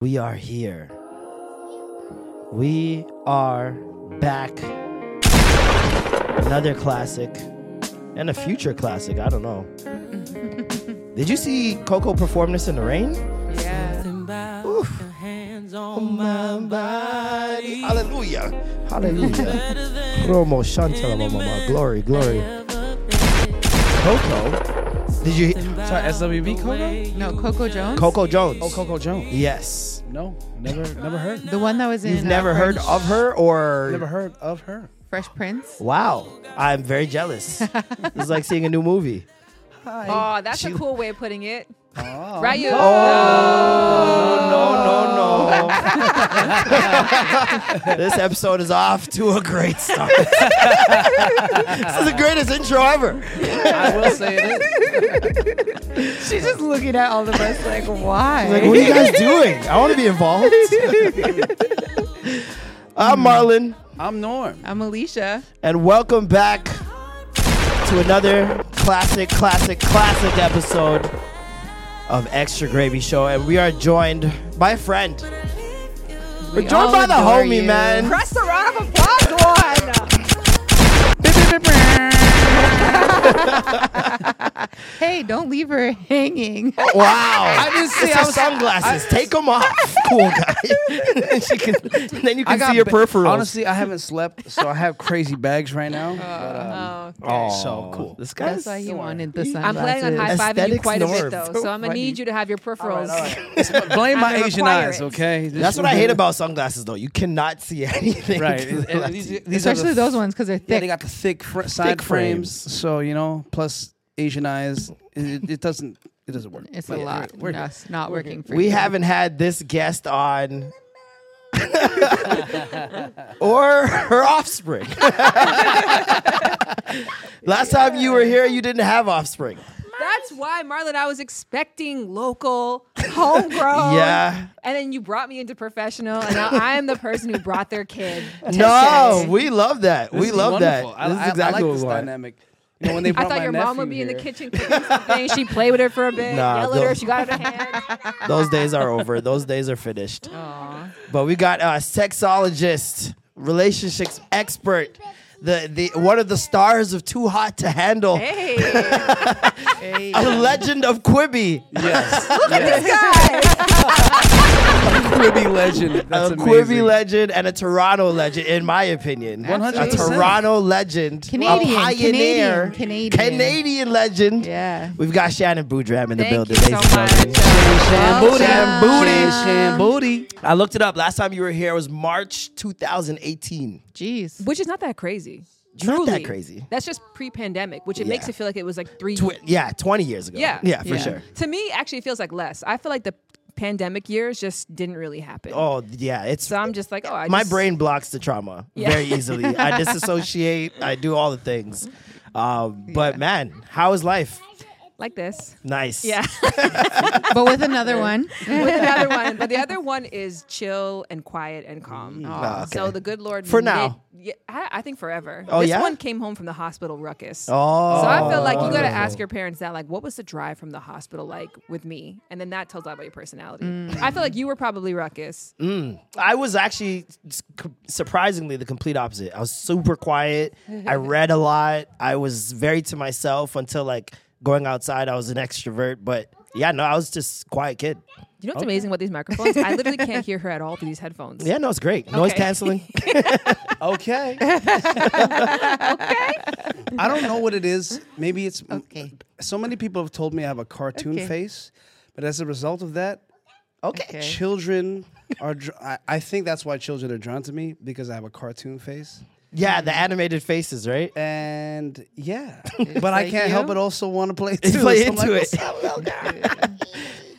We are here. We are back. Another classic and a future classic. I don't know. Did you see Coco perform this in the rain? Yeah. Oof. My body. Hallelujah. Hallelujah. Romo Shantala Mama. Glory, glory. Coco. Did you Sorry, SWV Coco? No, Coco Jones. Coco Jones? Oh, Coco Jones. Yes. No, never, never heard. The one that was in. You've uh, never heard Fresh- of her or Never heard of her. Fresh Prince. Wow. I'm very jealous. it's like seeing a new movie. Oh, that's She- a cool way of putting it. Oh. Right, you? Oh, no, no, no. this episode is off to a great start. this is the greatest intro ever. I will say it is. She's just looking at all of us like, why? Like, what are you guys doing? I want to be involved. I'm Marlon, I'm Norm. I'm Alicia. and welcome back to another classic, classic, classic episode of Extra Gravy Show. And we are joined by a friend. We're joined by the homie, you. man. Press the round of applause one. Hey, don't leave her hanging. Wow. I didn't see- It's I her was- sunglasses. Take them off, cool guy. and then, she can, and then you I can got see your ba- peripherals. Honestly, I haven't slept, so I have crazy bags right now. but, um, oh, so cool. This guy's That's why he wanted worry. the sunglasses. I'm planning on high fiving you Aesthetics quite a bit though, So so I'm gonna funny. need you to have your peripherals. blame my I'm gonna Asian eyes, it. okay? That's what I hate about sunglasses, though. You cannot see anything. Right. through the And lens. these, these are Especially the, those ones because they're Yeah, thick. they got the thick fr- side Thick frames. frames. So you know, plus Asian eyes, it, it doesn't it doesn't work. it's But a yeah, lot. We're, we're No, good. it's not working for we you. haven't had this guest on. or her offspring. Last time you were here, you didn't have offspring. That's why, Marlon, I was expecting local, homegrown. Yeah. And then you brought me into professional, and now I'm the person who brought their kid. To No, set. we love that. This we is love that. wonderful. I, this is I- exactly I like what this we want. dynamic. You know, when they I thought my your mom would nephew be in the kitchen cooking something. She played with her for a bit, Nah, yell at her. those- She got out of hand. Those days are over. Those days are finished. Aw. But we got a sexologist, relationships expert, the the one of the stars of Too Hot to Handle, Hey, a legend of Quibi, Yes. this yes. guy. Quibi legend. That's uh, a amazing. Quibi legend, and a Toronto legend, in my opinion. 100%. A Toronto legend, Canadian, a Canadian, pioneer, Canadian. Canadian legend. Yeah. We've got Shannon Boodram in the Thank building. you so ladies and much. Shan Boody. Shan Boody. Shan, Shan Boody. I looked it up. Last time you were here was March 2018. Jeez. Which is not that crazy. Not Truly. that crazy. That's just pre-pandemic, which it makes Yeah. it feel like it was like three. Tw- yeah, 20 years ago. Yeah. Yeah, for Yeah. sure. to me, actually, it feels like less. I feel like the pandemic years just didn't really happen. Oh, yeah. It's So I'm just like, oh, I my just- brain blocks the trauma Yeah. very easily. I disassociate. I do all the things. Um, but man, how is life? Like this. Nice. Yeah. but with another one. With another one, but the other one is chill and quiet and calm. Ah, okay. So the good Lord For knit- now. yeah, I, I think forever. Oh, this yeah? one came home from the hospital ruckus. Oh. So I feel like you got to ask your parents that, like, what was the drive from the hospital like with me? And then that tells a lot about your personality. I feel like you were probably ruckus. I was actually surprisingly the complete opposite. I was super quiet. I read a lot. I was very to myself until like going outside. I was an extrovert, but yeah, no, I was just a quiet kid. You know what's amazing about these microphones? I literally can't hear her at all through these headphones. Yeah, no, it's great. Noise Okay. canceling. Okay. I don't know what it is. Maybe it's Okay. So many people have told me I have a cartoon Okay. face, but as a result of that, Okay. Okay. children are. dr- I, I think that's why children are drawn to me because I have a cartoon face. Yeah, the animated faces, right? And yeah, but I like can't help but also want to play too. play So I'm into like, it. "What's up, little?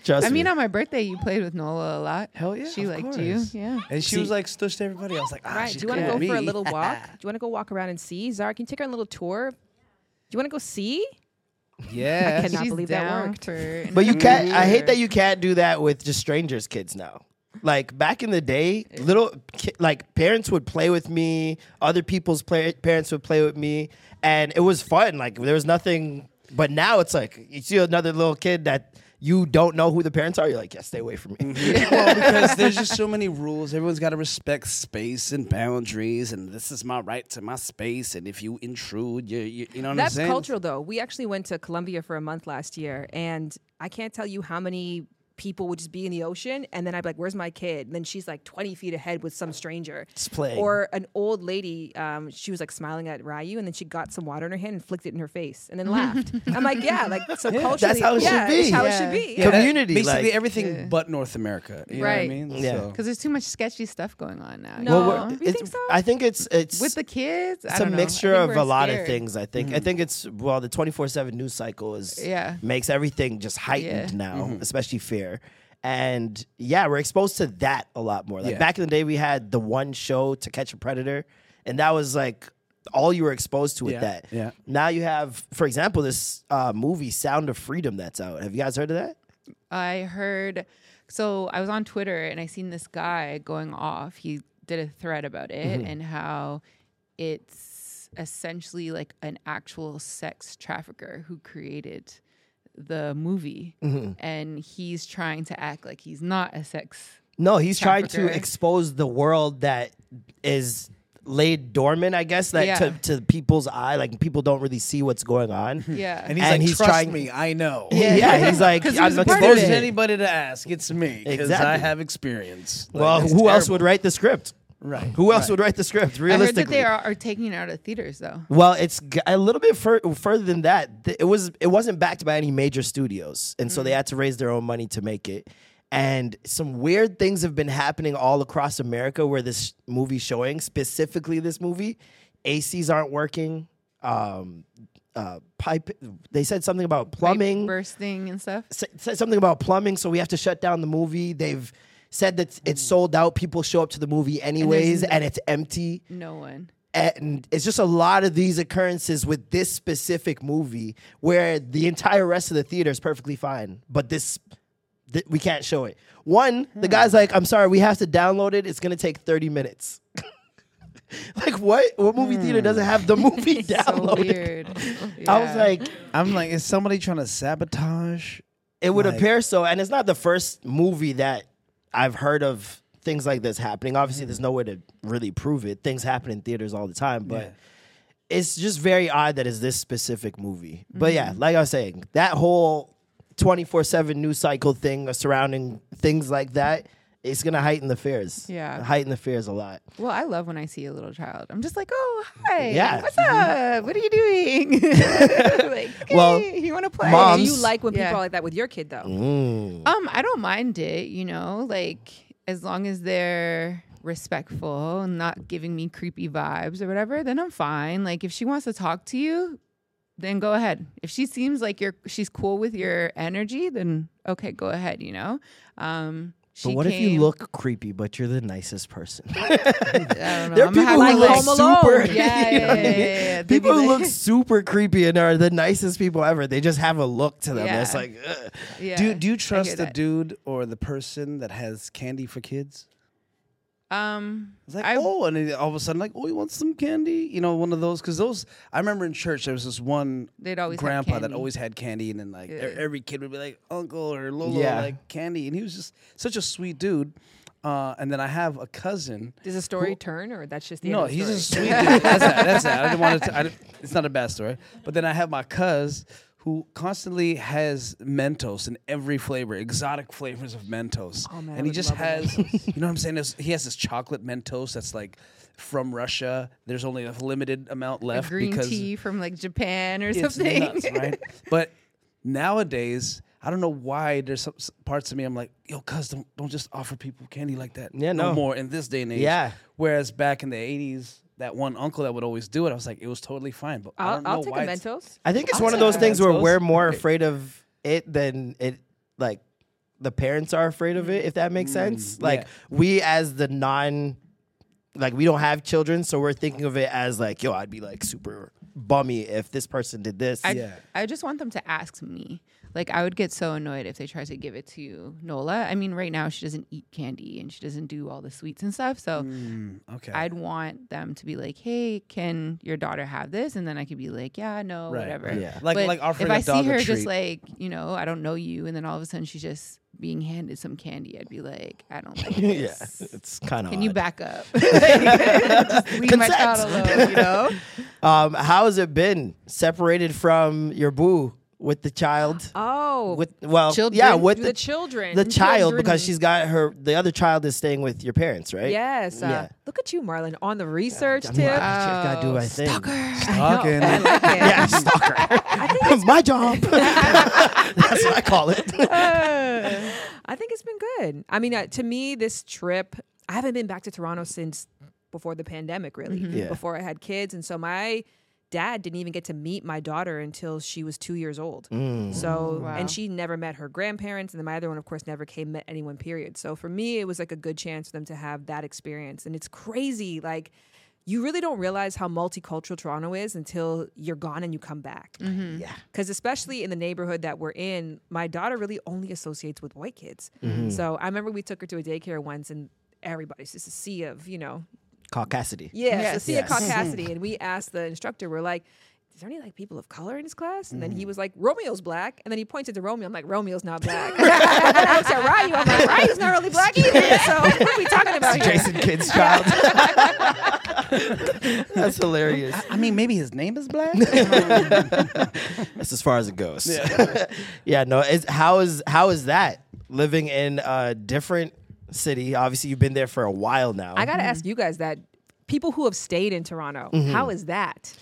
Trust I mean, me. on my birthday, you played with Nola a lot. Hell yeah, She of liked course. you. Yeah. And she See- was like stush to everybody. I was like, ah, Right. she's Do you want to cool go with for a me. little walk? Do you want to go walk around and see? Zara, can you take her on a little tour? Do you want to go see? yeah. I cannot She's believe that down worked. for But you can't. I hate that you can't do that with just strangers' kids now. Like back in the day, little like parents would play with me. Other people's play, parents would play with me, and it was fun. Like there was nothing. But now it's like you see another little kid that you don't know who the parents are. You're like, yeah, stay away from me. well, because there's just so many rules. Everyone's got to respect space and boundaries, and this is my right to my space. And if you intrude, you you, you know what That's I'm saying? That's cultural, though. We actually went to Colombia for a month last year, and I can't tell you how many people would just be in the ocean, and then I'd be like, "Where's my kid?" And then she's like 20 feet ahead with some stranger. Just playing. Or an old lady, um, she was like smiling at Ryu, and then she got some water in her hand and flicked it in her face, and then laughed. I'm like, "Yeah, like so culturally, how it should yeah, be. It's how it should be. Yeah, that- Community, basically like- everything Yeah. but North America. You Right. know what I mean? Yeah. So- Because there's too much sketchy stuff going on now. No. know? Well, You it's- think so? I think it's it's with the kids, it's a don't know. I mixture of a lot of things. I think. Mm-hmm. I think it's well, the twenty four seven news cycle is Yeah. makes everything just heightened Yeah. now, Mm-hmm. especially fear. And yeah, we're exposed to that a lot more. Like Yeah. back in the day, we had the one show to catch a predator, and that was like all you were exposed to with Yeah, that. yeah. Now you have, for example, this uh, movie Sound of Freedom that's out. Have you guys heard of that? I heard. So I was on Twitter and I seen this guy going off. He did a thread about it Mm-hmm. and how it's essentially like an actual sex trafficker who created the movie, Mm-hmm. and he's trying to act like he's not a sex. No, he's trying to expose the world that is laid dormant, I guess, that Yeah. to, to people's eye, like people don't really see what's going on. Yeah, and he's And like, he's trust trying- me, I know. Yeah, yeah, he's like, 'Cause he I'm was a part of There's it. it. anybody to ask, it's me because I have experience. Like, Well, it's who else would write the script? Right. Who else right. would write the script? Really? I heard that they are, are taking it out of theaters though. well, it's g- a little bit fur- further than that. Th- It was it wasn't backed by any major studios, and so they had to raise their own money to make it. And some weird things have been happening all across America where this movie's showing, specifically this movie. ACs aren't working. Um, uh, pipe. They said something about Pipe plumbing. bursting and stuff. sa- said something about plumbing, so we have to shut down the movie. They've said that it's mm. sold out. People show up to the movie anyways, no- and it's empty. No one. And it's just a lot of these occurrences with this specific movie where the entire rest of the theater is perfectly fine, but this th- we can't show it. One, the hmm. guy's like, "I'm sorry, we have to download it. It's gonna take 30 minutes." like what? What movie theater doesn't have the hmm. movie So downloaded? weird. I was like, I'm like, is somebody trying to sabotage? It would Like- appear so, and it's not the first movie that I've heard of things like this happening. Obviously, there's mm-hmm. no way to really prove it. Things happen in theaters all the time, but Yeah. it's just very odd that it's this specific movie. But yeah, mm-hmm. like I was saying, that whole 24 7 news cycle thing uh, surrounding things like that, it's gonna heighten the fears. Yeah. heighten the fears a lot. Well, I love when I see a little child. I'm just like, oh, hi. Yeah. What's up? What are you doing? like, okay, Well, you want to play? moms- Do you like when Yeah. people are like that with your kid though? Mm. Um, I don't mind it, you know, like as long as they're respectful and not giving me creepy vibes or whatever, then I'm fine. Like if she wants to talk to you, then go ahead. If she seems like you're she's cool with your energy, then okay, go ahead, you know. Um she But what if you look creepy, but you're the nicest person? I don't know. There are I'm people who Like look super. Yeah, you know yeah, what I yeah, mean? yeah, yeah. People who look super creepy and are the nicest people ever. They just have a look to them. Yeah. It's like, ugh. yeah, Do do you trust hear the that. dude or the person that has candy for kids? Um It's like, I- oh, and then all of a sudden, like, oh, you want some candy? You know, one of those. Because those, I remember in church, there was this one They'd always grandpa that always had candy, and then like Yeah. every kid would be like, uncle or Lolo, Yeah. like candy, and he was just such a sweet dude. Uh, and then I have a cousin. Does the story turn, or that's just the No, end of the he's a sweet dude. That's that. That's that. I didn't want to. I didn't, it's not a bad story. But then I have my cuz who constantly has Mentos in every flavor, exotic flavors of Mentos. Oh, man, I and he just love a has, you know what I'm saying? There's- he has this chocolate Mentos that's like from Russia. There's only a limited amount a left green because tea from like Japan or it's something. nuts, right? But nowadays, I don't know why there's some parts of me I'm like, yo, cuz don't don't just offer people candy like that. Yeah, no no. more in this day and age. Yeah. Whereas back in the '80s, that one uncle that would always do it, I was like, it was totally fine. But I I'll, don't know I'll take why a Mentos. I think it's I'll one of those the things where we're more Great. afraid of it than it like the parents are afraid of it. If that makes mm, sense, like yeah. we as the non, like we don't have children, so we're thinking of it as like, yo, I'd be like super bummy if this person did this. I, Yeah. I just want them to ask me. Like I would get so annoyed if they tried to give it to Nola. I mean, right now she doesn't eat candy and she doesn't do all the sweets and stuff. So Mm, okay. I'd want them to be like, "Hey, can your daughter have this?" And then I could be like, "Yeah, no, Right, whatever." Yeah. Like- But like offering if a I see dog a her treat. just like you know, I don't know you, and then all of a sudden she's just being handed some candy, I'd be like, "I don't like this. yeah, it's kind of. Can you back up? Just leave my child alone, you know? Um, how has it been separated from your boo with the child? Oh, With well, Children? yeah, with the, the, children. the child because she's got her. The other child is staying with your parents, right? Yes. Uh, Yeah. Look at you, Marlon, on the research I'm tip. like, I gotta do my thing. Talking. I like it. Yeah, stalker. my job. That's what I call it. I think it's been good. I mean, uh, to me, this trip, I haven't been back to Toronto since before the pandemic, really, Yeah. before I had kids. And so my dad didn't even get to meet my daughter until she was two years old. Mm. So, Wow. and she never met her grandparents. And then my other one, of course, never came, met anyone, period. So for me, it was like a good chance for them to have that experience. And it's crazy. Like, you really don't realize how multicultural Toronto is until you're gone and you come back. Yeah. Because especially in the neighborhood that we're in, my daughter really only associates with white kids. So I remember we took her to a daycare once, and everybody's just a sea of, you know, Caucasity. yes, a Yes. sea Yes. of caucasity. and we asked the instructor, we're like, is there any like people of color in his class? And then he mm. was like, Romeo's black. And then he pointed to Romeo. I'm like, Romeo's not black. and I looked at Ryu. I'm like, Ryu's not really black either. So what are we talking about here? Jason Kidd's child. That's hilarious. I mean, maybe his name is Black. That's as far as it goes. Yeah, no. It's, how is how is that living in a different city? Obviously, you've been there for a while now. I got to ask you guys that people who have stayed in Toronto, Mm-hmm. how is that?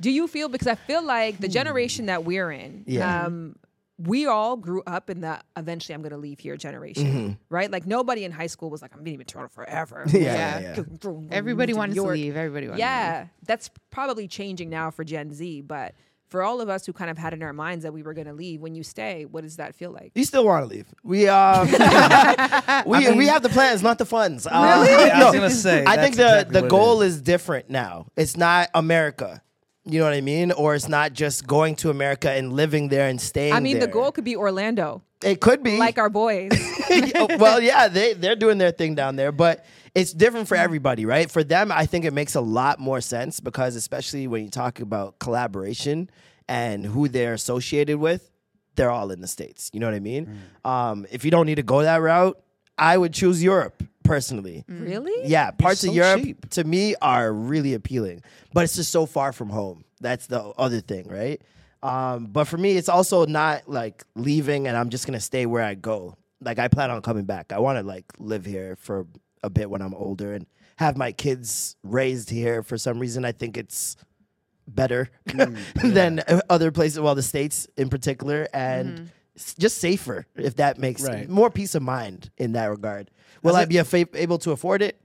Do you feel because I feel like the generation that we're in, Hmm. Yeah. um, we all grew up in the eventually I'm going to leave here generation, right? Like nobody in high school was like I'm being in Toronto forever. Mm-hmm. yeah, yeah, yeah. Everybody wanted to leave. Everybody wanted to leave. Yeah, that's probably changing now for Gen Z, but for all of us who kind of had in our minds that we were going to leave, when you stay, what does that feel like? You still want to leave? We um, we we have the plans, not the funds. Uh, Really? I was gonna say, I think the exactly the goal is. is different now. It's not America. You know what I mean? Or it's not just going to America and living there and staying. I mean, the goal could be Orlando, It could be like our boys. well, yeah, they they're doing their thing down there, but it's different for everybody, right? For them, I think it makes a lot more sense because especially when you talk about collaboration and who they're associated with, they're all in the states. You know what I mean? Um, if you don't need to go that route, I would choose Europe personally. really? Yeah, parts so of Europe cheap. to me are really appealing, but it's just so far from home. That's the other thing, right? Um, but for me, it's also not like leaving and I'm just gonna stay where I go. Like I plan on coming back. I want to like live here for a bit when I'm older and have my kids raised here. For some reason, I think it's better than uh, other places. Well, the states in particular, and s- just safer if that makes Right. more peace of mind in that regard. Will I be a able to afford it?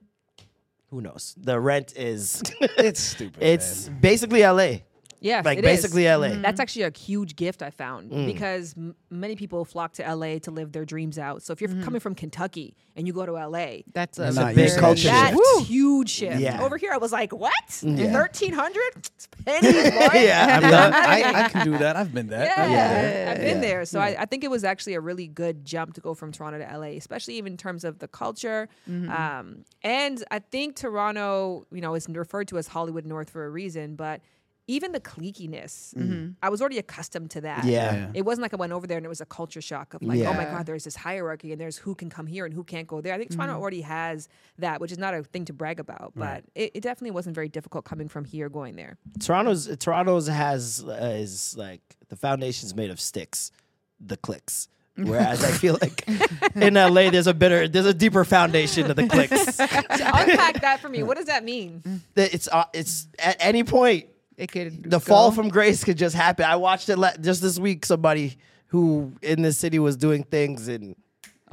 Who knows? The rent is It's stupid. it's basically LA. Yes, Like it is. basically LA. That's actually a huge gift I found Mm. because m- many people flock to LA to live their dreams out. So if you're coming from Kentucky and you go to LA, That's a, That's a big culture that's shift. huge shift. Yeah. Over here, I was like, what? Yeah. Thirteen hundred? It's pennies, boy. yeah, I'm I. I, I can do that. I've been there. Yeah, Yeah. I've been Yeah. there. So I, I think it was actually a really good jump to go from Toronto to LA, especially even in terms of the culture. Um, and I think Toronto, you know, is referred to as Hollywood North for a reason, but even the cliquiness, I was already accustomed to that. Yeah. Yeah. It wasn't like I went over there and it was a culture shock of like, oh my God, there's this hierarchy and there's who can come here and who can't go there. I think Toronto already has that, which is not a thing to brag about, but it, it definitely wasn't very difficult coming from here going there. Toronto's Toronto's has uh, is like the foundation's made of sticks, the clicks. Whereas I feel like in LA there's a better there's a deeper foundation to the clicks. So unpack that for me. What does that mean? That it's uh, it's at any point it could the fall from grace could just happen. I watched it le- just this week. Somebody who in this city was doing things and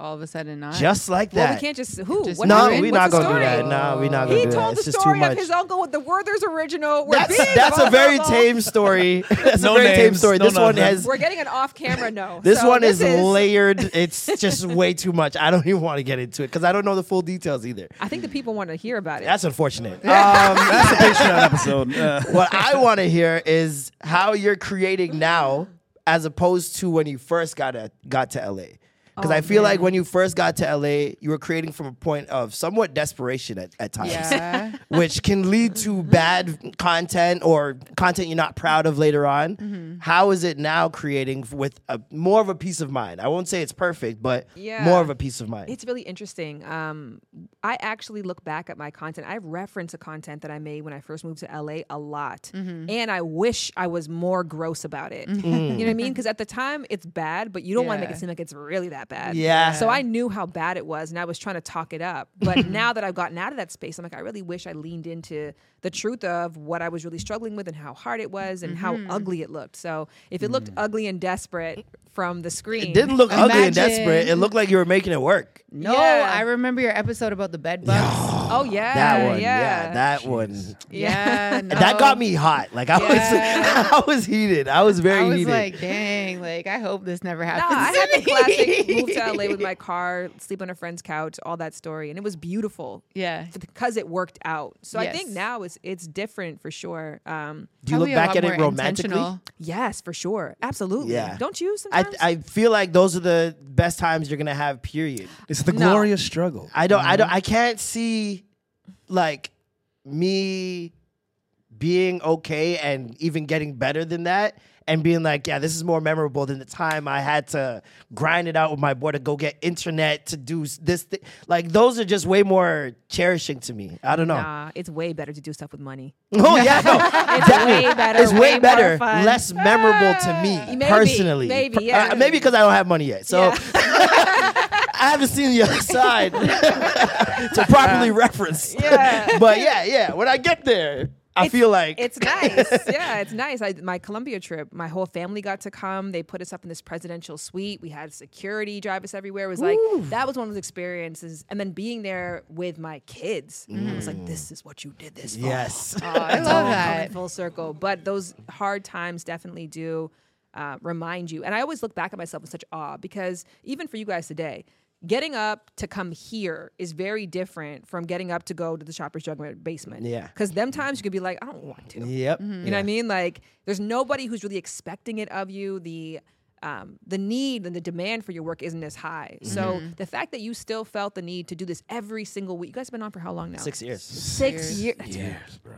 all of a sudden not. Just like Well, that. we can't just who. Just what no, happened? we're What's not the gonna do story? that. No, we're not gonna He do that. told the It's just too story of much. his uncle with the Werther's original. We're That's, being that's a very vulnerable. tame story. That's No a very tame names, story. no this one nothing. has We're getting an off-camera no. this So one this is, layered. It's just way too much. I don't even want to get into it because I don't know the full details either. I think the people want to hear about it. That's unfortunate. Um, That's a Patreon episode. Uh, what I want to hear is how you're creating now, as opposed to when you first got to, got to LA. Because Oh, I feel like when you first got to LA, you were creating from a point of somewhat desperation at, at times. yeah. which can lead to bad content or content you're not proud of later on. Mm-hmm. How is it now creating with a more of a peace of mind? I won't say it's perfect, but Yeah. more of a peace of mind. It's really interesting. Um, I actually look back at my content. I reference a content that I made when I first moved to LA a lot, and I wish I was more gross about it. You know what I mean? Because at the time it's bad, but you don't want to make it seem like it's really that bad. Yeah. So I knew how bad it was, and I was trying to talk it up. But now that I've gotten out of that space, I'm like, I really wish I leaned into the truth of what I was really struggling with and how hard it was and how mm-hmm. ugly it looked. So if it looked mm. ugly and desperate from the screen, it didn't look ugly and Imagine. desperate. It looked like you were making it work. No, Yeah. I remember your episode about the bed bugs. Oh yeah, That one, yeah, yeah, that one. yeah, no. That got me hot. Like I Yeah. was, I was heated. I was very heated. I was heated. like, dang, like I hope this never Nah, happens. I to had the me. classic move to LA with my car, sleep on a friend's couch, all that story, and it was beautiful Yeah. because it worked out. So I think Yes. now it's it's different for sure. Um, Do you look Probably a back lot at it more romantically? intentional. yes, for sure, absolutely. Yeah. Don't you sometimes? I feel like those are the best times you're gonna have. Period. it's the No. glorious struggle. I don't. I don't. I can't see like me being okay and even getting better than that, and being like, yeah, this is more memorable than the time I had to grind it out with my boy to go get internet to do this. Thi- like those are just way more cherishing to me. I don't know. Nah, it's way better to do stuff with money. Oh yeah, no, It's way better, It's way, way better, less memorable to me Maybe, personally. maybe, Per- yeah. uh, maybe because I don't have money yet. So. I haven't seen the other side to properly reference. Yeah. but yeah, yeah. When I get there, I It's- feel like It's nice. yeah, it's nice. I, my Colombia trip, my whole family got to come. They put us up in this presidential suite. We had security drive us everywhere. It was like that was one of those experiences. And then being there with my kids, I was like, this is what you did this for. yes. Oh, I love all that. full circle. But those hard times definitely do uh, remind you. And I always look back at myself with such awe because even for you guys today, getting up to come here is very different from getting up to go to the Shoppers Drug Mart basement. Yeah. Because them times you could be like, I don't want to. Yep. You know what I mean? Like, there's nobody who's really expecting it of you. The um, the need and the demand for your work isn't as high. So the fact that you still felt the need to do this every single week, you guys have been on for how long now? Six years. Six years. Years, bro.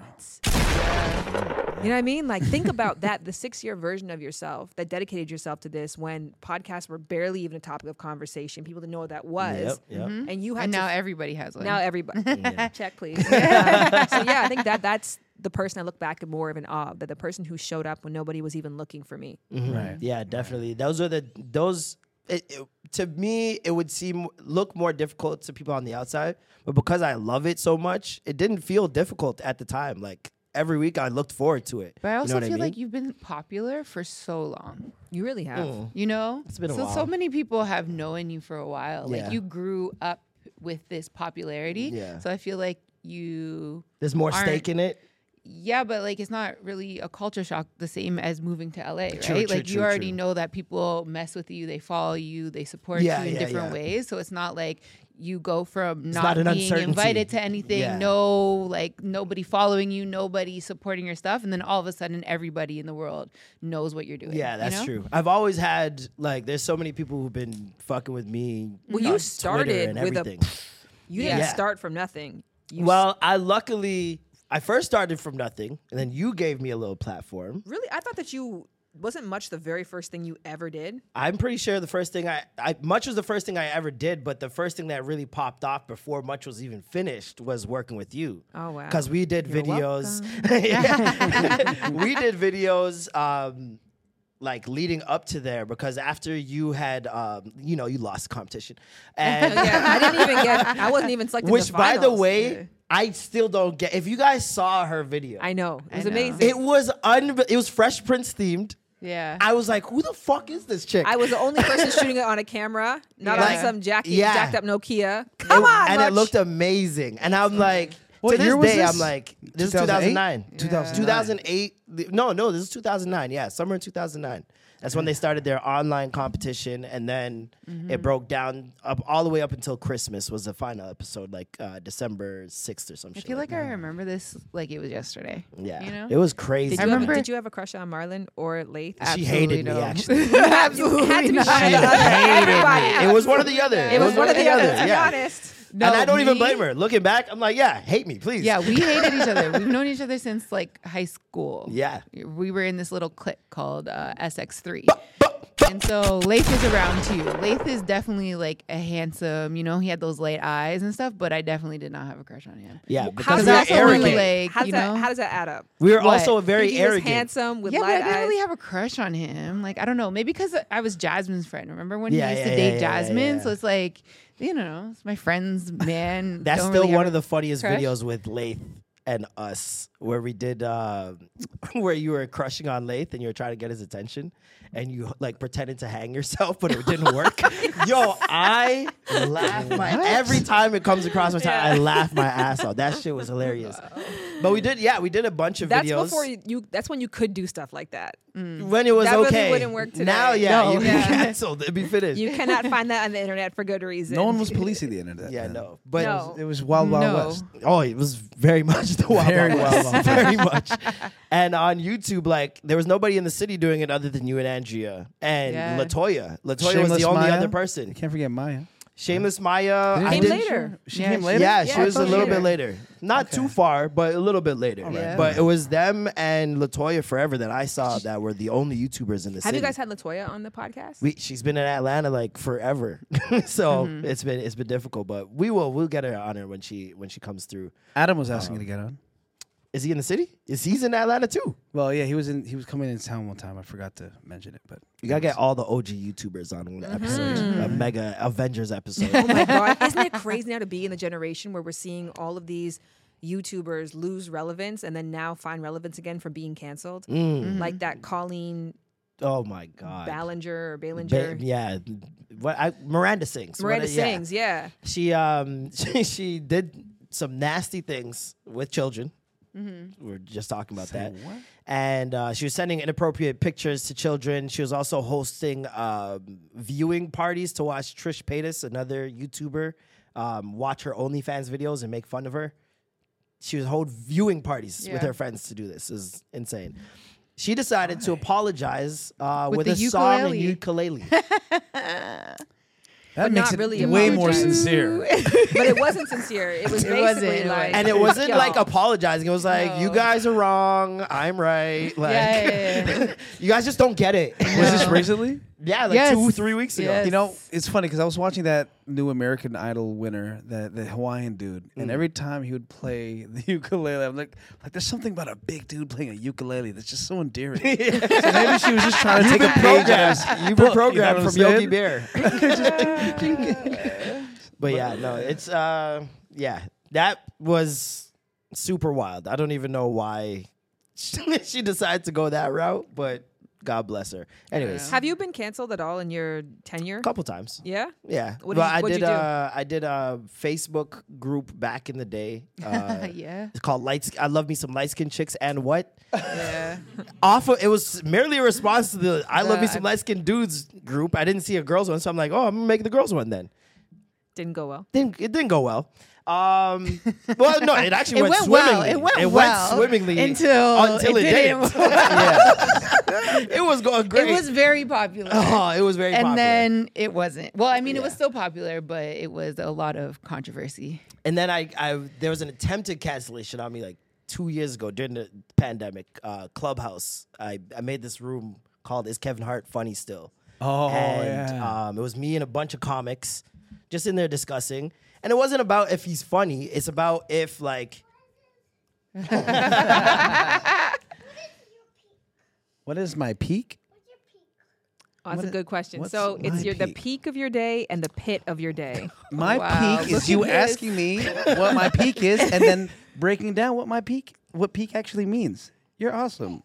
You know what I mean? Like, think about that the six year version of yourself that dedicated yourself to this when podcasts were barely even a topic of conversation. People didn't know what that was. Yep. Yep. And you had And to now everybody has one. now everybody check please. Um, so yeah, I think that that's the person I look back at more of an awe. That the person who showed up when nobody was even looking for me. Mm-hmm. Right. Yeah, definitely. Those are the those. It, it- to me, it would seem look more difficult to people on the outside, but because I love it so much, it didn't feel difficult at the time. Like every week, I looked forward to it. but I You also know what feel mean? like you've been popular for so long. You really have. Mm. You know, It's been a so while. so many people have known you for a while. Yeah. Like you grew up with this popularity. Yeah. So I feel like you There's more stake in it. Yeah, but like it's not really a culture shock the same as moving to LA, right? True, true, like you true, already true. know that people mess with you, they follow you, they support Yeah, you in yeah, different yeah. ways. So it's not like you go from not, not being invited to anything, Yeah. no like nobody following you, nobody supporting your stuff, and then all of a sudden everybody in the world knows what you're doing. Yeah, you that's know? true. I've always had like there's so many people who've been fucking with me. Well, on you started and with a- You didn't Yeah. start from nothing. You well, I luckily I first started from nothing, and then you gave me a little platform. really, I thought that you wasn't much the very first thing you ever did. I'm pretty sure the first thing I, I much was the first thing I ever did, but the first thing that really popped off before much was even finished was working with you. Oh, wow. Because we did You're videos. We did videos um like leading up to there because after you had um you know you lost the competition and yeah, I didn't even get. I wasn't even selected. which by the way. I still don't get if you guys saw her video I know it was know. amazing. it was un it was Fresh Prince themed Yeah. I was like, who the fuck is this chick? I was the only person shooting it on a camera, not Yeah. on some jacky, Yeah. jacked up Nokia. Come It- on, and it looked amazing. And I'm like, What to this year day, this? I'm like, this is 2008? 2009. 2009. 2008. No, no, this is 2009. Yeah, summer in 2009. That's when they started their online competition, and then it broke down up all the way up until Christmas was the final episode, like uh, December 6th or something. I feel like that. I remember this like it was yesterday. yeah, you know? it was crazy. Did I you, have, remember- did you have a crush on Marlon or Lath? she Absolutely hated me no. actually. Absolutely had to be not. one or the other. hated me. It was one or the other. It was one or the other. To be honest. No, and I don't even blame her. Looking back, I'm like, yeah, hate me, please. Yeah, we hated each other. We've known each other since like high school. Yeah. We were in this little clique called uh, SX3. And so Lath is around too. Lath is definitely like a handsome, you know, he had those light eyes and stuff, but I definitely did not have a crush on him. yeah, How's because that we're arrogant. like, How does you that how does that add up? we were What? also very he arrogant. was handsome with yeah, but light I didn't eyes. really have a crush on him. Like, I don't know, maybe because I was Jasmine's friend. Remember when Yeah, he used yeah, to date yeah, yeah, Jasmine? yeah. So it's like, you know, it's my friend's man. That's still really one of the funniest crush? videos with Lath and us, where we did uh, where you were crushing on Lath and you were trying to get his attention, and you like pretended to hang yourself, but it didn't work. Yo, I laugh my every time it comes across my time. I laugh my ass off. That shit was hilarious. But we did, yeah, we did a bunch of videos. That's videos before you, you. That's when you could do stuff like that. Mm. when it was That really wouldn't work today. Now, yeah, No. you Yeah. canceled. It'd be finished. You cannot find that on the internet for good reason. No one was policing the internet. yeah, man. no, but No. It was Wild Wild No. West. Oh, it was very much the Wild Very Wild Wild West. Wild very much. And on YouTube, like there was nobody in the city doing it other than you and Andrea and Yeah. Latoya. Latoya was Shameless the only Maya. other You person. can't forget Maya. Shameless Maya. Didn't I Came didn't- later. She Yeah, came she- later. Yeah, Yeah, she was a much little bit later. later. Not too far, but a little bit later. Yeah. But it was them and Latoya forever that I saw that were the only YouTubers in the Have city. you guys had Latoya on the podcast? we, she's been in Atlanta like forever, so Mm-hmm. it's been it's been difficult. But we will we'll get her on her when she when she comes through. Adam was asking you to get on. Is he in the city? Is he's in Atlanta too? Well, yeah, he was in. He was coming in town one time. I forgot to mention it, but You gotta get all the OG YouTubers on one episode, a mega Avengers episode. oh my god, isn't it crazy now to be in the generation where we're seeing all of these YouTubers lose relevance and then now find relevance again from being canceled? Mm. Like that Colleen Oh my god, Ballinger or Ba- Ballinger. yeah, what I, Miranda sings. What Miranda a- yeah. sings, yeah. She um she, she did some nasty things with children. Mm-hmm. We are just talking about Say that. what? And uh, she was sending inappropriate pictures to children. She was also hosting um, viewing parties to watch Trish Paytas, another YouTuber, um, watch her OnlyFans videos and make fun of her. She was hold viewing parties with her friends to do this. This is insane. She decided to apologize uh, with, With a the song and ukulele. ukulele. That But makes not it really way about more sincere. but it wasn't sincere. It was It basically wasn't, like and it wasn't Yo. like apologizing. It was like, you guys are wrong. I'm right. Like, Yeah, yeah, yeah. you guys just don't get it. Was this recently? Yeah, like Yes. two, three weeks ago. Yes. You know, it's funny because I was watching that new American Idol winner, that the Hawaiian dude, and Mm. every time he would play the ukulele, I'm like, like there's something about a big dude playing a ukulele that's just so endearing. so maybe she was just trying to take a page out of his You've been book, you know programmed what I'm from Yogi saying? Bear. but yeah, no, it's uh, yeah, that was super wild. I don't even know why she decided to go that route, but God bless her. Anyways, Have you been canceled at all in your tenure? a couple times. Yeah. Yeah, What but did you- I did. Uh, I did a Facebook group back in the day. Uh, yeah. It's called Lights. I love me some light skinned chicks and what? Yeah. Off of it was merely a response to the I love me Uh, some I- light skinned dudes group. I didn't see a girls one, so I'm like, oh, I'm gonna make the girls one then. Didn't go well. Didn't it didn't go well. Um, well, no, it actually It went, went well. swimmingly. It went well swimmingly until until it, it didn't. didn't. yeah, it was going great. It was very popular. oh, it was very and popular. then it wasn't. Well, I mean, it was Yeah. still popular, but it was a lot of controversy. And then I, I there was an attempted cancellation on me like two years ago during the pandemic. Uh, Clubhouse. I, I made this room called "Is Kevin Hart Funny Still?" Oh, and yeah. um, it was me and a bunch of comics just in there discussing. And it wasn't about if he's funny. It's about if like what is my peak? Oh, that's What a i- good question. So it's my your the peak? peak of your day and the pit of your day. My Wow, peak is you asking me what my peak is and then breaking down what my peak what peak actually means. You're awesome.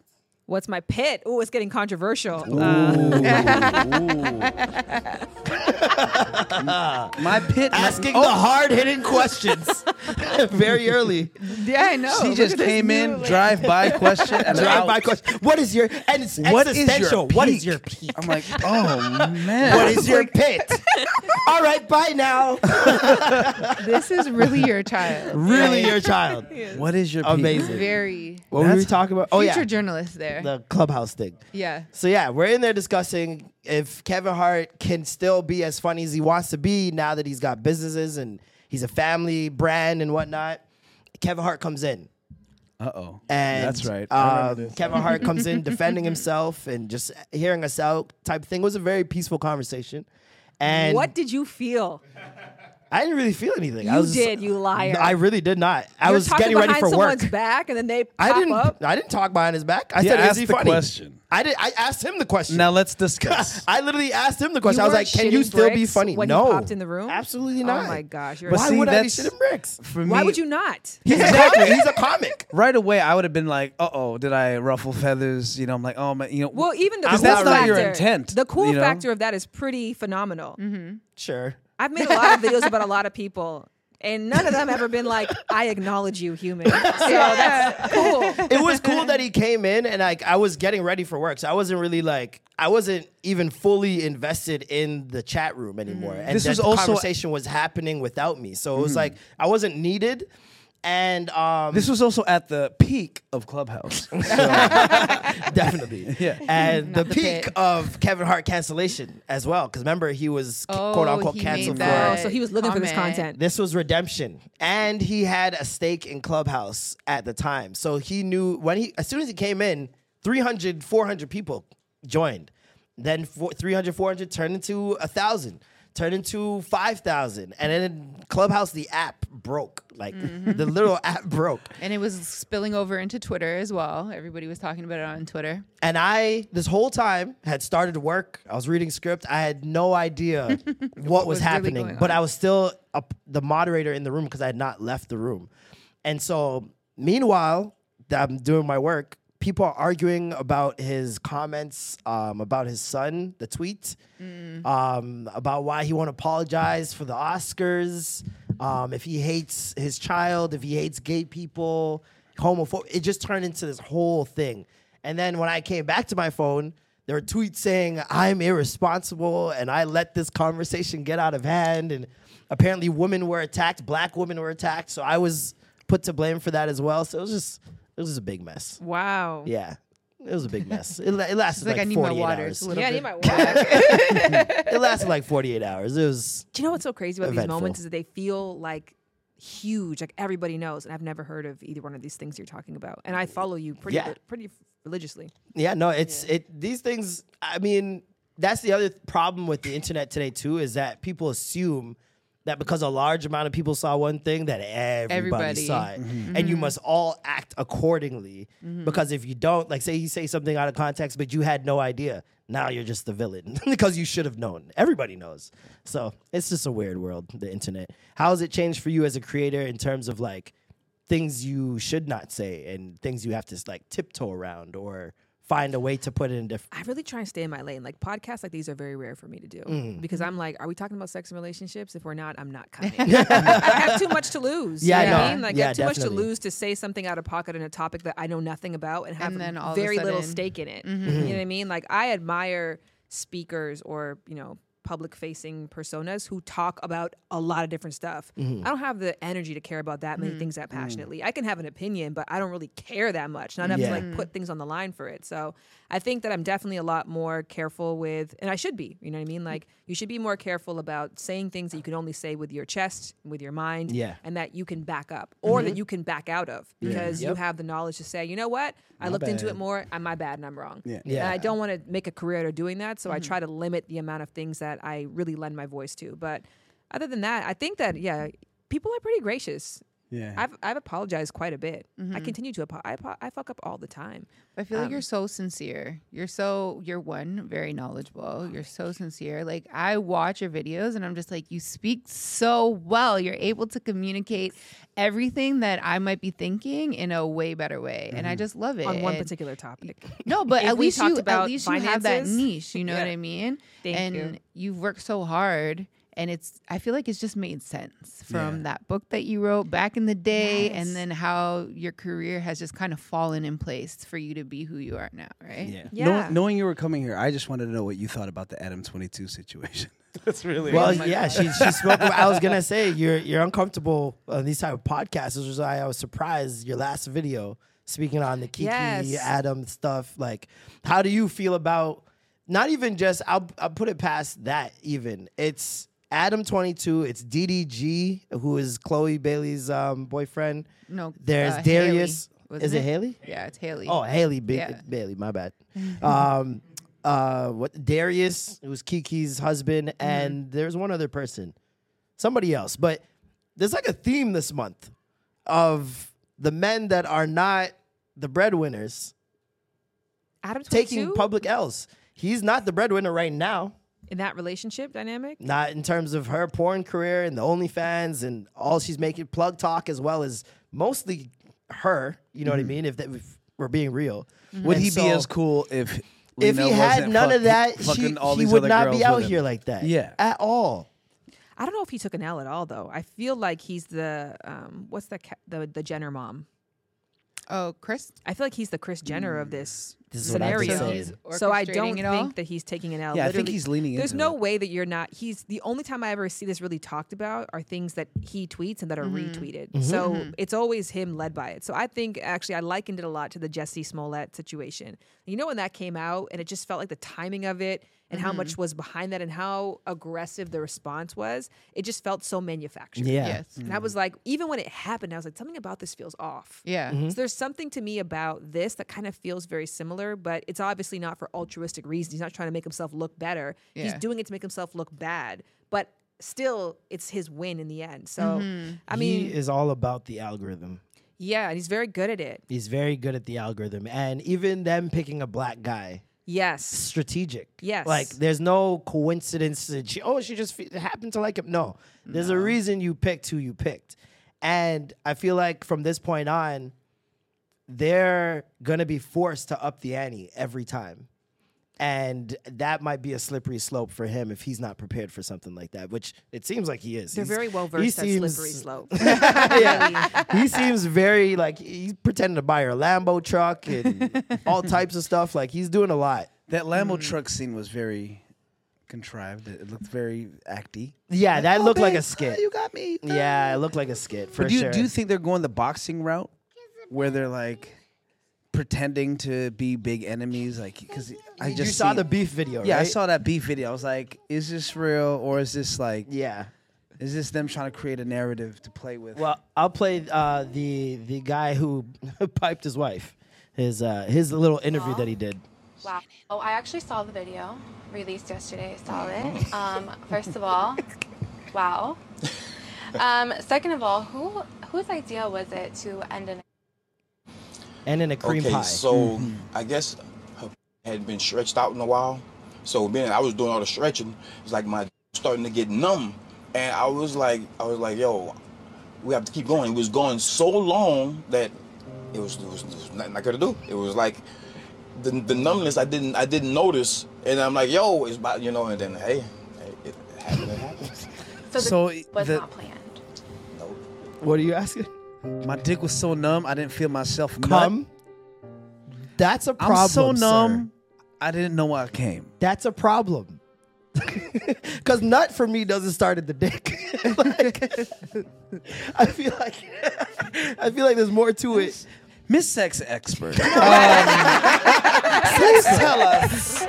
What's my pit? Oh, it's getting controversial. Uh, My pit. Asking oh, the hard hitting questions very early. Yeah, I know. She Look just at this came in, like- drive by question, and Drive out. by question. What is your and it's What is your existential. What is peak? your peak? I'm like, oh man. What is your pit? All right, bye now. This is really your child. really, your child. What is your peak? Amazing. Very What were we That's- talking about? Oh future yeah, journalist there. the clubhouse thing. yeah. So yeah, we're in there discussing if Kevin Hart can still be as funny as he wants to be now that he's got businesses and he's a family brand and whatnot. Kevin Hart comes in. Uh oh. And That's right. I remember um. Kevin Hart comes in defending himself and just hearing us out type thing. It was a very peaceful conversation. And what did you feel? I didn't really feel anything. I You was did, you liar. I really did not. I You're was talking getting ready behind for work. someone's back, and then they pop I didn't. up. I didn't talk behind his back. I Yeah, said, "Is ask he the funny?" question. I did. I asked him the question. Now let's discuss. I literally asked him the question. You I was weren't like, "Can you shitting still be bricks funny?" when he no, popped in the room? Absolutely not. Oh my gosh, you're But Why see, would I be that's- shitting bricks? For Why would you not? He's a comic. He's a comic. right away I would have been like, uh oh, did I ruffle feathers? You know, I'm like, oh man, you know. Well, even the Because cool that's not factor, your intent, The cool you know? factor of that is pretty phenomenal. Sure. I've made a lot of videos about a lot of people, and none of them ever been like, "I acknowledge you, human." So that's cool. It was cool that he came in and like I was getting ready for work, so I wasn't really like I wasn't even fully invested in the chat room anymore. Mm-hmm. And This was the also- conversation was happening without me, so it was mm-hmm. like I wasn't needed. And um, this was also at the peak of Clubhouse. definitely. Yeah. And the Not the peak pit. of Kevin Hart cancellation as well. Because remember, he was c- Oh, quote unquote he canceled made for. that Oh, so he was looking for this comment. content. This was redemption. And he had a stake in Clubhouse at the time. So he knew when he, as soon as he came in, 300, 400 people joined. Then four, 300, 400 turned into a 1,000, turned into 5,000. And then Clubhouse, the app broke. Like mm-hmm. the little app broke. And it was spilling over into Twitter as well. Everybody was talking about it on Twitter. And I, this whole time, had started work. I was reading script. I had no idea what, was, was happening, going but. I was still a, the moderator in the room because I had not left the room. And so, meanwhile, I'm doing my work. People are arguing about his comments, um, about his son, the tweet, Mm. um, about why he won't apologize for the Oscars, um, if he hates his child, if he hates gay people, homophobe. It just turned into this whole thing. And then when I came back to my phone, there were tweets saying I'm irresponsible and I let this conversation get out of hand. And apparently, women were attacked, black women were attacked. So I was put to blame for that as well. So it was just, it was just a big mess. Wow. Yeah, it was a big mess. It, la- it lasted like, like, I need my 48 water. hours. It's a Yeah, I need my water. It lasted like 48 hours. It was Do you know what's so crazy about these moments is that they feel like huge, like everybody knows, and I've never heard of either one of these things you're talking about. And I follow you pretty, Yeah. pretty religiously. Yeah, no, it's it. These things. I mean, that's the other problem with the internet today too is that people assume that because a large amount of people saw one thing that everybody, Everybody. saw it, mm-hmm. and you mm-hmm. must all act accordingly. Mm-hmm. Because if you don't, like, say you say something out of context, but you had no idea, now you're just the villain because you should have known. Everybody knows. So it's just a weird world, the internet. How has it changed for you as a creator in terms of like? things you should not say and things you have to like tiptoe around or find a way to put it in different. I really try and stay in my lane. Like podcasts like these are very rare for me to do Mm. because I'm like, are we talking about sex and relationships? If we're not, I'm not coming. I have too much to lose. Yeah, you know I what I mean? Like I have too much to lose to say something out of pocket in a topic that I know nothing about and have And then all of a very little stake in it. Mm-hmm. You know what I mean? Like I admire speakers or you know public facing personas who talk about a lot of different stuff. Mm-hmm. I don't have the energy to care about that many mm-hmm. things that mm-hmm. passionately. I can have an opinion, but I don't really care that much. Not enough Yeah. to like put things on the line for it. So I think that I'm definitely a lot more careful with, and I should be. You know what I mean? Like you should be more careful about saying things that you can only say with your chest, with your mind, Yeah. and that you can back up or that mm-hmm. you can back out of because you Yep. have the knowledge to say, you know what, I looked into it more. I'm my bad, and I'm wrong. Yeah. Yeah. And I don't want to make a career out of doing that, so I try to limit the amount of things that I really lend my voice to. But other than that, I think that yeah, people are pretty gracious. Yeah. I've I've apologized quite a bit. Mm-hmm. I continue to apo- I, I fuck up all the time. I feel like Um, you're so sincere. You're so you're one very knowledgeable. You're so sincere. Like I watch your videos and I'm just like you speak so well. You're able to communicate everything that I might be thinking in a way better way, and I just love it. on one And- particular topic. No, but at least you about at least you have that niche. You know what. I mean? Thank and you. you've worked so hard. And it's, I feel like it's just made sense from Yeah. that book that you wrote back in the day, Yes. and then how your career has just kind of fallen in place for you to be who you are now, right? Yeah. Yeah. Knowing, knowing you were coming here, I just wanted to know what you thought about the Adam 22 situation. That's really Well, yeah, she she spoke. About, I was gonna say you're you're uncomfortable on these type of podcasts, which is why I was surprised your last video speaking on the Keke Yes. Adam stuff. Like, how do you feel about not even just? I'll I'll put it past that. Even it's Adam twenty two. It's DDG who is Chloe Bailey's um, boyfriend. No, There's uh, Darius. Haley, Is wasn't it Haley? Yeah, it's Haley. Oh, Haley ba- Yeah. Bailey. My bad. um, uh, what Darius? It was Keke's husband, Mm-hmm. and there's one other person, somebody else. But there's like a theme this month of the men that are not the breadwinners Adam taking public L's. He's not the breadwinner right now. In that relationship dynamic. Not in terms of her porn career and the OnlyFans and all she's making, plug talk as well as mostly her. You know what I mean? If, that, if we're being real, Would And he so- be as cool if if he had wasn't none fuck- of that, she, he would not be out here like that. Yeah. At all. I don't know if he took an L at all though. I feel like he's the um what's the ca- the the Jenner mom. Oh, Chris. I feel like he's the Chris Jenner of this, mm. This is what I've been scenario. saying. So I don't it all? think that he's taking an L. Yeah, I think Literally, he's leaning There's into no it. way that you're not. He's the only time I ever see this really talked about are things that he tweets and that are Mm-hmm. retweeted. Mm-hmm. So mm-hmm. it's always him led by it. So I think actually I likened it a lot to the Jussie Smollett situation. You know when that came out and it just felt like the timing of it and how Mm-hmm. much was behind that and how aggressive the response was. It just felt so manufactured. Yeah. Yes. And I was like, even when it happened, I was like, something about this feels off. Yeah. Mm-hmm. So there's something to me about this that kind of feels very similar, but it's obviously not for altruistic reasons. He's not trying to make himself look better. He's doing it to make himself look bad. But still, it's his win in the end. So, Mm-hmm. I mean, he is all about the algorithm. yeah, and he's very good at it. He's very good at the algorithm. And even them picking a black guy, Yes. strategic. Yes. Like there's no coincidence that she, oh, she just f- happened to like him. No. There's a reason you picked who you picked. And I feel like from this point on, they're going to be forced to up the ante every time. And that might be a slippery slope for him if he's not prepared for something like that, which it seems like he is. They're He's- very well he versed at seems- slippery slope. yeah. he seems very like he's pretending to buy her Lambo truck and all types of stuff. Like he's doing a lot. That Lambo Mm. truck scene was very contrived. It it looked very acty. Yeah, that Oh, looked like a skit. you got me. Yeah, it looked like a skit for But do you, sure. do you think they're going the boxing route, where they're like pretending to be big enemies? Like, because I just you saw see- the beef video, Yeah, I right? saw that beef video. I was like, is this real or is this like, Yeah. is this them trying to create a narrative to play with? Well, I'll play uh, the the guy who piped his wife. His uh, his little interview that he did. Wow. Oh, I actually saw the video released yesterday. I saw it. Um, first of all, wow. Um, second of all, who whose idea was it to end in And in a cream okay, pie. so I guess her had been stretched out in a while. So then I was doing all the stretching. It's like my starting to get numb, and I was like, I was like, yo, we have to keep going. It was going so long that it was, it was, it was nothing I could do. It was like the, the numbness I didn't I didn't notice, and I'm like, yo, it's about you know, and then hey, it happened. It happened. so, the So was the- not planned. Nope. What are you asking? My dick was so numb, I didn't feel myself nut. Come. That's a problem. I'm so sir. numb, I didn't know I came. That's a problem. Cause nut for me doesn't start at the dick. like, I feel like I feel like there's more to it. Miss Sex Expert, um, please tell us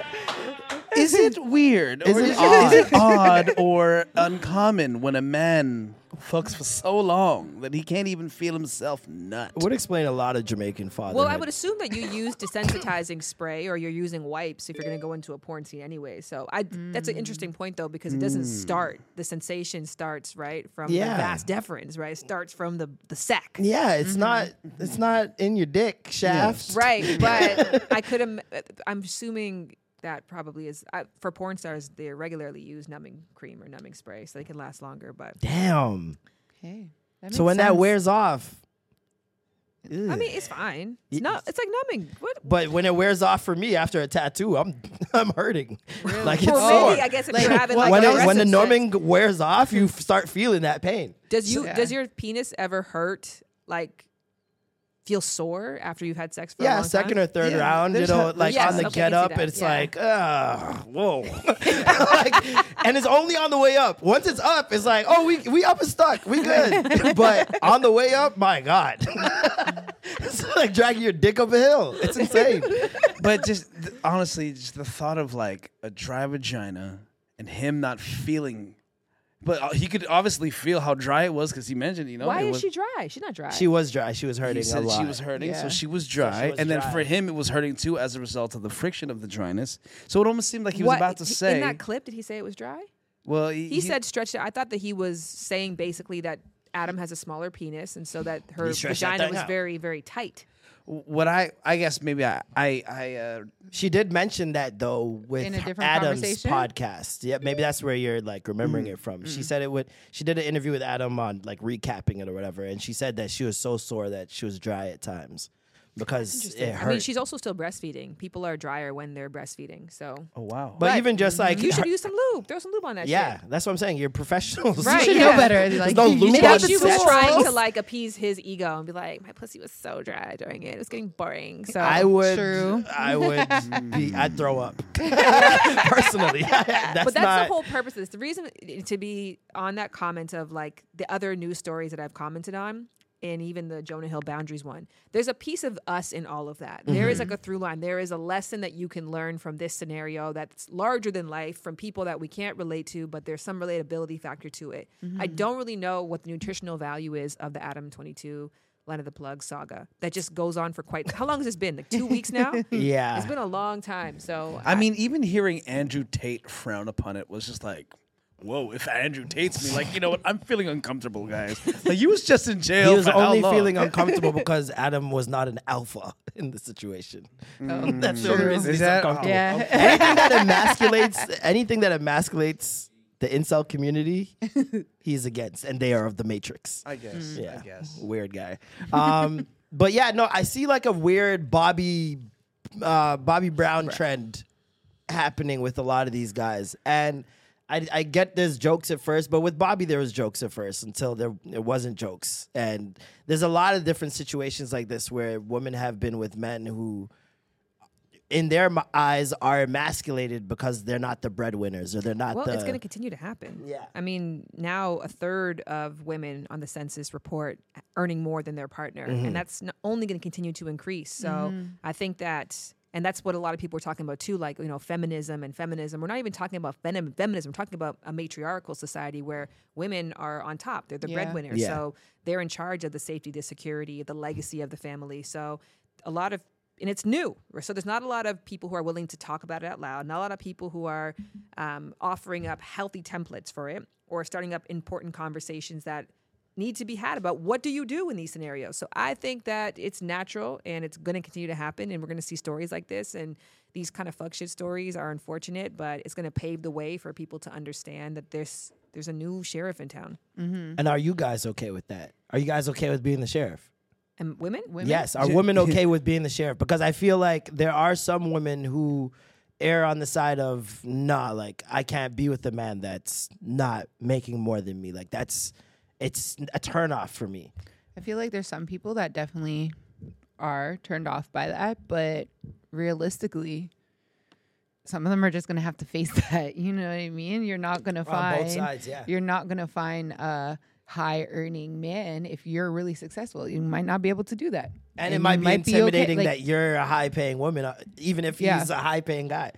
is it weird? Is or it is, odd? is it odd or uncommon when a man fucks for so long that he can't even feel himself nut? Would explain a lot of Jamaican fatherhood. Well, I would assume that you use desensitizing spray or you're using wipes if you're going to go into a porn scene anyway. So I, that's an mm. interesting point though because it doesn't mm. start. The sensation starts right from Yeah. the vas deferens, right? It starts from the the sac. Yeah, it's mm-hmm. not. It's not in your dick shaft. Right, but I could. Im- I'm assuming that probably is I, for porn stars. They regularly use numbing cream or numbing spray so they can last longer. But Damn. Okay. So makes when that wears off. I mean, it's fine. It's not. It's like numbing. What? But when it wears off for me after a tattoo, I'm I'm hurting. Like it's Well, sore. maybe I guess if you're having like when, it, when the numbing wears off, you f- start feeling that pain. Does you Yeah. does your penis ever hurt? Like feel sore after you've had sex for a Yeah, long second time? or third Yeah, round, you know, like Yes, on the okay, get up, that, it's yeah. like, ah, whoa, like, and it's only on the way up. Once it's up, it's like, oh, we we up and stuck, we good. but on the way up, my god, it's like dragging your dick up a hill. It's insane. but just th- honestly, just the thought of like a dry vagina and him not feeling, but uh, he could obviously feel how dry it was because he mentioned, you know, Why it is was, she dry? She's not dry. She was dry. She was He hurting a said lot. she was hurting, Yeah. so she was dry, was and then for him it was hurting too as a result of the friction of the dryness. So it almost seemed like he was about to say, in that clip. Did he say it was dry? well, he, He, said stretched it. I thought that he was saying basically that Adam has a smaller penis, and so that her He stretched that vagina was out. very very tight. What I, I guess maybe I, I, I uh, She did mention that though with In a different Adam's podcast. Yeah, maybe that's where you're like remembering Mm. it from. She said it would. She did an interview with Adam on like recapping it or whatever, and she said that she was so sore that she was dry at times because it I mean, she's also still breastfeeding. People are drier when they're breastfeeding, so. oh wow, but But even just like You should her- use some lube. Throw some lube on that yeah, shit. that's what I'm saying. You're professionals. Right, You should yeah. know better. Like, no you lube should on have she was sex trying to like appease his ego and be like, "My pussy was so dry during it; it was getting boring." So I would. True. I would be. I'd throw up personally. that's but that's not. the whole purpose of this. The reason eh, to be on that comment of like the other news stories that I've commented on, and even the Jonah Hill boundaries one, there's a piece of us in all of that. There is mm-hmm. like a through line. There is a lesson that you can learn from this scenario that's larger than life from people that we can't relate to, but there's some relatability factor to it. I mm-hmm. don't really know what the nutritional value is of the Adam 22 Lena the Plug saga that just goes on for quite. How long has this been? Like two weeks now. yeah. It's been a long time. So I mean, even hearing Andrew Tate frown upon it was just like, whoa, if Andrew Tate's me, like, you know what? I'm feeling uncomfortable, guys. Like, he was just in jail. he was for how only long? feeling uncomfortable because Adam was not an alpha in the situation. Oh, That's the only true. reason Is he's that- uncomfortable. Yeah. anything that emasculates anything that emasculates the incel community, he's against, and they are of the Matrix. I guess. yeah, I guess. weird guy. Um, but yeah, no, I see like a weird Bobby, uh, Bobby Brown trend happening with a lot of these guys, and. I, I get there's jokes at first, but with Bobby there was jokes at first until there it wasn't jokes. And there's a lot of different situations like this where women have been with men who in their eyes are emasculated because they're not the breadwinners or they're not Well, the it's going to continue to happen. Yeah. I mean, now a third of women on the census report earning more than their partner, Mm-hmm. and that's only going to continue to increase. So I think that, and that's what a lot of people are talking about too, like you know, feminism and feminism. We're not even talking about fem- feminism. We're talking about a matriarchal society where women are on top. They're the Yeah. breadwinners, Yeah. so they're in charge of the safety, the security, the legacy of the family. So a lot of and it's new. So there's not a lot of people who are willing to talk about it out loud. Not a lot of people who are um, offering up healthy templates for it or starting up important conversations that need to be had about what do you do in these scenarios. So I think that it's natural and it's going to continue to happen, and we're going to see stories like this and these kind of fuck shit stories are unfortunate, but it's going to pave the way for people to understand that there's there's a new sheriff in town. Mm-hmm. And are you guys okay with that? Are you guys okay with being the sheriff? And women, Women? Yes. Are women okay with being the sheriff? Because I feel like there are some women who err on the side of nah, like I can't be with a man that's not making more than me. Like that's it's a turnoff for me. I feel like there's some people that definitely are turned off by that, but realistically, some of them are just gonna have to face that. You know what I mean? You're not gonna On both find sides, yeah. you're not gonna find a high earning man, if you're really successful, you might not be able to do that. And, it you might be okay- intimidating like- that you're a high paying woman, uh, even if he's Yeah. Mm-hmm. a high paying guy.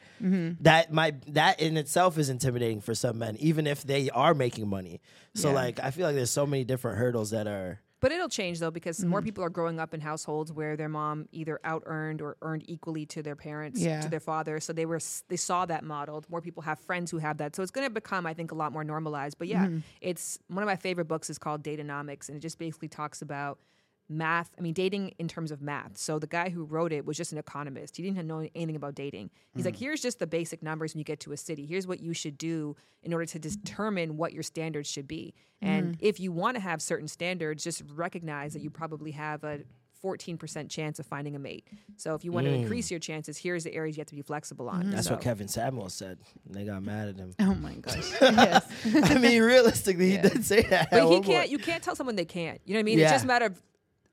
That might that in itself is intimidating for some men, even if they are making money. So Yeah. like I feel like there's so many different hurdles that are But it'll change though because Mm-hmm. more people are growing up in households where their mom either out earned or earned equally to their parents, Yeah. to their father. So they were they saw that modeled. More people have friends who have that. So it's going to become, I think, a lot more normalized. But yeah, Mm-hmm. it's one of my favorite books is called Dateonomics, and it just basically talks about math. I mean, dating in terms of math. So the guy who wrote it was just an economist. He didn't know anything about dating. He's like, mm. here's just the basic numbers when you get to a city. Here's what you should do in order to determine what your standards should be. And mm. if you want to have certain standards, just recognize that you probably have a 14% chance of finding a mate. So if you want to increase mm. your chances, here's the areas you have to be flexible on. Mm-hmm. that's So- what Kevin Samuel said. They got mad at him. Oh my gosh. yes. I mean, realistically, he did say that. But he can't. point. You can't tell someone they can't. You know what I mean? It's just a matter of.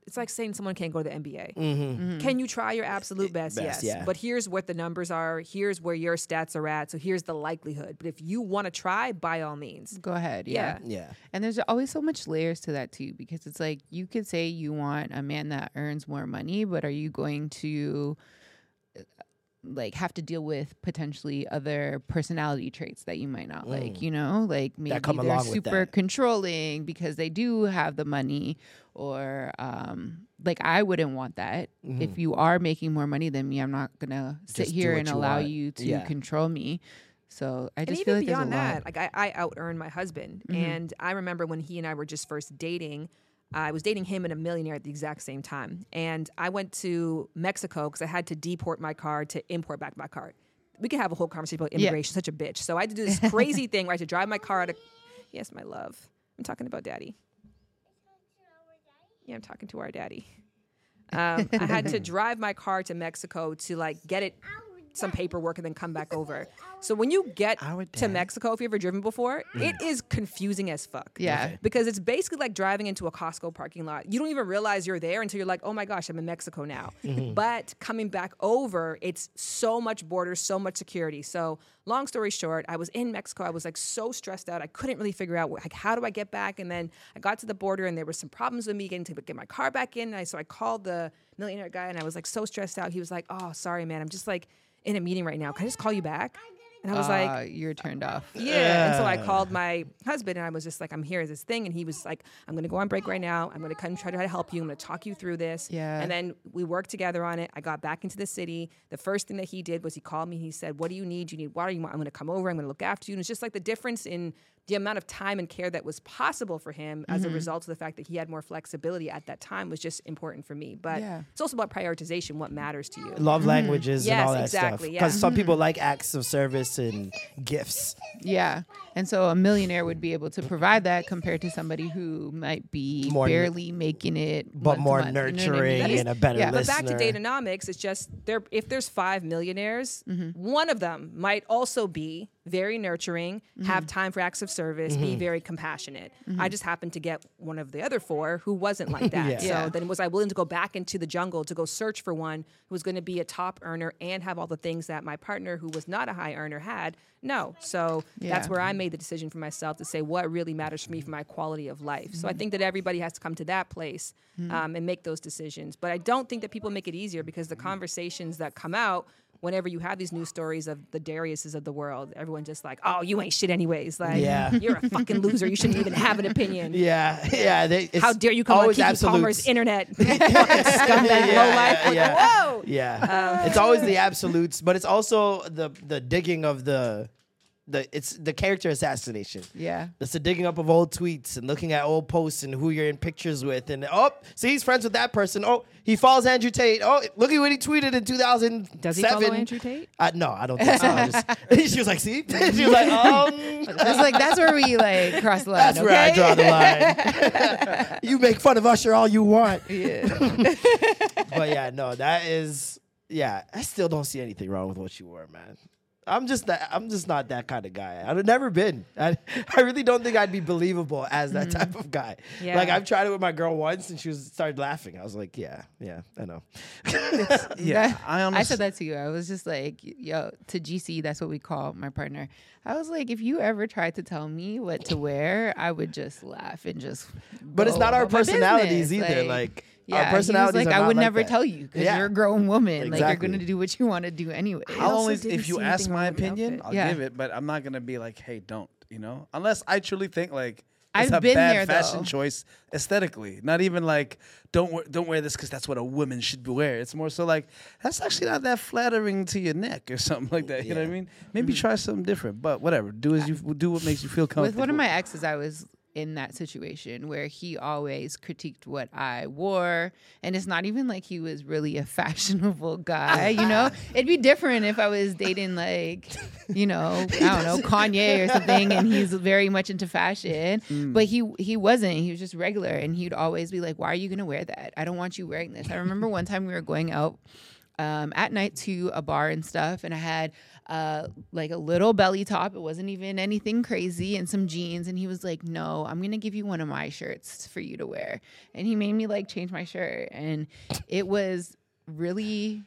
It's like saying someone can't go to the NBA. Can you try your absolute best? Mm-hmm. Best, yes. yeah. But here's what the numbers are. Here's where your stats are at. So here's the likelihood. But if you want to try, by all means. Go ahead. Yeah. Yeah. Yeah. And there's always so much layers to that too, because it's like you could say you want a man that earns more money, but are you going to like have to deal with potentially other personality traits that you might not like, you know? Like maybe come they're super controlling because they do have the money or um like I wouldn't want that. If you are making more money than me, I'm not going to sit Mm-hmm. Just do here and you allow want. you to Yeah. control me. So I and just feel even like there's a beyond lot. that, like I, I out earned my husband, and I remember when he and I were just first dating. I was dating him and a millionaire at the exact same time, and I went to Mexico because I had to deport my car to import back my car. We could have a whole conversation about Yeah. immigration. Such a bitch. So I had to do this crazy thing where I had to drive my car out of. Yes, my love. I'm talking about daddy. Yeah, I'm talking to our daddy. Um, I had to drive my car to Mexico to like get it some paperwork and then come back over. So when you get to. Mexico, if you've ever driven before, it is confusing as fuck. Yeah. Because it's basically like driving into a Costco parking lot. You don't even realize you're there until you're like, oh my gosh, I'm in Mexico now. But coming back over, it's so much borders, so much security. So long story short, I was in Mexico. I was like so stressed out. I couldn't really figure out like how do I get back. And then I got to the border and there were some problems with me getting to get my car back in. And I, so I called the millionaire guy and I was like so stressed out. He was like, oh, sorry, man. I'm just like in a meeting right now. Can I just call you back? And I was like, Uh, you're turned off. yeah. And so I called my husband and I was just like, I'm here as this thing. And he was like, I'm going to go on break right now. I'm going to come try to help you. I'm going to talk you through this. Yeah. And then we worked together on it. I got back into the city. The first thing that he did was he called me. He said, What do you need? You need water? You want, I'm going to come over. I'm going to look after you. And it's just like the difference in the amount of time and care that was possible for him as Mm-hmm. a result of the fact that he had more flexibility at that time was just important for me. But Yeah. it's also about prioritization, what matters to you. Love languages and Mm-hmm. Yes, all that exactly, stuff. yeah. Because some people like acts of service and gifts. Yeah. And so a millionaire would be able to provide that compared to somebody who might be More n- barely making it, but more month, you know I mean? nurturing That is- and a better yeah. But back to listener. Dateonomics, it's just there. If there's five millionaires, Mm-hmm. one of them might also be very nurturing, have Mm-hmm. time for acts of service, be very compassionate. I just happened to get one of the other four who wasn't like that. Yeah. So Yeah. then was I willing to go back into the jungle to go search for one who was going to be a top earner and have all the things that my partner, who was not a high earner, had? No. So that's where I made the decision for myself to say what really matters for me for my quality of life. So I Mm-hmm. think that everybody has to come to that place um, and make those decisions. But I don't think that people make it easier because the conversations that come out whenever you have these news stories of the Dariuses of the world, everyone just like, oh, you ain't shit anyways. Like, Yeah. you're a fucking loser. You shouldn't even have an opinion. Yeah, yeah. They, it's How dare you come on Keke absolutes. Palmer's internet? scumbag, low life. Like, yeah. Whoa. Yeah, um, it's always the absolutes, but it's also the the digging of the the it's the character assassination. Yeah. It's the digging up of old tweets and looking at old posts and who you're in pictures with. And oh, see, he's friends with that person. Oh, he follows Andrew Tate. Oh, look at what he tweeted in 2007. Does he follow Andrew Tate? Uh, no, I don't think so. Just, she was like, see? she was like, um, That's like that's where we like cross the line. that's where I draw the line. you make fun of Usher all you want. Yeah. But yeah, no, that is, yeah, I still don't see anything wrong with what you wore, man. I'm just that. I'm just not that kind of guy. I've never been. I, I really don't think I'd be believable as that mm-hmm. type of guy. Yeah. Like I've tried it with my girl once, and she was started laughing. I was like, yeah, yeah, I know. Yeah, I I said that to you. I was just like, yo, to GC, that's what we call my partner. I was like, if you ever tried to tell me what to wear, I would just laugh and just. But it's not our personalities business. either. Like, our yeah, was personalities like, I would like never that. tell you because Yeah. you're a grown woman. Like, you're gonna do what you want to do anyway. I'll only if you ask my wrong with the opinion. I'll Yeah. give it, but I'm not gonna be like, hey, don't. You know, unless I truly think like it's I've a been bad there, fashion though. choice aesthetically. Not even like don't wear, don't wear this because that's what a woman should wear. It's more so like that's actually not that flattering to your neck or something like that. You know what I mean? Maybe mm-hmm. try something different, but whatever. Do as you do what makes you feel comfortable. With one of my exes, I was in that situation where he always critiqued what I wore. And it's not even like he was really a fashionable guy, you know? It'd be different if I was dating, like, you know, I don't know, Kanye or something, and he's very much into fashion. But he he wasn't. He was just regular. And he'd always be like, Why are you going to wear that? I don't want you wearing this. I remember one time we were going out um, at night to a bar and stuff, and I had like a little belly top. It wasn't even anything crazy, and some jeans. And he was like, "No, I'm gonna give you one of my shirts for you to wear." And he made me like change my shirt, and it was really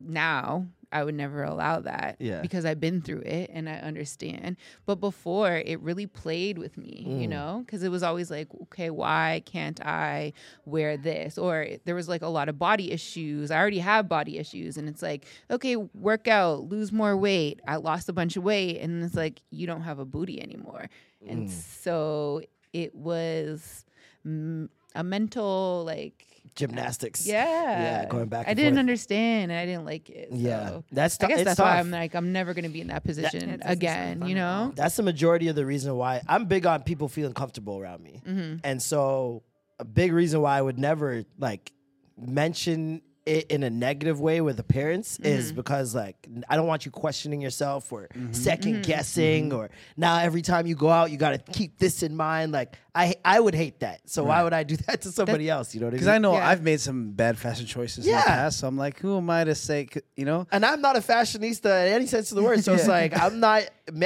now I would never allow that Yeah. because I've been through it and I understand. But before it really played with me, Mm. you know, because it was always like, okay, why can't I wear this? Or there was like a lot of body issues. I already have body issues. And it's like, okay, work out, lose more weight. I lost a bunch of weight. And it's like, you don't have a booty anymore. Mm. And so it was mm, a mental, like, Gymnastics. yeah. Yeah, going back I and didn't forth. understand and I didn't like it. Yeah. That's I guess it's that's why. I'm like I'm never gonna be in that position doesn't again. You know. That's the majority of the reason why I'm big on people feeling comfortable around me. Mm-hmm. And so a big reason why I would never like mention it in a negative way with appearance is mm-hmm. because like I don't want you questioning yourself or mm-hmm. second mm-hmm. guessing or now every time you go out you got to keep this in mind like I I would hate that. So why would I do that to somebody else, you know what I mean? Because I know Yeah. I've made some bad fashion choices in Yeah. the past, so I'm like, who am I to say? You know, and I'm not a fashionista in any sense of the word. So it's like I'm not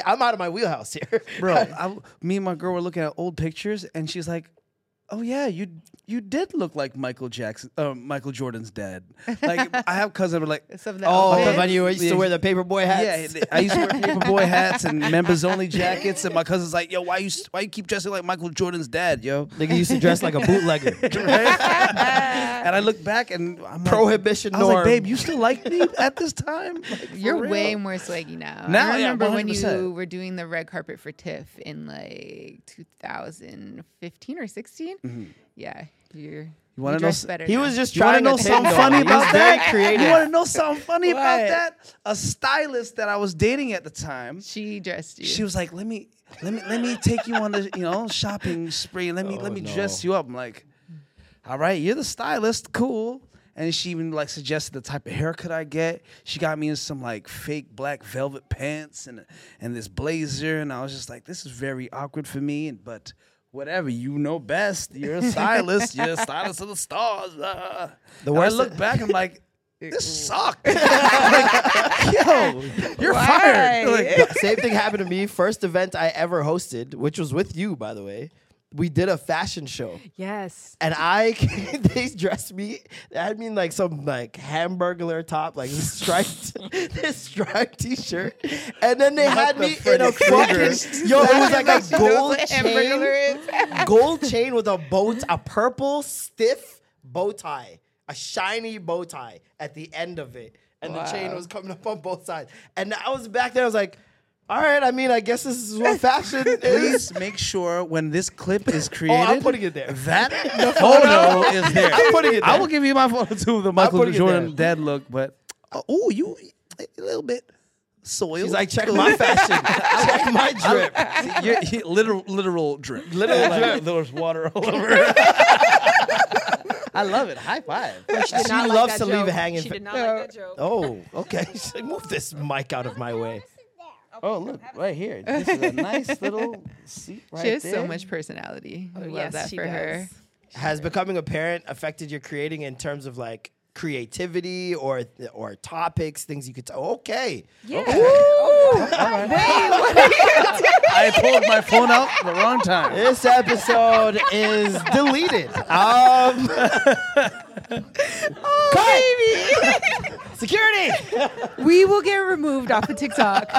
I'm out of my wheelhouse here. bro. I, me and my girl were looking at old pictures, and she's like, "Oh yeah, you you did look like Michael Jackson, uh, Michael Jordan's dad." Like I have cousins that were like, Some of Oh, outfits. because when you used Yeah. to wear the paperboy hats. Yeah, I used to wear paperboy hats and members only jackets, and my cousin's like, "Yo, why you why you keep dressing like Michael Jordan's dad, yo?" Nigga used to dress like a bootlegger. and I look back and I'm like, Prohibition I was like, "Babe, you still like me at this time?" Like, You're way more swaggy now. Now, I yeah, remember when you were doing the red carpet for TIFF in like 2015 or 16. Mm-hmm. Yeah, you're. You wanna know better. He now. was just You want trying to know something funny about that? creative. You want to know something funny about that? A stylist that I was dating at the time. She dressed you. She was like, "Let me, let me, let me take you on the, you know, shopping spree. Let me, let me dress you up." I'm like, "All right, you're the stylist, cool." And she even like suggested the type of haircut I get. She got me in some like fake black velvet pants and and this blazer, and I was just like, "This is very awkward for me." And but whatever, you know best. You're a stylist. You're a stylist of the stars. Uh. The And I worst- look back, I'm like. This sucked. like, yo, you're fired. Like, Same thing happened to me. First event I ever hosted, which was with you, by the way. We did a fashion show, Yes. and I they dressed me. I had me in like some like hamburger top, like this striped, this striped t-shirt, and then they had the me in a Freddy Krueger. fucking yo. It was like a gold chain, gold chain with a bow, t- a purple stiff bow tie, a shiny bow tie at the end of it, and the chain was coming up on both sides. And I was back there. I was like, all right. I mean, I guess this is what fashion is. please make sure when this clip is created, Oh, I'm putting it there. that photo is there. I'm putting it I will give you my photo too of the Michael putting it Jordan dead look, but oh, you a little bit soiled. She's like, check my fashion, check my drip. You're, you literal, literal drip. Literal Like, There's water all over. I love it. High five. She, did She not like loves that to leave joke. it hanging She fa- did not like that joke. Oh, okay. She's like, Move this mic out of my way. Oh, look right here. This is a nice little seat right she has there. so much personality. I love yes, that she for her. does. Has becoming a parent affected your creating in terms of like creativity or or topics, things you could. T- okay, Yeah. I pulled my phone out the wrong time. this episode is deleted. Um, cut! Security. We will get removed off of TikTok.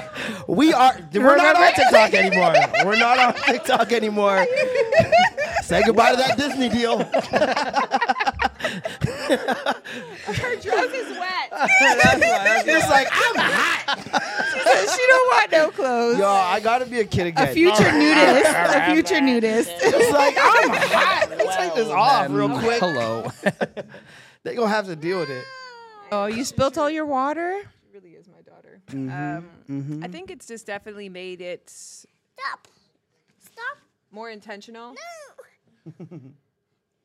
We are. We're not on TikTok anymore. We're not on TikTok anymore. Say goodbye to that Disney deal. Her dress is wet. It's like I'm hot. she don't want no clothes. Yo, I gotta be a kid again. a future nudist. A future nudist. It's like I'm hot. Let me take this off real quick. Hello. They gonna have to deal with it. Oh, you spilt all your water? She really is my daughter. Um, I think it's just definitely made it Stop. Stop. more intentional No!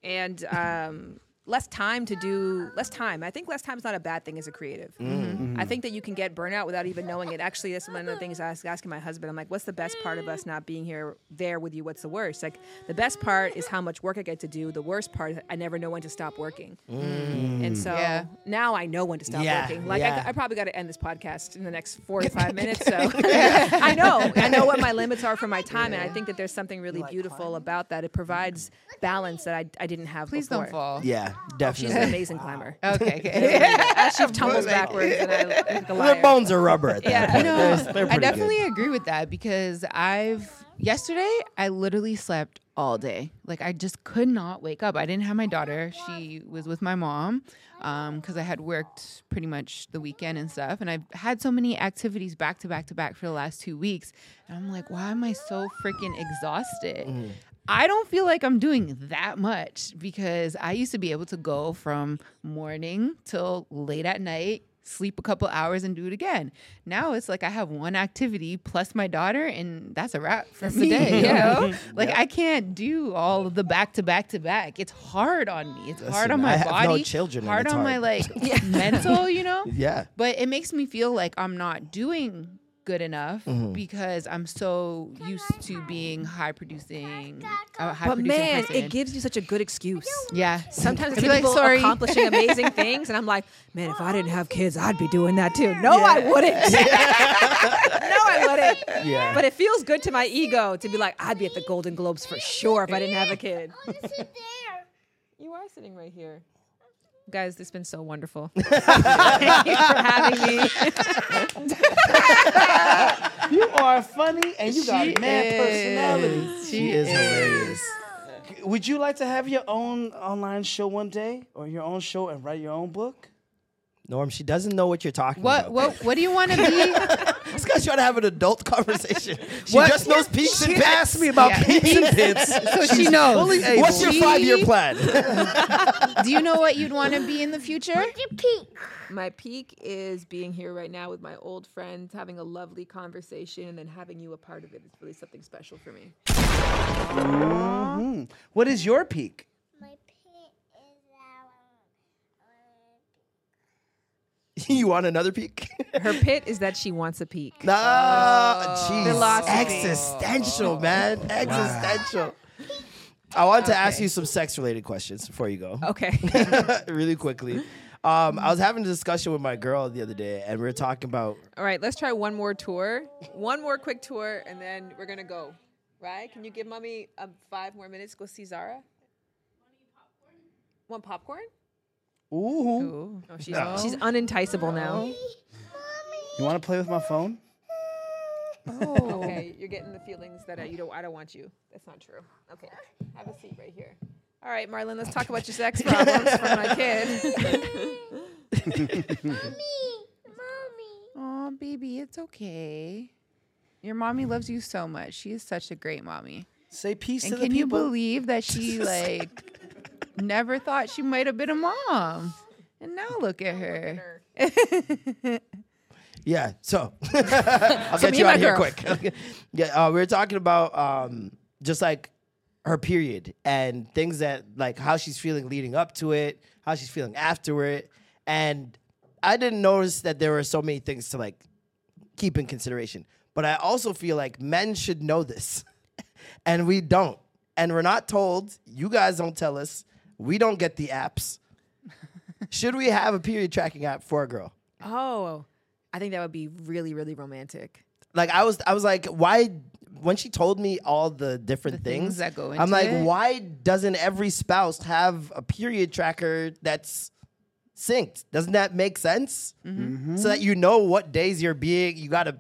and um, less time to do less time. I think less time is not a bad thing as a creative. Mm-hmm. Mm-hmm. I think that you can get burnout without even knowing it. Actually, that's one of the things I was asking my husband. I'm like, what's the best part of us not being here there with you? What's the worst? Like the best part is how much work I get to do. The worst part is I never know when to stop working. Mm. And so Yeah. now I know when to stop Yeah, working. Like yeah. I, I probably got to end this podcast in the next four to five minutes. So I know, I know what my limits are for my time, and I think that there's something really beautiful about that. It provides balance that I, I didn't have. Please before. don't fall. Yeah, Oh, she's definitely. an amazing climber. Okay, okay. As she tumbles backwards, and I like a Their liar. bones are rubber at that Yeah. point. No, They're- they're I pretty definitely good. agree with that because I've yesterday I literally slept all day. Like I just could not wake up. I didn't have my daughter. She was with my mom um, because I had worked pretty much the weekend and stuff, and I've had so many activities back to back to back for the last two weeks. And I'm like, why am I so freaking exhausted? Mm. I don't feel like I'm doing that much because I used to be able to go from morning till late at night, sleep a couple hours and do it again. Now it's like I have one activity plus my daughter and that's a wrap for the day, you know? Like I can't do all of the back to back to back. It's hard on me. It's hard on my I have no body. children hard on my like mental, you know? Yeah. But it makes me feel like I'm not doing good enough Mm-hmm. because I'm so used to being high producing. Uh, high But producing man, person. it gives you such a good excuse. yeah. Sometimes I I'd see be like, people sorry. accomplishing amazing things, and I'm like, man, if I didn't have kids, I'd be doing that too. No, I wouldn't. no, I wouldn't. Yeah. But it feels good to my ego to be like, I'd be at the Golden Globes for sure if I didn't have a kid. Sit there. You are sitting right here. Guys, this has been so wonderful. Thank you for having me. You are funny and you got She mad is. personality. She is hilarious. Would you like to have your own online show one day, or your own show and write your own book? Norm, she doesn't know what you're talking What about. what what do you want to be? This guy's trying to have an adult conversation. She What- just knows peeps and She pits. asked me about Yeah. peeps and pits. so she knows. What's your five-year plan? Do you know what you'd want to be in the future? You peek. My peak is being here right now with my old friends, having a lovely conversation, and then having you a part of it. it is really something special for me. Mhm. What is your peak? My peek is you want another peek? Her pit is that she wants a peek. Nah, jeez. Philosophy. Existential, man. Existential. I wanted to ask you some sex-related questions before you go. Okay. really quickly. Um, I was having a discussion with my girl the other day, and we were talking about All right, let's try one more tour. One more quick tour, and then we're gonna go. Right? Can you give mommy um, five more minutes? to Go see Zara. Want popcorn? Ooh. Oh, she's she's unenticeable now. You want to play with my phone? Oh. Okay, you're getting the feelings that I, you don't. I don't want you. That's not true. Okay, have a seat right here. All right, Marlon, let's talk about your sex problems for my kid. Mommy. Mommy. Oh, baby, it's okay. Your mommy loves you so much. She is such a great mommy. Say peace And to the can you people. believe that she like never thought she might have been a mom? And now look at her. Yeah, so I'll get me you out here girl. quick. yeah, uh, we were talking about um, just like her period and things that like how she's feeling leading up to it, how she's feeling after it, and I didn't notice that there were so many things to like keep in consideration. But I also feel like men should know this, and we don't, and we're not told. You guys don't tell us. We don't get the apps. Should we have a period tracking app for a girl? Oh, I think that would be really, really romantic. Like I was, I was like, why? When she told me all the different The things things, that go into I'm like, it? why doesn't every spouse have a period tracker that's synced? Doesn't that make sense? Mm-hmm. So that you know what days you're being, you gotta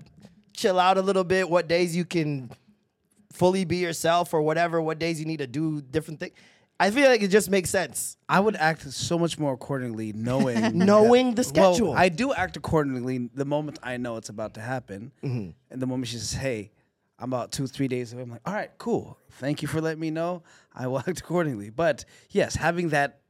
chill out a little bit. What days you can fully be yourself or whatever. What days you need to do different things. I feel like it just makes sense. I would act so much more accordingly, knowing Knowing the Well, schedule. I do act accordingly the moment I know it's about to happen, Mm-hmm. and the moment she says, "Hey, I'm about two, three days away," I'm like, "All right, cool. Thank you for letting me know. I will act accordingly." But yes, having that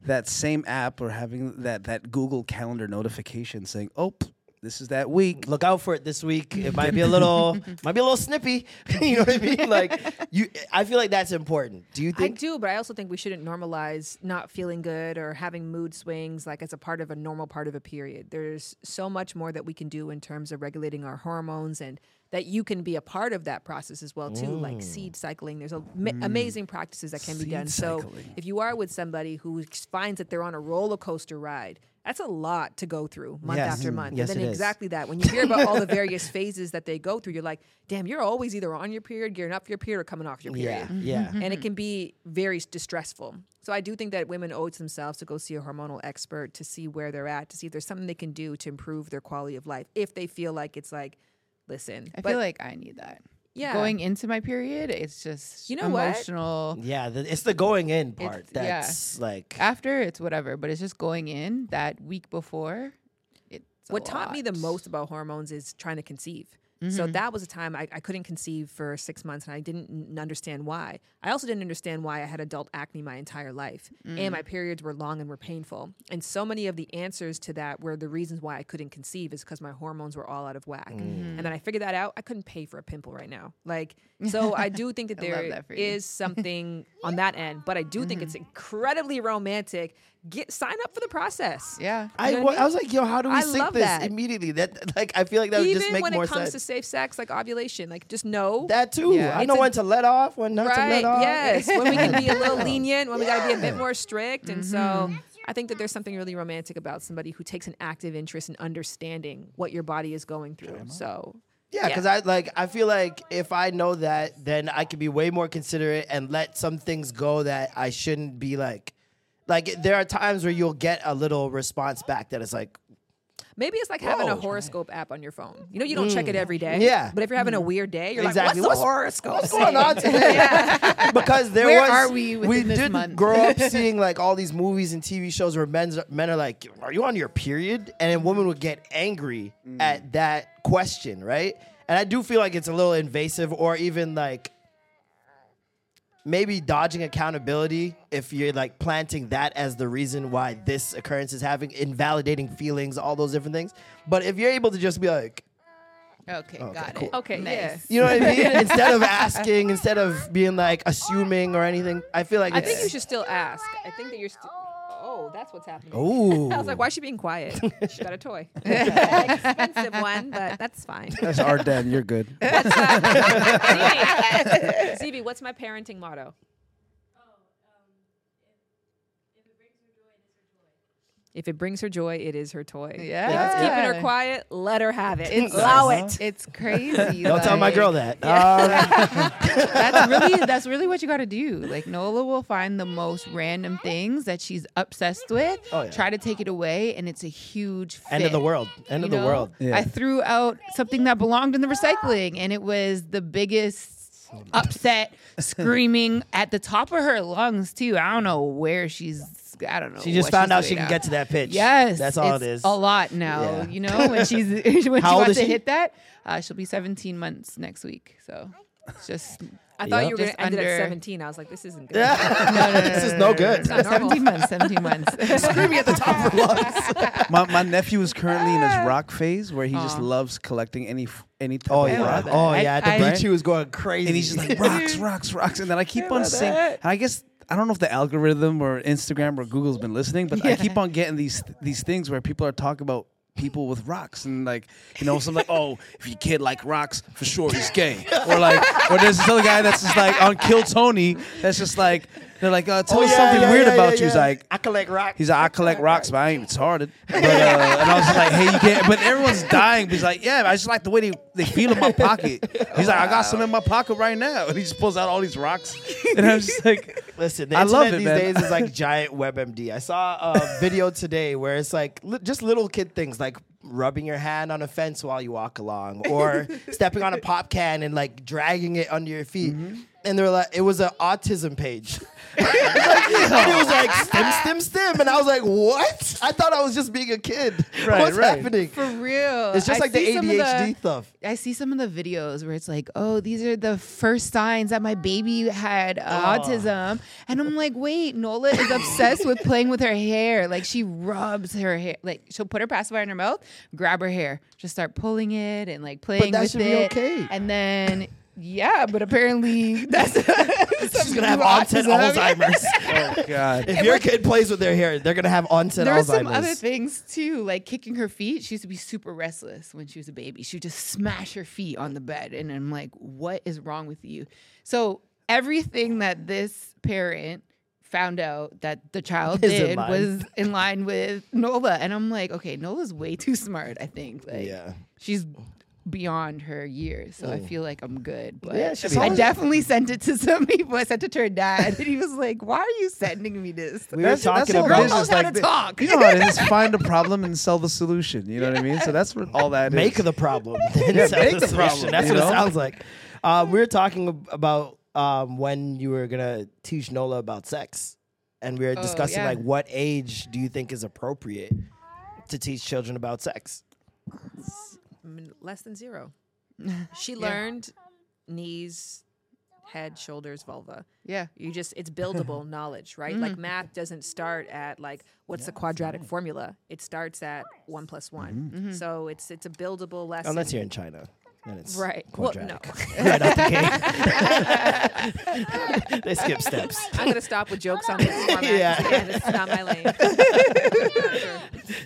that same app or having that that Google Calendar notification saying, "Oh, p- this is that week." look out for it this week. It might be a little, might be a little snippy. you know what I mean? Like you, I feel like that's important. Do you think? I do, but I also think we shouldn't normalize not feeling good or having mood swings like as a part of a normal part of a period. There's so much more that we can do in terms of regulating our hormones and that you can be a part of that process as well too, like mm. seed cycling. There's a, ma- mm. amazing practices that can be Seed done. So if you are with somebody who finds that they're on a roller coaster ride, that's a lot to go through month Yes. after Mm. month. Yes, and it then is. exactly that. When you hear about all the various phases that they go through, you're like, damn, you're always either on your period, gearing up for your period, or coming off your period Yeah, yeah. Mm-hmm. and it mm-hmm. can be very distressful. So I do think that women owe it to themselves to go see a hormonal expert to see where they're at, to see if there's something they can do to improve their quality of life. If they feel like it's like, listen, I but feel like I need that. yeah, Going into my period, it's just You know what? emotional. Yeah, the, it's the going in part It's- yeah. that's like After it's whatever, but it's just going in that week before. It's a what taught me the most about hormones is trying to conceive. So that was a time I, I couldn't conceive for six months and I didn't n- understand why. I also didn't understand why I had adult acne my entire life and my periods were long and were painful. And so many of the answers to that were the reasons why I couldn't conceive is because my hormones were all out of whack. And then I figured that out. I couldn't pay for a pimple right now. Like, so I do think that there that is something on that end, but I do think it's incredibly romantic. Get sign up for the process. Yeah. I, know what I mean? I was like, yo, how do we I sync love this that. immediately? That like I feel like that would Even just make more sense. when it comes sense. to safe sex, like ovulation, like just know that too. Yeah. I It's know a- when to let off, when not to let off. Yes, when we can be a little lenient, when we got to be a bit more strict, and so Mm-hmm. I think that there's something really romantic about somebody who takes an active interest in understanding what your body is going through. So Yeah, Yeah. because I like I feel like if I know that, then I can be way more considerate and let some things go that I shouldn't be like. Like there are times where you'll get a little response back that is like, maybe it's like having a horoscope app on your phone. You know, you don't check it every day. Mm. Yeah. But if you're having a weird day, you're exactly like, what's the horoscope? What's going on today? because there Where was are we we did month? grow up seeing like all these movies and TV shows where men's men are like, "Are you on your period?" And then women would get angry at that question, right? And I do feel like it's a little invasive, or even like maybe dodging accountability if you're like planting that as the reason why this occurrence is having invalidating feelings, all those different things. But if you're able to just be like, Okay, got cool. it. Okay, yeah. nice. you know what I mean? instead of asking, instead of being like assuming or anything, I feel like I it's, think you should still ask. I think that you're still. Oh, that's what's happening. Ooh. I was like, why is she being quiet? she got a toy. An expensive one, but that's fine. That's our dad. You're good. ZB, what's my parenting motto? If it brings her joy, it is her toy. Yeah. If it's keeping her quiet, let her have it. It's- Allow it. It's crazy. Don't tell my girl that. that's really that's really what you got to do. Like Nola will find the most random things that she's obsessed with, Oh, yeah. try to take it away, and it's a huge End of the world. End you of the know? world. Yeah. I threw out something that belonged in the recycling, and it was the biggest upset, screaming at the top of her lungs too. I don't know where she's. I don't know. She just found out she can now. get to that pitch. Yes, That's all it is. A lot now, Yeah. you know. When she's when How she wants to she? hit that, uh, she'll be 17 months next week. So it's just I thought Yep. you were going Just to end it under- at 17. I was like, this isn't good. no, no, no, This is no, no no, good. no, no, It's not normal. 17 months. 17 months. Screaming at the top of her lungs. my, my nephew is currently in his rock phase where he just loves collecting any f- any type Oh of yeah. rock. that. Oh I- yeah. At the I- beach, he was going crazy. and he's just like rocks, rocks, rocks, and then I keep on saying, and I guess I don't know if the algorithm or Instagram or Google's been listening, but I keep on getting these these things where people are talking about people with rocks and like you know something like oh if your kid like rocks for sure he's gay. Or like or there's this other guy that's just like on Kill Tony that's just like They're like, uh, tell Oh, us yeah, something yeah, weird yeah, about you. He's like, I collect rocks. He's like, I collect rocks, but I ain't retarded. But, uh, and I was just like, hey, you can't. But everyone's dying. But he's like, yeah, I just like the way they, they feel in my pocket. He's like, I got some in my pocket right now. And he just pulls out all these rocks. And I'm just like, Listen, the I love it, these man. days is like giant WebMD. I saw a video today where it's like li- just little kid things like rubbing your hand on a fence while you walk along or stepping on a pop can and like dragging it under your feet. Mm-hmm. And they're like, it was an autism page. And it was like stim, stim, stim. And I was like, what? I thought I was just being a kid. Right, What's right. happening? For real. It's just I like the see some of ADHD stuff. I see some of the videos where it's like, oh, these are the first signs that my baby had uh, autism. And I'm like, wait, Nola is obsessed with playing with her hair. Like she rubs her hair. Like she'll put her pacifier in her mouth, grab her hair, just start pulling it and like playing that with should be it. okay. And then yeah, but apparently that's She's gonna have onset Alzheimer's. oh, God. if your kid plays with their hair, they're gonna have onset There were Alzheimer's. some other things too, like kicking her feet. She used to be super restless when she was a baby. She would just smash her feet on the bed, and I'm like, "What is wrong with you?" So everything that this parent found out that the child Is did line. was in line with Nola, and I'm like, "Okay, Nola's way too smart. I think. Like, Yeah. she's." Beyond her years, so I feel like I'm good. But Yeah, she'll be I good. definitely sent it to some people. I sent it to her dad, and he was like, "Why are you sending me this?" We were talking all about Girl knows how to the- talk. You know how it is. Find a problem and sell the solution. You know what I mean? So that's what all that is. make the problem. Yeah, make the solution. problem, That's what know? it sounds like. Uh, we were talking about um, when you were gonna teach Nola about sex, and we were Oh, discussing yeah. like what age do you think is appropriate to teach children about sex? Mm, less than zero. She learned knees, head, shoulders, vulva. Yeah. You just it's buildable knowledge, right? Mm-hmm. Like math doesn't start at like what's the quadratic formula. It starts at one plus one. Mm-hmm. So it's it's a buildable lesson. Unless you're in China. Then it's Right. Well, quadratic. no. right out the gate. they skip steps. I'm gonna stop with jokes on this format. Yeah. yeah. it's not my lane.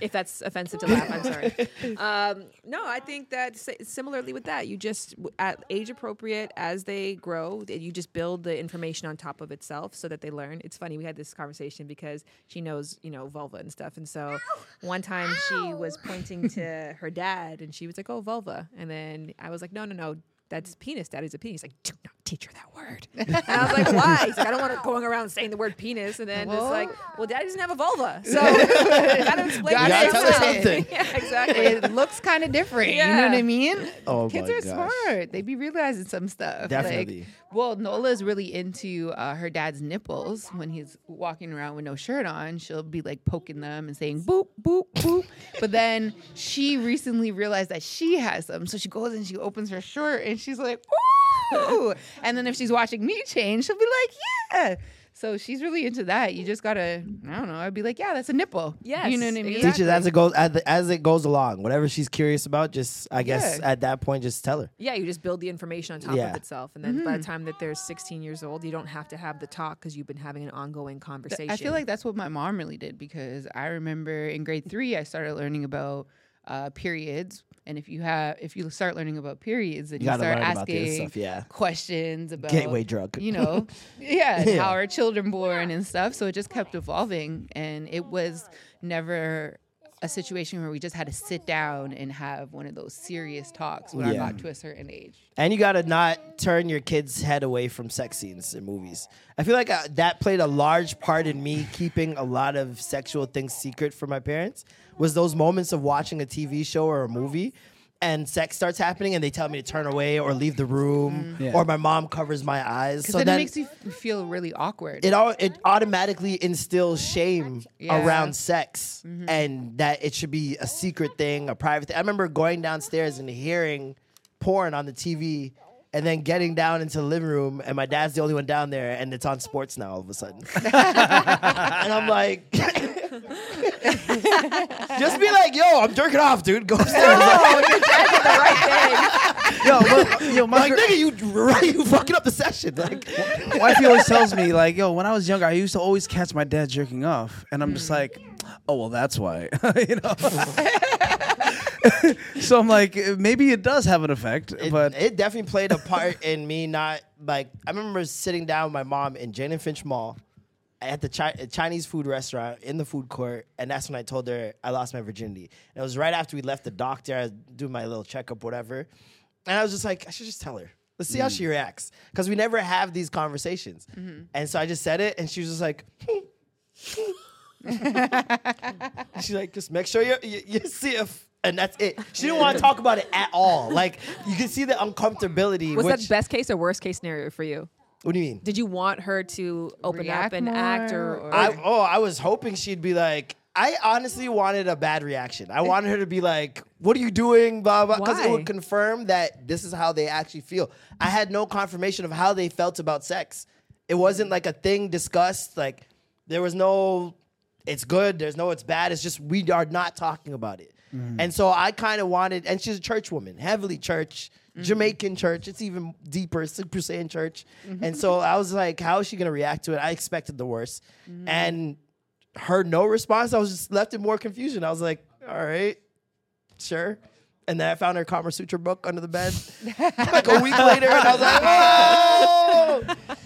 If that's offensive to laugh, I'm sorry. Um, no, I think that similarly with that, you just at age appropriate as they grow, you just build the information on top of itself so that they learn. It's funny we had this conversation because she knows you know vulva and stuff, and so one time she was pointing to her dad and she was like, "Oh, vulva," and then I was like, "No, no, no." That's penis. Daddy's a penis. Like, do not teach her that word. And I was like, why? He's like, I don't want her going around saying the word penis. And then it's like, well, daddy doesn't have a vulva. So gotta explain Gotta it tell her something. yeah, exactly. it looks kind of different. You know what I mean? Oh Kids my are gosh. smart. They be realizing some stuff. Definitely. Like, well, Nola's really into uh, her dad's nipples. When he's walking around with no shirt on, she'll be like poking them and saying boop, boop, boop. but then she recently realized that she has them. So she goes and she opens her shirt and she's like, ooh. and then if she's watching me change, she'll be like, yeah. So she's really into that. You just gotta, I don't know. I'd be like, yeah, that's a nipple. Yes, you know what I mean. exactly. Teach it as it goes as, the, as it goes along. Whatever she's curious about, just I guess Yeah. at that point, just tell her. yeah, you just build the information on top Yeah. of itself. And then by the time that they're 16 years old, you don't have to have the talk because you've been having an ongoing conversation. I feel like that's what my mom really did because I remember in grade three I started learning about uh, periods, and if you have if you start learning about periods, and You you, start learn about asking stuff, yeah. questions about Gateway drug. You know, yeah, Yeah. how are children born and stuff. So it just kept evolving, and it was never a situation where we just had to sit down and have one of those serious talks when I Yeah. got to a certain age. And you gotta not turn your kid's head away from sex scenes in movies. I feel like uh, that played a large part in me keeping a lot of sexual things secret from my parents. Was those moments of watching a TV show or a movie, and sex starts happening, and they tell me to turn away or leave the room, mm-hmm. Yeah. or my mom covers my eyes. So then, then it makes you feel really awkward. it all it automatically instills shame Yeah. around sex mm-hmm. and that it should be a secret thing, a private thing. I remember going downstairs and hearing porn on the TV and then getting down into the living room and my dad's the only one down there and it's on sports now all of a sudden. and I'm like Just be like, yo, I'm jerking off, dude. Go upstairs. Yo, but, yo, my like, gir- nigga, you right, you fucking up the session. Like, wifey always tells me like, yo, when I was younger, I used to always catch my dad jerking off, and I'm just like, oh well, that's why, you know. so I'm like, maybe it does have an effect, it, but it definitely played a part in me not like I remember sitting down with my mom in Jane and Finch Mall at the chi- Chinese food restaurant in the food court, and that's when I told her I lost my virginity. And it was right after we left the doctor. I was doing my little checkup, whatever, and I was just like, I should just tell her. Let's see how she mm. reacts, because we never have these conversations. Mm-hmm. And so I just said it, and she was just like. She's like, just make sure you're, you you see if, and that's it. She didn't want to talk about it at all. Like you can see the uncomfortability. Was which, that best case or worst case scenario for you? What do you mean? Did you want her to open React up and act or, or I, oh, I was hoping she'd be like. I honestly wanted a bad reaction. I wanted her to be like, "What are you doing?" Blah blah, because it would confirm that this is how they actually feel. I had no confirmation of how they felt about sex. It wasn't like a thing discussed. Like there was no, it's good. There's no, it's bad. It's just we are not talking about it. Mm-hmm. And so I kind of wanted, and she's a church woman, heavily church, mm-hmm. Jamaican church. It's even deeper, Super Saiyan church. Mm-hmm. And so I was like, how is she gonna react to it? I expected the worst, and her no response. I was just left in more confusion. I was like, all right, sure. And then I found her Kama Sutra book under the bed like a week later, and I was like,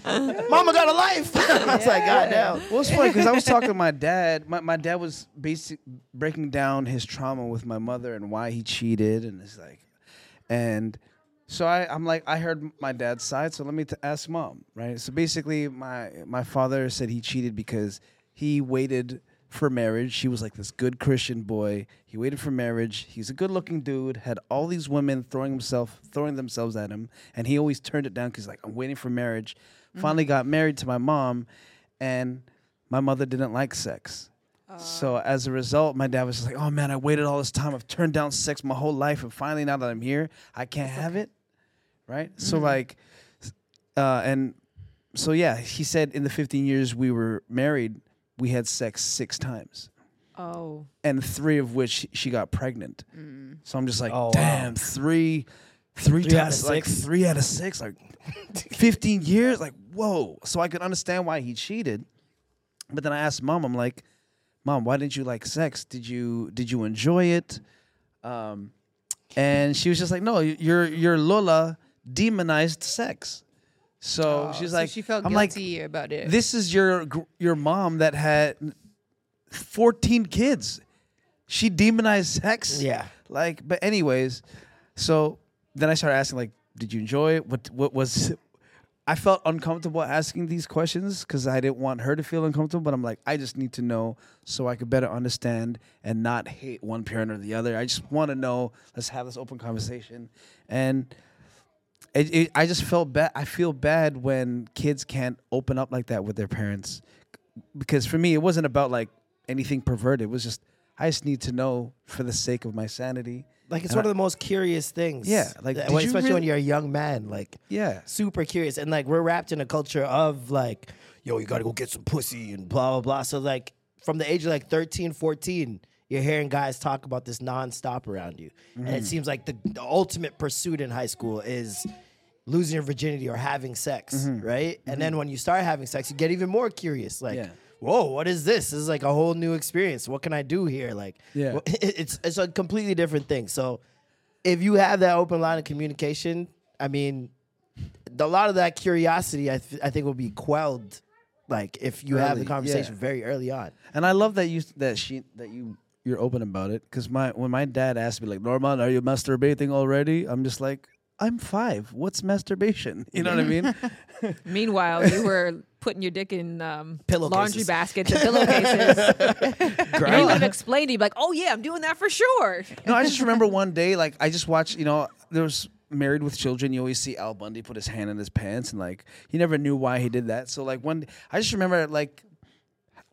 oh, Mama got a life. I was like, God damn. Well, it's funny because I was talking to my dad. My, my dad was basic breaking down his trauma with my mother and why he cheated, and it's like, and so I, I'm like, I heard my dad's side, so let me t- ask mom, right? So basically, my my father said he cheated because he waited for marriage. He was like this good Christian boy. He waited for marriage. He's a good-looking dude. Had all these women throwing himself, throwing themselves at him, and he always turned it down because like I'm waiting for marriage. Finally, got married to my mom, and my mother didn't like sex. So as a result, my dad was just like, "Oh man, I waited all this time. I've turned down sex my whole life, and finally, now that I'm here, I can't have it." Right? So like, uh, and so yeah, he said in the 15 years we were married, we had sex six times, oh and three of which she got pregnant. So I'm just like, Oh, wow. damn, three, three, Three out times, like six? three out of six, like 15 years, like whoa. So I could understand why he cheated, but then I asked mom, I'm like, mom, why didn't you like sex? Did you did you enjoy it? Um, and she was just like, no, your your Lola demonized sex. So Oh, she's so like, she felt I'm like, guilty about it. this is your your mom that had 14 kids. She demonized sex. Yeah. Like, but anyways, so then I started asking like, did you enjoy it? What what was I felt uncomfortable asking these questions because I didn't want her to feel uncomfortable, but I'm like, I just need to know so I could better understand and not hate one parent or the other. I just want to know. Let's have this open conversation. And it, it, I just felt bad. I feel bad when kids can't open up like that with their parents, because for me, it wasn't about like anything perverted. It was just I just need to know for the sake of my sanity. Like it's And one I- of the most curious things. Yeah, like, that- did you especially when you're a young man, like Yeah. super curious, and like we're wrapped in a culture of like, yo, you gotta go get some pussy and blah blah blah. So like from the age of like 13, 14, you're hearing guys talk about this nonstop around you, and Mm-hmm. it seems like the, the ultimate pursuit in high school is losing your virginity or having sex, Mm-hmm. right? And then when you start having sex, you get even more curious, like. Yeah. Whoa! What is this? This is like a whole new experience. What can I do here? Like, Yeah. it's it's a completely different thing. So, if you have that open line of communication, I mean, a lot of that curiosity, I, th- I think, will be quelled. Like if you have the conversation yeah. very early on. And I love that you that she that you you're open about it because my when my dad asked me like Norman, are you masturbating already? I'm just like I'm five. What's masturbation? You know what I mean? Meanwhile, you were putting your dick in um, laundry baskets and pillowcases. you would have explained to you, like, oh yeah, I'm doing that for sure. no, I just remember one day, like I just watched, you know, there was Married with Children. You always see Al Bundy put his hand in his pants, and like you never knew why he did that. So like one, I just remember like.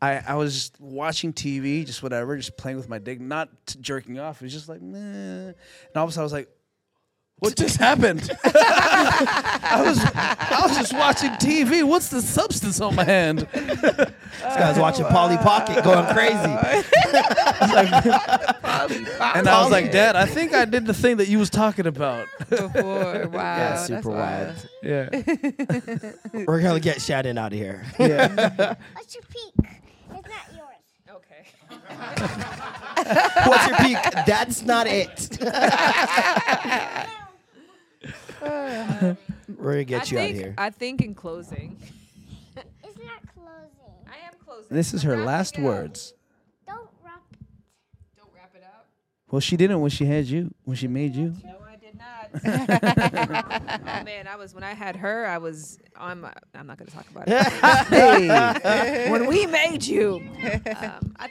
I, I was just watching TV, just whatever, just playing with my dick, not t- jerking off. It was just like, nah. And all of a sudden, I was like, "What just happened?" I was I was just watching TV. What's the substance on my hand? This guy's watching Polly Pocket, going crazy. And I was like, "Dad, I think I did the thing that you was talking about." Before, wow, Yeah, that's super wild. Yeah. We're gonna get Shannon out of here. What's your peak? It's not yours. Okay. What's your peak? That's not it. We're gonna get I you out of here. I think in closing, It's not closing. I am closing. This is I'm her last words. Don't wrap. Don't wrap it up. Well, she didn't when she had you, when she made you. No, I did not. oh man, I was when I had her. I was. I'm. I'm not going to talk about it. Hey, when we made you, um, I,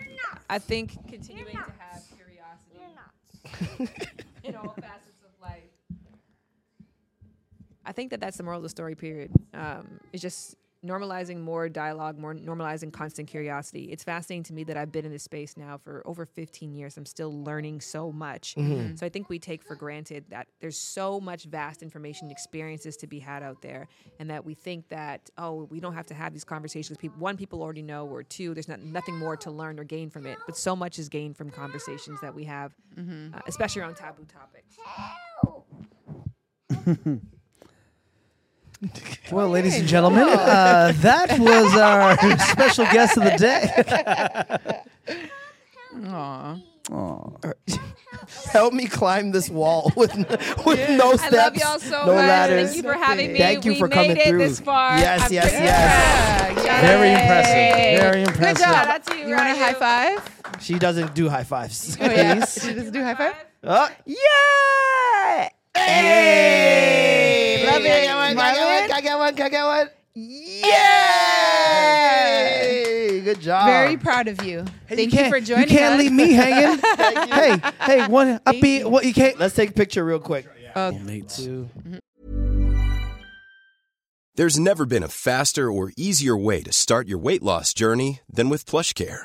I think continuing to have curiosity You're not. in all facets of life. I think that that's the moral of the story. Period. Um, it's just normalizing more dialogue, more normalizing constant curiosity. It's fascinating to me that I've been in this space now for over 15 years. I'm still learning so much. So I think we take for granted that there's so much vast information, experiences to be had out there, and that we think that oh, we don't have to have these conversations. People, one, people already know, or two, there's not nothing more to learn or gain from it. But so much is gained from conversations that we have, uh, especially around taboo topics. well, ladies and gentlemen, uh, that was our special guest of the day. Aw. Help me climb this wall with n- with no steps, I love y'all so no much. ladders. Thank you for having me. Thank you we for made coming it through. this far. Yes, I'm yes, very yes. proud. Yay. Very impressive. Very Good impressive. job. Shout out you, You want a high five? She doesn't do high fives. Oh yeah. She doesn't do high five. Uh, yeah! Hey! Love it. Can I get one? Can I get one? Can I get one? Can one? Yay! Good job. Very proud of you. Thank you, can't- for joining us. You can't us. leave me hanging. hey, hey, one upbeat. What you can't. Let's take a picture real quick. Uh, Two. There's never been a faster or easier way to start your weight loss journey than with PlushCare.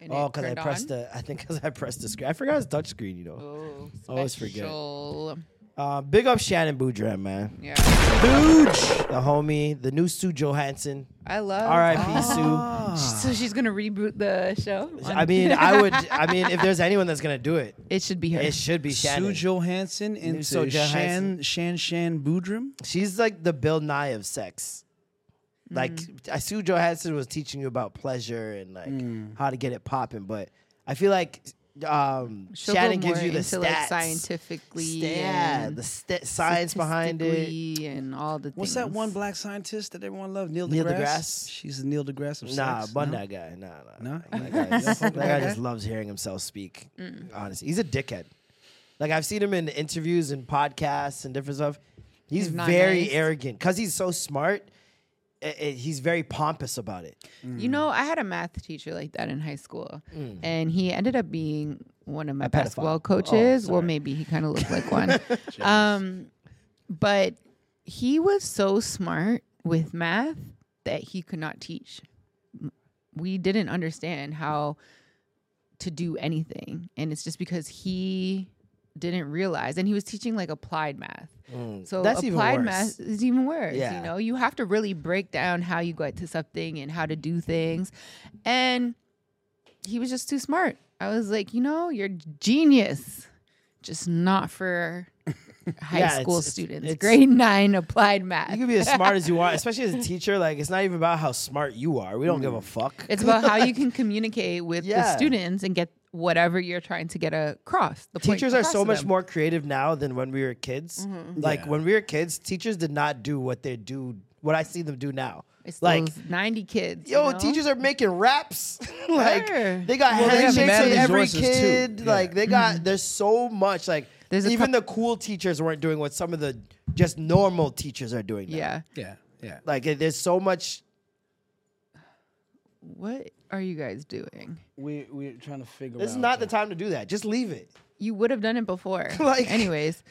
And Oh, because I pressed on? the. I think because I pressed the screen. I forgot it's touch screen. You know. Oh, Always forget. Uh, big up Shannon Boodram, man. Yeah. Booge, the homie, the new Sue Johanson. I love. R.I.P. Sue. So she's gonna reboot the show. I mean, I would. I mean, if there's anyone that's gonna do it, it should be her. it should be Sue Shannon. Johanson into Sue Johanson. Shan Shan Shan Boodram. She's like the Bill Nye of sex. Like Mm. I Sue Johanson was teaching you about pleasure and like Mm. how to get it popping, but I feel like um, Shannon gives more you the into, stats, like scientifically. yeah, the st- science behind it. and all the. Things. What's that one black scientist that everyone loved? Neil deGrasse. Neil deGrasse? She's the Neil deGrasse of Nah, sex. bun no? that guy. Nah, nah. No? That guy, that guy just loves hearing himself speak. Honestly, he's a dickhead. Like I've seen him in interviews and podcasts and different stuff. He's, He's very nice. arrogant because he's so smart. I- i- he's very pompous about it. You know, I had a math teacher like that in high school, and he ended up being one of my A pedophile. basketball Oh, coaches. well, maybe he kind of looked like one. um, but he was so smart with math that he could not teach. We didn't understand how to do anything, and it's just because he didn't realize, and he was teaching like applied math. So Mm. That's applied math is even worse. Yeah. You know, you have to really break down how you get to something and how to do things. And he was just too smart. I was like, you know, you're genius, just not for high Yeah, school it's- students. it's- Grade nine applied math. You can be as smart as you want, especially as a teacher. Like it's not even about how smart you are. We don't give a fuck. it's about how you can communicate with the students and get whatever you're trying to get across. The point Teachers are so much them. more creative now than when we were kids. Mm-hmm. Like when we were kids, teachers did not do what they do. What I see them do now. It's like those 90 kids. Yo, you know? teachers are making raps. like Sure. they got Well, they handshakes mad with every kid. Yeah. Like they got there's so much. Like Mm-hmm. There's even coup- the cool teachers weren't doing what some of the just normal teachers are doing. Now. Yeah. Yeah, yeah. Like there's so much. What are you guys doing? We we're trying to figure. This is out, not the time to do that. Just leave it. You would have done it before. Like- anyways,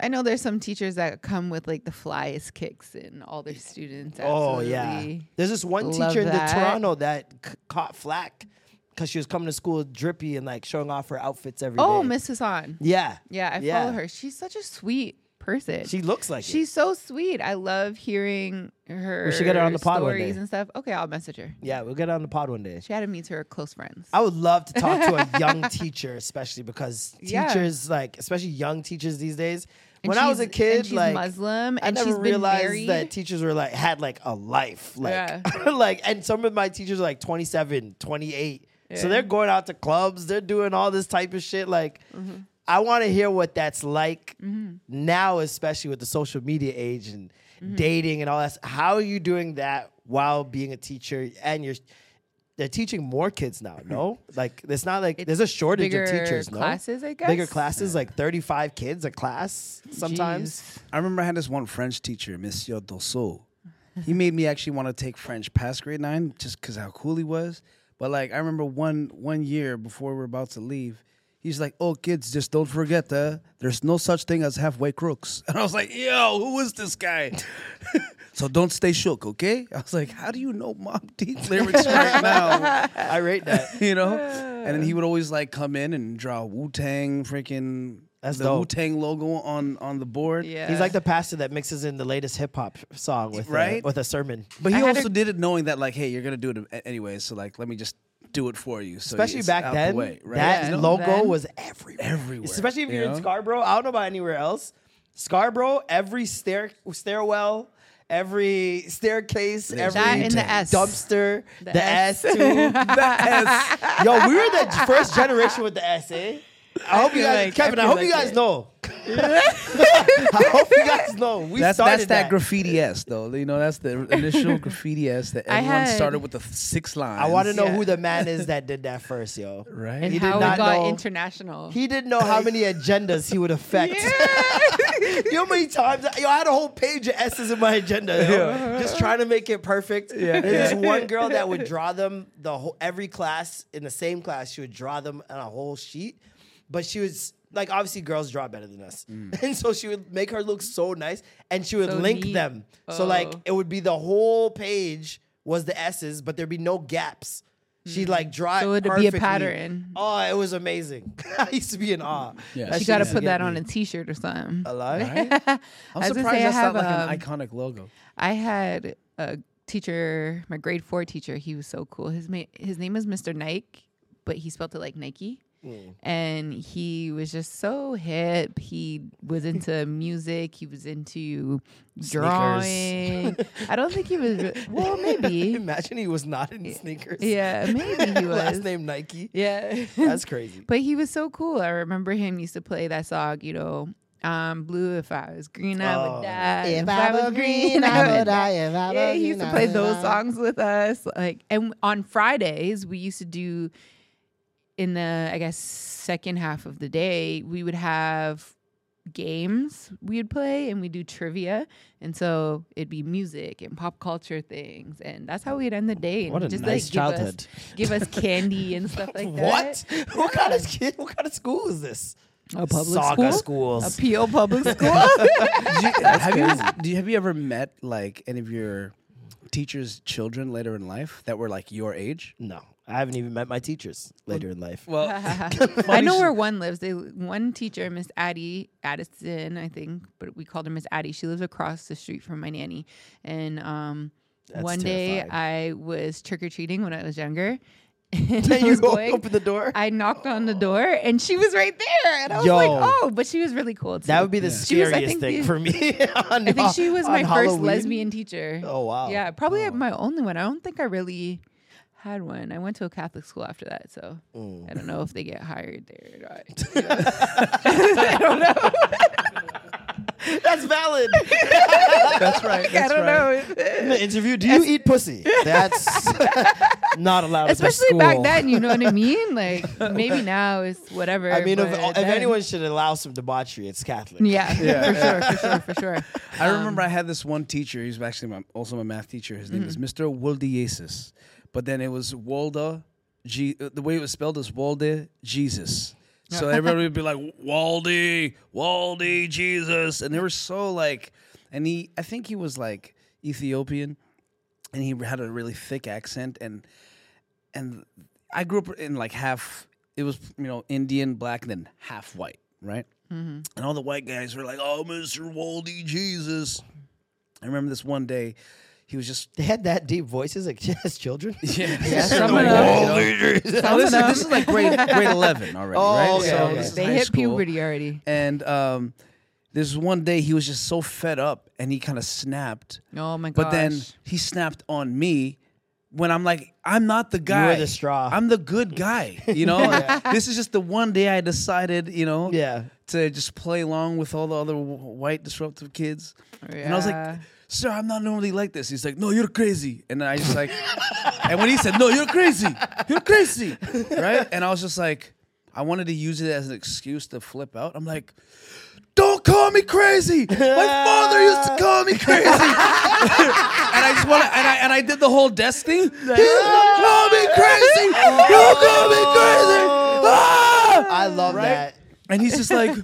I know there's some teachers that come with like the flyest kicks and all their students. Oh yeah. There's this one teacher in the that. Toronto that c- caught flack because she was coming to school drippy and like showing off her outfits every oh, day. Oh, Miss Hassan. Yeah. Yeah, I Yeah. follow her. She's such a sweet person. She looks like it. She's so sweet. I love hearing her We should get her on the pod one stories day. and stuff. Okay, I'll message her. Yeah, we'll get her on the pod one day. She had to meet her close friends. I would love to talk to a young teacher, especially because Yeah. teachers, like especially young teachers these days. And when I was a she's- kid, and she's like Muslim, I and never she's been realized married. that teachers were like had like a life, like Yeah. like, and some of my teachers are like 27, 28. So Yeah. they're going out to clubs, they're doing all this type of shit. Like, Mm-hmm. I want to hear what that's like now, especially with the social media age and Mm-hmm. dating and all that. How are you doing that while being a teacher and you're they're teaching more kids now, no? Like it's not like there's a shortage bigger of teachers, no? classes, I guess. Bigger guess? classes, like 35 kids a class sometimes. Jeez. I remember I had this one French teacher, Monsieur Dosso. He made me actually want to take French past grade nine just because how cool he was. But like I remember one one year before we were about to leave, he's like, "Oh, kids, just don't forget that there's no such thing as halfway crooks." And I was like, "Yo, who is this guy?" so don't stay shook, okay? I was like, "How do you know Mobb Deep lyrics right now?" I rate that. you know. And then he would always like come in and draw Wu Tang freaking That's the dope. Wu Tang logo on on the board. Yeah. He's like the pastor that mixes in the latest hip hop song with Right? uh, with a sermon. But he I also a- did it knowing that like, hey, you're gonna do it a- anyway. So like, let me just do it for you. So Especially it's back out the then, way, right? that You know? logo Then- was everywhere. Everywhere, Especially if you you're know? in Scarborough. I don't know about anywhere else. Scarborough, every stair stairwell, every staircase, every That and the S. dumpster, The the, S. S, too. the S. Yo, we were the first generation with the S, eh? I hope you guys, like- Kevin. I, I hope feel you guys it. know. I hope you guys know. We That's started that's that, graffiti S though. You know, that's the initial graffiti S that I everyone had- started with the six lines. I want to know Yeah. who the man is that did that first, yo. right. and He did how not it got know- international. He didn't know how many agendas he would affect. you know how many times? Yo, I had a whole page of S's in my agenda, yo, just trying to make it perfect. Yeah. There's this one girl that would draw them the whole every class in the same class. She would draw them on a whole sheet, but she was like, obviously, girls draw better than us, and so she would make her look so nice, and she would So link neat. them. So like, Oh. it would be the whole page was the S's, but there'd be no gaps. She'd like draw So it it'd be a pattern. Oh, it was amazing. I used to be in awe. Yeah. That you got to put get that on a T-shirt or something. Alive? I'm I was surprised gonna say, I that's have, not like um, an iconic logo. I had a teacher, my grade four teacher. He was so cool. His ma- his name is Mr. Nike, but he spelled it like Nike. And he was just so hip. He was into music. He was into drawing. I don't think he was. Well, maybe. Imagine he was not in sneakers. Yeah, maybe he was. Last name Nike. Yeah. That's crazy. But he was so cool. I remember him used to play that song, you know, um, blue if I was green, I Oh. would die. If I was green, I would die. If I yeah, was he used green, to I play those die. songs with us. Like and on Fridays we used to do in the I guess second half of the day, we would have games we would play and we do trivia and so it'd be music and pop culture things and that's how we'd end the day and What a just nice like childhood. give us give us candy and stuff like that What? What kind of kid? What kind of school is this? A public Saga school? schools. A PO public school. You, have you do you have you ever met like any of your teachers' children later in life that were like your age? No, I haven't even met my teachers later in life. Well, I know where one lives. They one teacher, Miss Addie Addison, I think, but we called her Miss Addie. She lives across the street from my nanny. And um, That's one day. I was trick or treating when I was younger. And I you was going- open the door. I knocked on the door and she was right there. And I was Yo. like, oh, but she was really cool. Too. that would be the She was, scariest think, thing the- for me. on I think she was on my first lesbian teacher. Oh wow. Yeah, probably my only one. I don't think I really had one. I went to a Catholic school after that, so Mm. I don't know if they get hired there or not. I don't know. That's valid. that's right. I don't right. know. in the interview, do you eat pussy? That's not allowed. at the Especially back then, you know what I mean? Like maybe now it's whatever. I mean, if, if anyone should allow some debauchery, it's Catholic. yeah, for sure, for sure, for sure. I remember I had this one teacher. He's actually my, also my math teacher. His name is Mr. Woldiesis, but then it was Walda. G, uh, the way it was spelled is Walde Jesus. So everybody would be like, Waldy, Waldy, Jesus. And they were so like, and he, I think he was like Ethiopian and he had a really thick accent. And, and I grew up in like half, it was, you know, Indian, black, and then half white, right? And all the white guys were like, oh, Mr. Waldy, Jesus. I remember this one day, he was just They had that deep voices like as children. yeah, Yeah, some No, of you them. this, is, this is like grade grade eleven already, Oh, right? okay, okay. this They high hit school. puberty already. And um, this one day he was just so fed up and he kind of snapped. Oh my gosh. But then he snapped on me when I'm like, I'm not the guy. You're the straw. I'm the good guy. You know, this is just the one day I decided, you know, Yeah. to just play along with all the other w- white disruptive kids. Yeah. And I was like, Yeah. Sir, I'm not normally like this. He's like, no, you're crazy. And I just like, and when he said, no, you're crazy, you're crazy, right? And I was just like, I wanted to use it as an excuse to flip out. I'm like, don't call me crazy. My father used to call me crazy. and I just want to, and I, and I did the whole desk thing. He call me crazy. You call me crazy. Ah! I love that. And he's just like,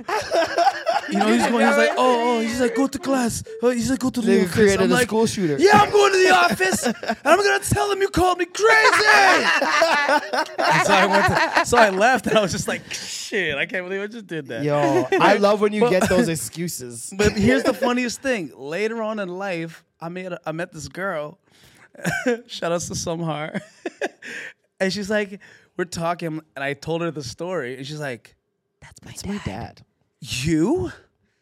you know, he's going, he's like, oh, oh, he's like, go to class. Oh, he's like, go to the They office. created I'm a like, school shooter. Yeah, I'm going to the office, and I'm gonna tell him you called me crazy. and so I went, to, so I left, and I was just like, shit, I can't believe I just did that. Yo, I love when you get those excuses. But here's the funniest thing. Later on in life, I met I met this girl. Shout out to Samhar. and she's like, we're talking, and I told her the story, and she's like, It's my dad. You?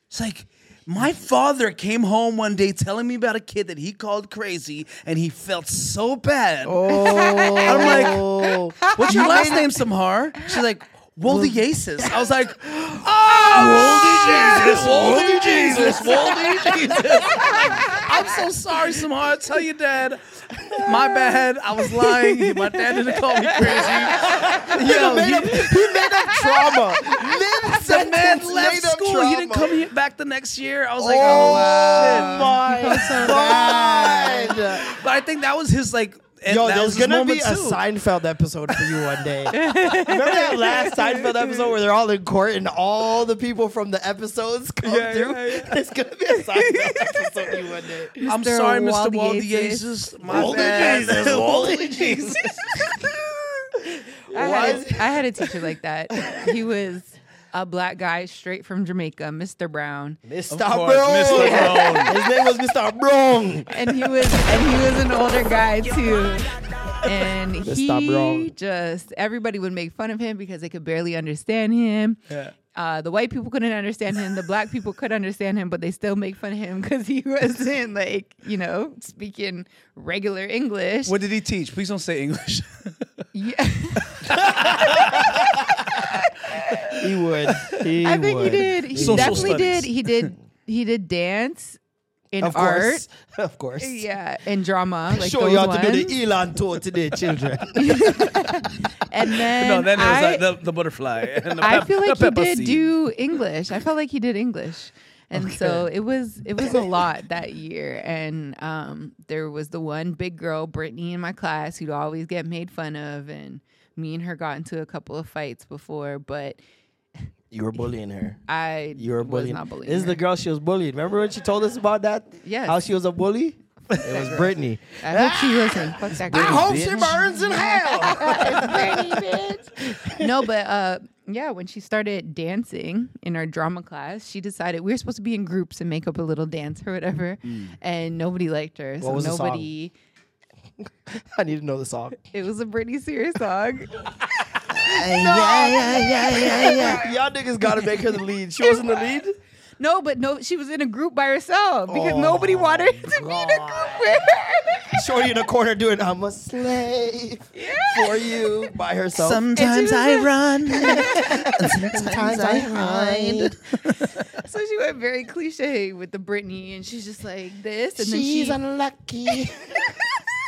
It's like my father came home one day telling me about a kid that he called crazy, and he felt so bad. Oh, I'm like, what's your last name, Samhar? She's like, Woldy Aces. I was like, oh, Woldy Jesus, Woldy Jesus, Woldy Jesus. I'm so sorry, Samhar. I tell you, Dad. My bad. I was lying. My dad didn't call me crazy. Yo, made he- up, he made up trauma. Mid the man left school. He didn't come here back the next year. I was like, Oh, oh, my god! shit. But I think that was his like. And Yo, there's gonna be moment a. Seinfeld episode for you one day. Remember that last Seinfeld episode where they're all in court and all the people from the episodes come Yeah, through? yeah, yeah. There's gonna be a Seinfeld episode for you one day. I'm sorry, Mr. Waldy Waldy Aces. Jesus. My Waldy bad. Jesus, Waldy Jesus. I had, a, I had a teacher like that. He was a black guy straight from Jamaica, Mr. Brown. Mr. Brown. Mr. Brown. His name was Mr. Brown. and he was and he was an older guy too. And Mr. he Brown. just everybody would make fun of him because they could barely understand him. Yeah. Uh, the white people couldn't understand him. The black people could understand him, but they still make fun of him because he wasn't like you know speaking regular English. What did he teach? Please don't say English. Yeah. He would. He I think he did. He Social definitely studies. did. He did. He did dance in Of art. course. Of course. Yeah, and drama. Like Show those you how to do the Elon tour today, children. And then no, then it was I, like the, the butterfly. And the I pep- feel like the he did seed. do English. I felt like he did English. And so it was it was a lot that year. And um, there was the one big girl, Brittany, in my class who'd always get made fun of, and me and her got into a couple of fights before, but you were bullying her. I You were was bullying. not bullying. This is the girl she was bullied. Remember when she told us about that? Yes. How she was a bully? It was Brittany. I hope she listens. Fuck that I girl. hope she burns in hell. no, but uh, yeah, when she started dancing in our drama class, she decided we were supposed to be in groups and make up a little dance or whatever, and nobody liked her. so was the song? nobody. I need to know the song. It was a Britney Spears song. Y'all niggas gotta make her the lead. She wasn't the lead. no, but no, she was in a group by herself because oh nobody wanted to be in a group with her. Shorty in the corner doing "I'm a slave for you" by herself. Sometimes I run. Sometimes I hide. So she went very cliche with the Britney, and she's just like this, and then She's she. unlucky.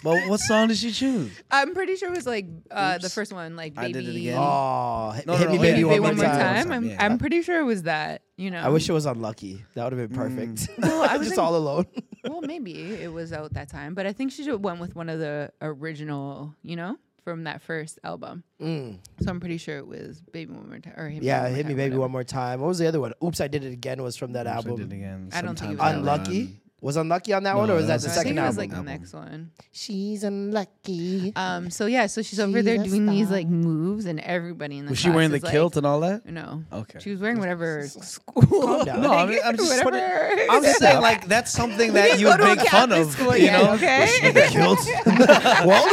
But what song did she choose? I'm pretty sure it was like uh, the first one, like baby. I baby. did it again. Oh, hit No, hit no, me, no, baby, yeah, Baby, one, more time. I'm, Yeah. I'm pretty sure it was that. You know. I wish it was unlucky. That would have been perfect. Well, I was Just in- all alone. well, maybe it was out that time, but I think she just went with one of the original, you know, from that first album. Mm. So I'm pretty sure it was Baby One More Time or Hit Yeah, Me One hit me baby whatever. one more time. What was the other one? Oops, I did it again. Was from that So I album. did it again. I don't think it was I that Unlucky run. Was unlucky on that one, or was that that's the I second think it was album? like the next one. She's unlucky. Um. So yeah. So she's over there She's a doing these like moves, and everybody in the Was she wearing the class is, kilt and all that? no. Okay. She was wearing whatever school. down. No, I mean, I'm just putting- whatever. I'm just saying, like that's something that you go to a make fun Catholic of. school you yet, know, okay? Killed. well,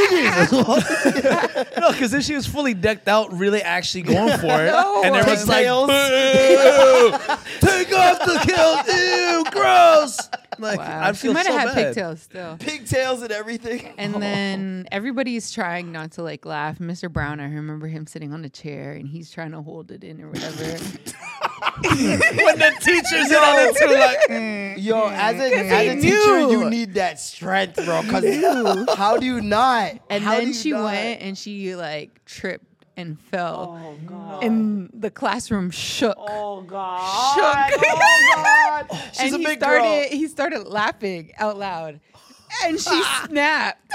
no, because if she was fully decked out, really actually going for it, No. and everyone's like, Pigtails. "Boo! "Take off the kilt, ew, gross!" Like Wow. She feel might so have had bad. pigtails still. pigtails and everything. And then everybody's trying not to like laugh. Mr. Brown, I remember him sitting on a chair and he's trying to hold it in or whatever. when the teachers in on it too, like, mm. Yo, as a, as a teacher, you need that strength, bro. Because how do you not? And How then she not? went and she like tripped and fell. Oh, and the classroom shook. Oh God! Shook. Oh God! She's and a he big started girl. he started laughing out loud. And she snapped.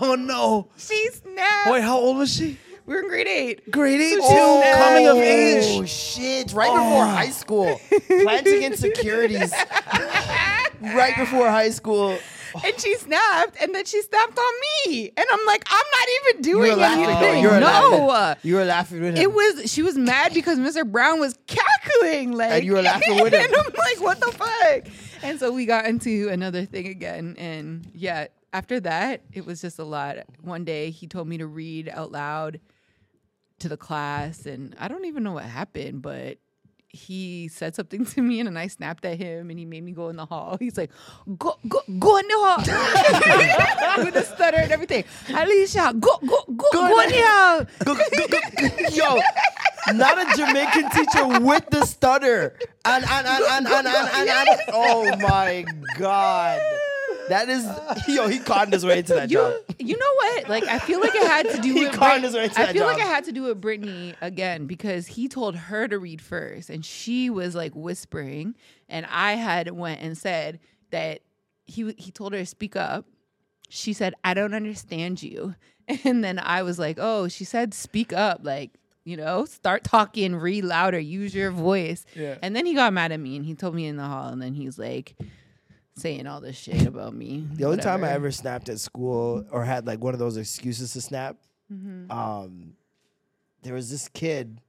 oh no! she snapped. Wait, how old was she? we were in grade eight. Grade eight, Oh. too. Coming of oh, age. Oh shit! Right before high school, planting insecurities. right before high school. And she snapped, and then she snapped on me. And I'm like, I'm not even doing laughing. anything. No. laughing. You were laughing with him. It was she was mad because Mr. Brown was cackling like And you were laughing with him. and I'm like, what the fuck? And so we got into another thing again. And yeah, after that, it was just a lot. One day he told me to read out loud to the class, and I don't even know what happened, but he said something to me and then I snapped at him and he made me go in the hall. He's like, go, go, go in the hall. With a stutter and everything. Alicia, go, go, go, go, in the hall. Go- go- go- Yo, not a Jamaican teacher with the stutter. And, and, and, and, and, and, and, and- oh my God. That is, yo, he conned his way into that job. You, you know what? Like, I feel like it had to do He with. conned Brit- his way into I that feel like job. I had to do with Brittany again because he told her to read first, and she was like whispering, and I had went and said that he he told her to speak up. She said, "I don't understand you," and then I was like, "Oh, she said speak up, like." You know, start talking, read louder, use your voice. Yeah. And then he got mad at me and he told me in the hall, and then he's like saying all this shit about me. The only time I ever snapped at school or had like one of those excuses to snap, Mm-hmm. um, there was this kid,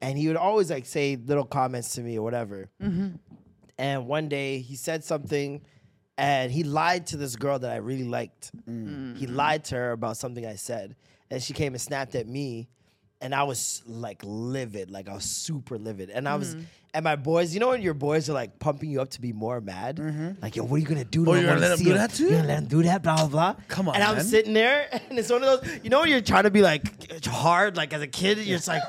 and he would always like say little comments to me or whatever. Mm-hmm. And one day he said something, and he lied to this girl that I really liked. Mm. He lied to her about something I said, and she came and snapped at me, and I was like livid, like I was super livid, and I was. Mm-hmm. And my boys, you know when your boys are like pumping you up to be more mad? Mm-hmm. Like, yo, what are you gonna do to Oh, you're gonna let him see do him. that too? You're gonna let him do that, blah, blah, blah. Come on, And I'm man. sitting there, and it's one of those, you know when you're trying to be like hard, like as a kid, you're just like,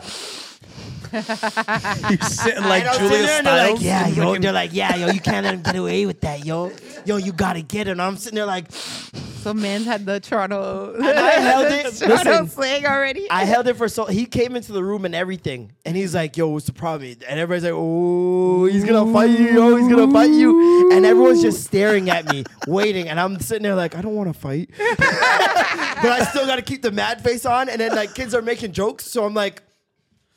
You're sitting like and I'm sitting Julia there and they're like, yeah, yo. fucking- They're like, yeah, yo, you can't let him get away with that, yo. Yo, you gotta get him. And I'm sitting there like, So man's had the Toronto. And I held it- Toronto listen, slang already. I held it for so. He came into the room and everything, and he's like, "Yo, what's the problem?" And everybody's like, "Oh, he's gonna fight you, yo. He's gonna fight you." And everyone's just staring at me, waiting, and I'm sitting there like, "I don't want to fight," but I still got to keep the mad face on. And then like kids are making jokes, so I'm like.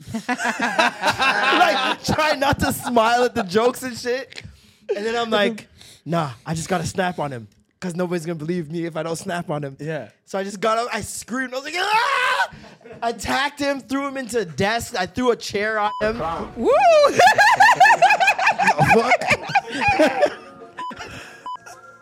like trying not to smile at the jokes and shit. And then I'm like, nah, I just gotta snap on him. Cause nobody's gonna believe me if I don't snap on him. Yeah. So I just got up, I screamed, I was like, ah! Attacked him, threw him into a desk, I threw a chair on him. Woo!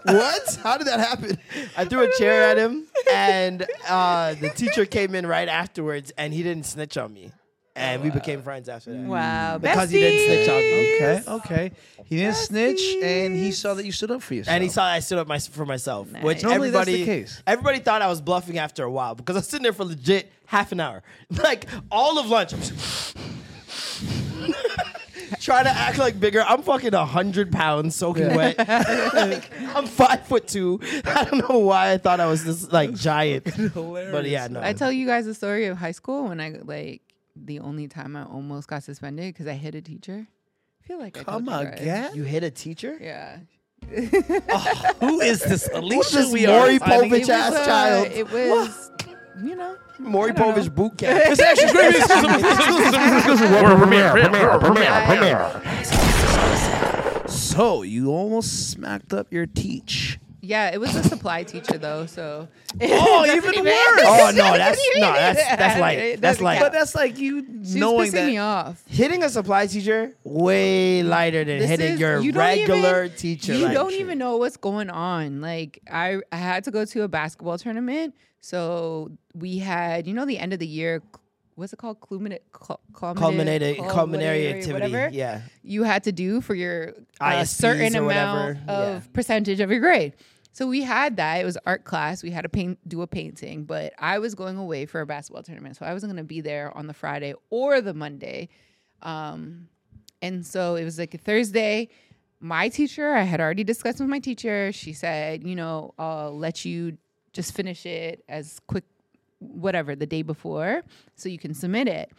what? How did that happen? I threw a chair at him, and uh, the teacher came in right afterwards, and he didn't snitch on me. And we became friends after that. wow. Because he didn't snitch on me. Okay, okay. He didn't snitch, and he saw that you stood up for yourself. And he saw I stood up my, for myself, which Normally that's everybody the case. everybody thought I was bluffing after a while because I was sitting there for legit half an hour, like all of lunch. Trying to act like bigger. I'm fucking hundred pounds, soaking wet. Like, I'm five foot two. I don't know why I thought I was this like giant. But yeah, no. I tell you guys the story of high school when I like the only time I almost got suspended because I hit a teacher. I feel like I Come told you guys. again? you hit a teacher? Yeah. Who is this Alicia? this we Maury are? Povich It was, ass uh, child. It was you know, Maury I don't Povich know. boot camp. This actually screaming exclusive. So you almost smacked up your teach. Yeah, it was a supply teacher though, so Oh, even even- worse. Oh no, that's no, that's that's like that's like But that's like you she knowing was pissing that. me off. hitting a supply teacher way lighter than This hitting is- your you don't regular even- teacher. You like, don't shit. even know what's going on. Like I, I had to go to a basketball tournament, so we had, you know, the end of the year. What's it called? Culminate, cul- culminated culminated, culinary activity. whatever Yeah. you had to do for your uh, ISPs certain or amount whatever. of Yeah. percentage of your grade. So we had that. It was art class. We had to paint, do a painting, but I was going away for a basketball tournament, so I wasn't going to be there on the Friday or the Monday. Um, and so it was like a Thursday. My teacher, I had already discussed with my teacher. She said, you know, I'll let you just finish it as quick, whatever, the day before, so you can submit it.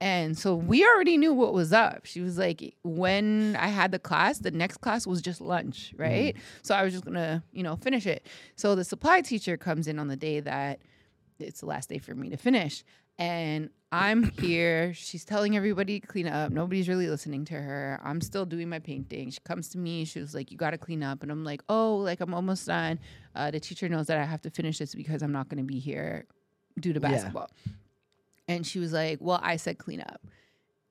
And so we already knew what was up. She was like, when I had the class, the next class was just lunch, right? So I was just gonna, you know, finish it. So the supply teacher comes in on the day that it's the last day for me to finish. And I'm here. She's telling everybody to clean up. Nobody's really listening to her. I'm still doing my painting. She comes to me. She was like, You got to clean up. And I'm like, Oh, like I'm almost done. Uh, the teacher knows that I have to finish this because I'm not going to be here due to Yeah. Basketball. And she was like, Well, I said clean up.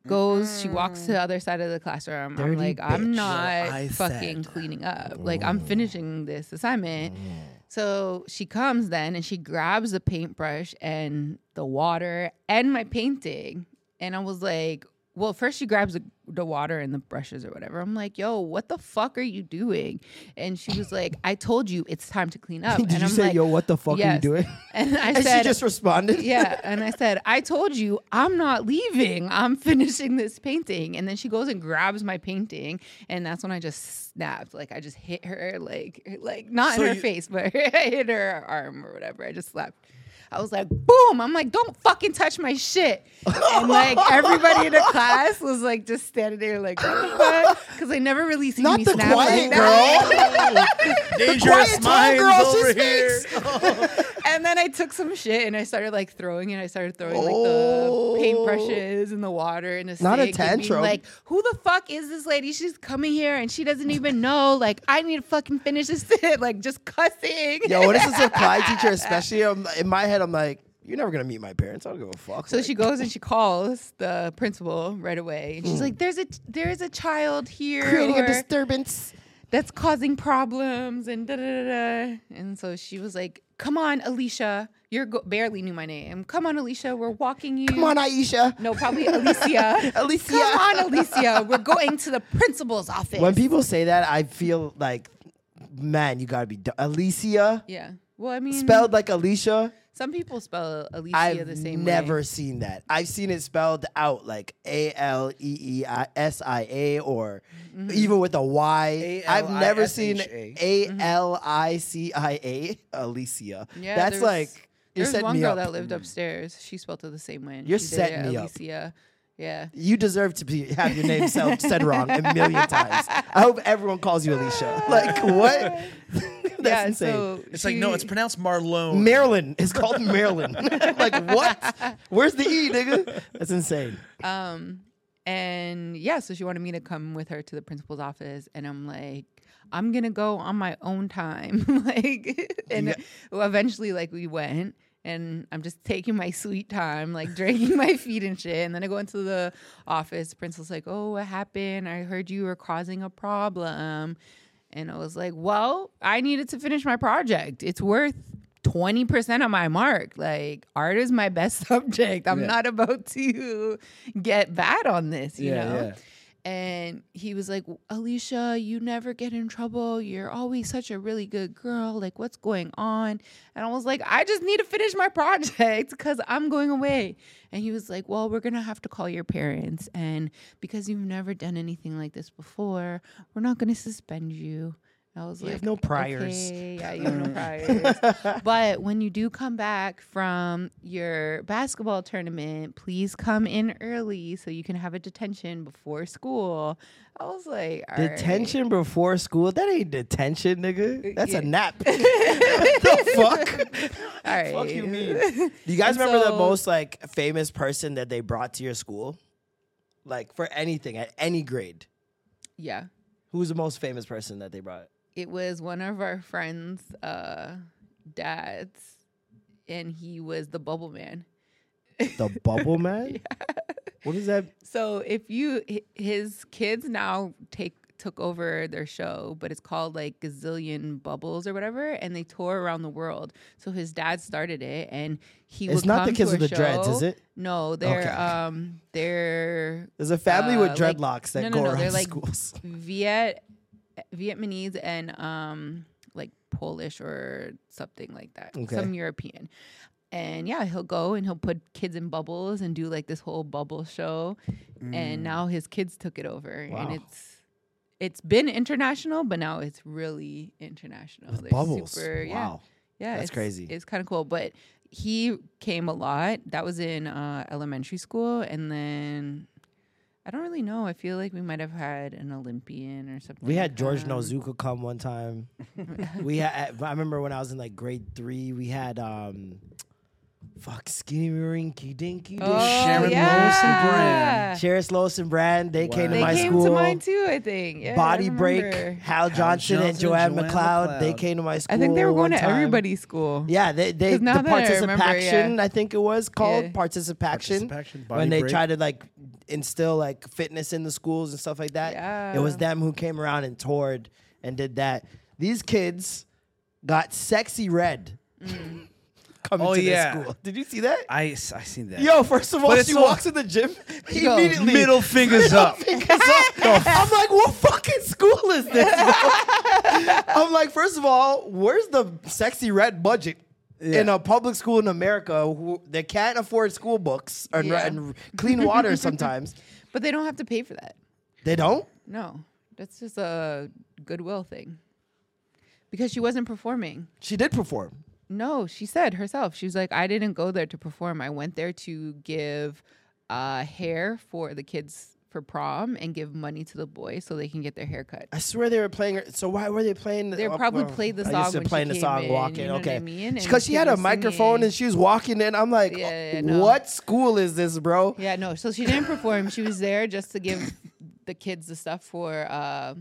Goes, she walks to the mm. other side of the classroom. Dirty I'm like, I'm bitch. not I fucking said. cleaning up. Oh. Like, I'm finishing this assignment. Mm. So she comes then and she grabs the paintbrush and the water and my painting. And I was like, well, first she grabs the, the water and the brushes or whatever. I'm like, yo, what the fuck are you doing? And she was like, I told you it's time to clean up. Did and you I'm say, like, "Yo, what the fuck are you doing?" And I And said, she just responded. yeah. And I said, I told you I'm not leaving. I'm finishing this painting. And then she goes and grabs my painting. And that's when I just snapped. Like I just hit her, like, like not So in her you- face, but I hit her arm or whatever. I just slapped. I was like, boom. I'm like, don't fucking touch my shit. And like everybody in the class was like just standing there like, because they never really seen Not me the snap quiet like that. Dangerous quiet tall minds girl, she over here. And then I took some shit and I started like throwing it. I started throwing like the paintbrushes oh. and the water and the Not a stick and being tantrum. like, who the fuck is this lady? She's coming here and she doesn't even know. Like, I need to fucking finish this shit. Like, just cussing. Yo, when it's a supply teacher, especially I'm, in my head, I'm like, you're never gonna meet my parents. I don't give a fuck. So Like, she goes and she calls the principal right away. And she's like, "There's a there's a child here Hmm. creating a disturbance. that's causing problems and da da da da. And so she was like, "Come on, Alicia, you're go- barely knew my name. Come on, Alicia, we're walking you. Come on, Aisha. No, probably Alicia. Alicia. Come on, Alicia. We're going to the principal's office. When people say that, I feel like, man, you gotta be du- Alicia yeah. Well, I mean, spelled like Alicia. Some people spell Alicia I've the same way. I've never seen that. I've seen it spelled out like A L E E I S I A or Mm-hmm. even with a Y. I've never seen A-L-I-S-H-A. A L I C I A Alicia. Mm-hmm. Yeah, That's there's- like you're There's setting one me girl up. that lived upstairs. She spelled it the same way. and You're she did setting me up. Alicia. Yeah. You deserve to be have your name said, said wrong a million times. I hope everyone calls you Alicia. Like what? That's yeah, insane. So It's like no, it's pronounced Marlone. Maryland. It's called Maryland. like what? Where's the E, nigga? That's insane. Um, and yeah, so she wanted me to come with her to the principal's office, and I'm like, I'm gonna go on my own time, like, and well, eventually, like, we went. And I'm just taking my sweet time, like dragging my feet and shit. And then I go into the office. Principal's like, "Oh, what happened? I heard you were causing a problem." And I was like, "Well, I needed to finish my project. It's worth 20% of my mark. Like art is my best subject. I'm Yeah. not about to get bad on this, you Yeah, know? yeah. And he was like, Alicia, you never get in trouble. You're always such a really good girl. Like, what's going on? And I was like, I just need to finish my project because I'm going away. And he was like, Well, we're going to have to call your parents. And because you've never done anything like this before, we're not going to suspend you. I was You like, have no priors. Okay, yeah, you have no mm. priors. but when you do come back from your basketball tournament, please come in early so you can have a detention before school. I was like, all right. Detention before school? That ain't detention, nigga. Uh, That's Yeah. a nap. the fuck? All right. fuck you mean? Do you guys And remember the most like famous person that they brought to your school? Like for anything at any grade. Yeah. Who's the most famous person that they brought? It was one of our friends' uh, dads, and he was the bubble man. The Bubble Man? What is that? So if you his kids now take took over their show, but it's called like Gazillion Bubbles or whatever, and they tour around the world. So his dad started it, and he It's not the Kids with the Dreads, is it? No, they're Okay. um they're There's a family with uh, like- dreadlocks that no, no, go no, around they're like schools. Viet Vietnamese and um like Polish or something like that. Okay. Some European. And yeah, he'll go and he'll put kids in bubbles and do like this whole bubble show. And now his kids took it over Wow. and it's it's been international, but now it's really international. With They're bubbles. super- yeah. Wow. Yeah, That's it's, crazy. It's kind of cool, but he came a lot. That was in uh, elementary school, and then I don't really know. I feel like we might have had an Olympian or something. We had George. Nozuka come one time. we had. I remember when I was in like grade three. We had um, fuck Skinny Rinky Dinky. Oh, Sharon yeah. Lawson Bram. Sharis Lois and Bram. They came to They my came school. to mine too, I think. Yeah, I Body Break. remember. Hal Johnson, and Joanne, Joanne McLeod. They came to my school. I think they were going to time. everybody's school. Yeah, they they 'Cause now the that I remember, ParticipACTION. yeah. I think it was called Yeah. ParticipACTION. ParticipACTION, when they Break. tried to like instill like fitness in the schools and stuff like that. Yeah. It was them who came around and toured and did that. These kids got Sexyy Red mm. Coming Oh, to yeah. their school. Did you see that? I I seen that. Yo, first of all, But she all- walks in the gym. He Go. immediately Middle fingers up. fingers up. I'm like, what fucking school is this? bro? I'm like, first of all, where's the Sexyy Red budget? In a public school in America, who they can't afford school books and, Yeah. and clean water sometimes. But they don't have to pay for that. They don't. No, that's just a goodwill thing. Because she wasn't performing. She did perform. No, she said herself. She was like, I didn't go there to perform. I went there to give uh, hair for the kids for prom and give money to the boys so they can get their hair cut. I swear they were playing. her- So why were they playing? They uh, probably well, played the I song used to when she playing the came song in, walking. you know what I mean? Because she had a microphone singing. and she was walking in. I'm like, Yeah, yeah, "Oh, no. what school is this, bro? Yeah, no. So she didn't perform. She was there just to give the kids the stuff for uh,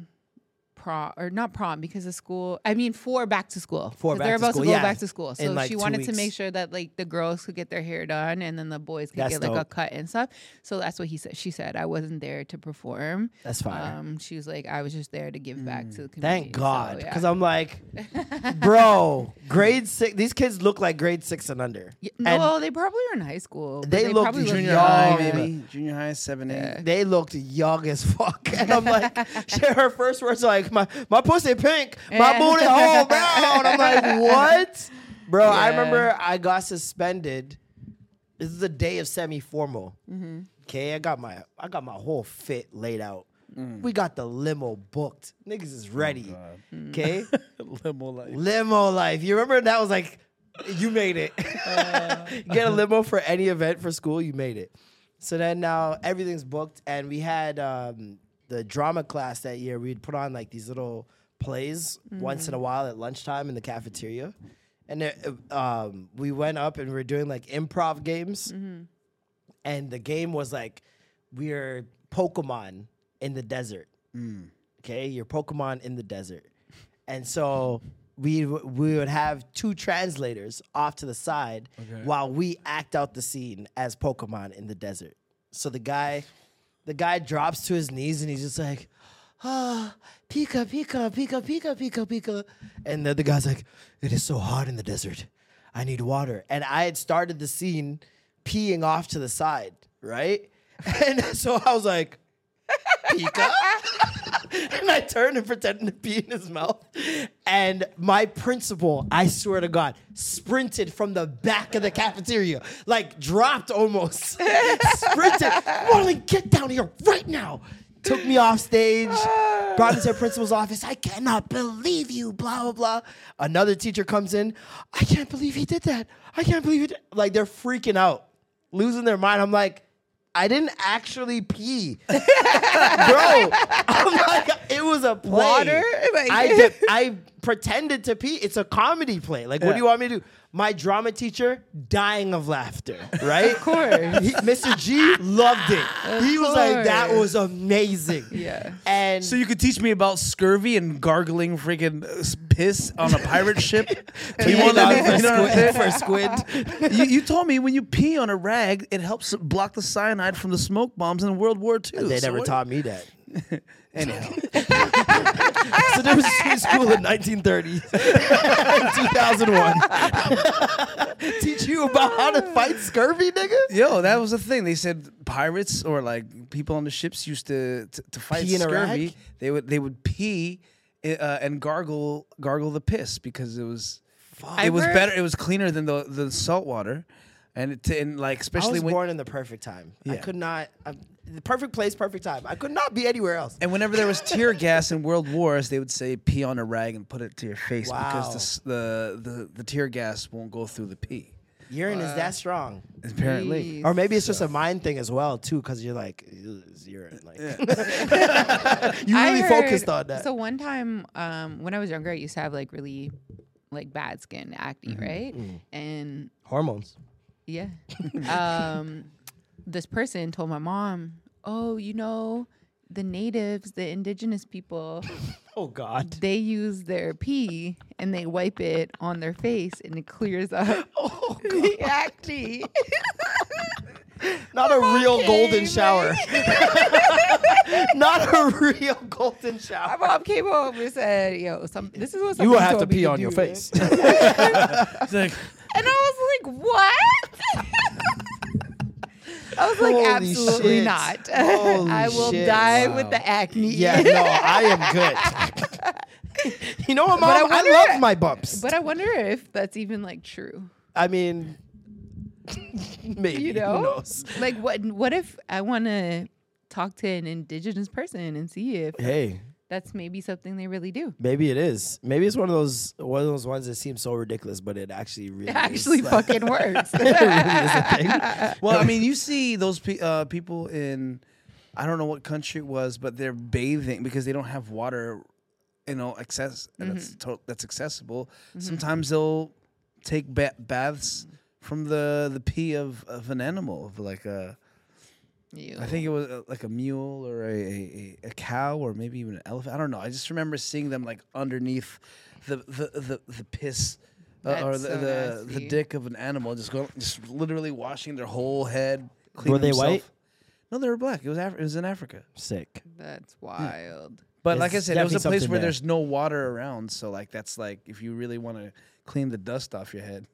prom or not prom because the school. I mean, for back to school. For 'Cause back they're to about school, to go yeah. back to school. In, So like, she two wanted to make sure that like the girls could get their hair done and then the boys could That's get like a cut and stuff. So that's what he said. She said I wasn't there to perform. That's fine. Um, she was like, I was just there to give back to the community. Thank God, So, yeah. because I'm like, bro, grade six. These kids look like grade six and under. Yeah, And no, they probably are in high school. but They look probably look Junior young. high, young. maybe. Junior high, seven, eight. they looked young as fuck. And I'm like, her first words are like, my, my pussy pink, my booty all brown. I'm like, what? Bro, I remember I got suspended. This is the day of semi formal. Mm-hmm. Okay, I got my I got my whole fit laid out. We got the limo booked. Niggas is ready. Okay? Limo life. limo life. You remember that was like you made it. Get a limo for any event for school, you made it. So then now everything's booked, and we had um, the drama class that year. We'd put on like these little plays once in a mm. while at lunchtime in the cafeteria, and there, um, we went up and we were doing like improv games, mm-hmm. and the game was like we're Pokemon in the desert. Mm. Okay, you're Pokemon in the desert, and so we w- we would have two translators off to the side while we act out the scene as Pokemon in the desert. So the guy, the guy drops to his knees and he's just like, ah, Pika, Pika, Pika, Pika, Pika, Pika. And the other guy's like, it is so hot in the desert. I need water. And I had started the scene peeing off to the side, right? And so I was like, And I turned and pretended to pee in his mouth. And my principal, I swear to God, sprinted from the back of the cafeteria, like dropped almost. sprinted. Marlon, get down here right now. took me off stage, brought me to the principal's office. I cannot believe you, blah, blah, blah. Another teacher comes in. I can't believe he did that. I can't believe it. Like they're freaking out, losing their mind. I'm like, I didn't actually pee, bro. I'm like, it was a play. Water? I did, I pretended to pee. It's a comedy play. Like, what do you want me to do? My drama teacher dying of laughter, right? Of course. Mr. G loved it. he was like, that was amazing. Yeah. And So you could teach me about scurvy and gargling freaking uh, piss on a pirate ship? you peeing won't let me- out for, you know squid, for squid. you, you told me when you pee on a rag, it helps block the cyanide from the smoke bombs in World War II. They So never what- taught me that. Anyhow, So there was between school in 1930 and 2001. Teach you about how to fight scurvy, nigga? yo, that was the thing. They said pirates or like people on the ships used to to, to fight Pee scurvy. They would they would pee uh, and gargle gargle the piss because it was it was better. It was cleaner than the the salt water, and it, and like especially when I especially was when born in the perfect time. I could not. I, the perfect place, perfect time. I could not be anywhere else. And whenever there was tear gas in world wars, they would say pee on a rag and put it to your face Wow. because the, the the the tear gas won't go through the pee. Urine is that strong. Apparently, Or maybe it's just a mind thing as well, too, because you're like, urine. Like, you I really heard- focused on that. So one time, um, when I was younger, I used to have like really, like bad skin, acne, Mm-hmm. right? And Hormones. yeah, um, this person told my mom, "Oh, you know, the natives, the indigenous people, Oh, God. they use their pee and they wipe it on their face, and it clears up Oh, the acne." Not a real golden shower. Not a real golden shower. My mom came home and said, "Yo, some this is what You will have to pee on do." your face. Like, And I was like, what? I was like, Holy absolutely shit. not. Holy I will shit. die Wow. with the acne. yeah, no, I am good. you know what, But I Mom? I, love my bumps. But I wonder if that's even like true. I mean, maybe. You Who know? knows? Like what what if I wanna talk to an indigenous person and see if Hey, that's maybe something they really do. maybe it is. Maybe it's one of those one of those ones that seems so ridiculous, but it actually really It actually is, like- fucking works. really is a thing. well, I mean, you see those pe- uh, people in, I don't know what country it was, but they're bathing because they don't have water, you know, access that's to- that's accessible. Sometimes they'll take ba- baths from the the pee of, of an animal, of like a. I think it was uh, like a mule or a, a, a cow or maybe even an elephant. I don't know. I just remember seeing them like underneath the the the, the piss uh, or That's the so the, the nasty. dick of an animal, just go just literally washing their whole head. cleaning Were they themselves. white? No, they were black. It was Af- it was in Africa. Sick. That's wild. But like I There's said, it was a definitely place something where there. there's no water around. So like that's like if you really want to clean the dust off your head.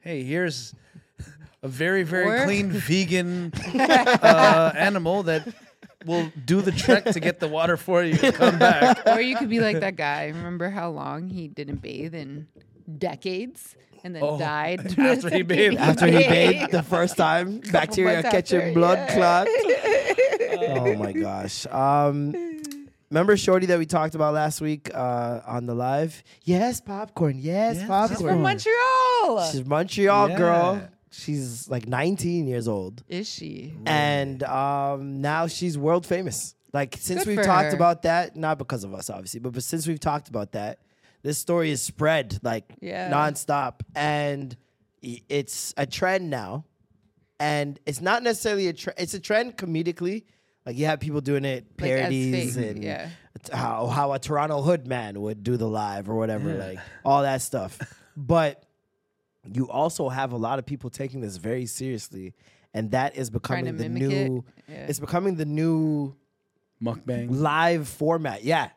Hey, here's a very very Or- clean vegan uh, animal that will do the trek to get the water for you and come back. or you could be like that guy. Remember how long he didn't bathe in decades and then Oh, died after he bathed. After he bathed the first time, bacteria months catching after, blood yeah. clot. oh my gosh. Um, remember Shorty that we talked about last week uh, on the live? Yes, popcorn. Yes, Yes, popcorn. She's from Montreal. She's Montreal girl. She's like 19 years old, Is she? and um, now she's world famous. Like since Good we've for talked her. about that, not because of us, obviously, but, but since we've talked about that, this story is spread like Yeah. nonstop, and i- it's a trend now. And it's not necessarily a trend; it's a trend comedically. Like you have people doing it Like, as parodies fake, and yeah. t- how how a Toronto hood man would do the live or whatever, like all that stuff. But you also have a lot of people taking this very seriously, and that is becoming to the mimic it. new. Yeah. It's becoming the new Mukbang. live format. Yeah.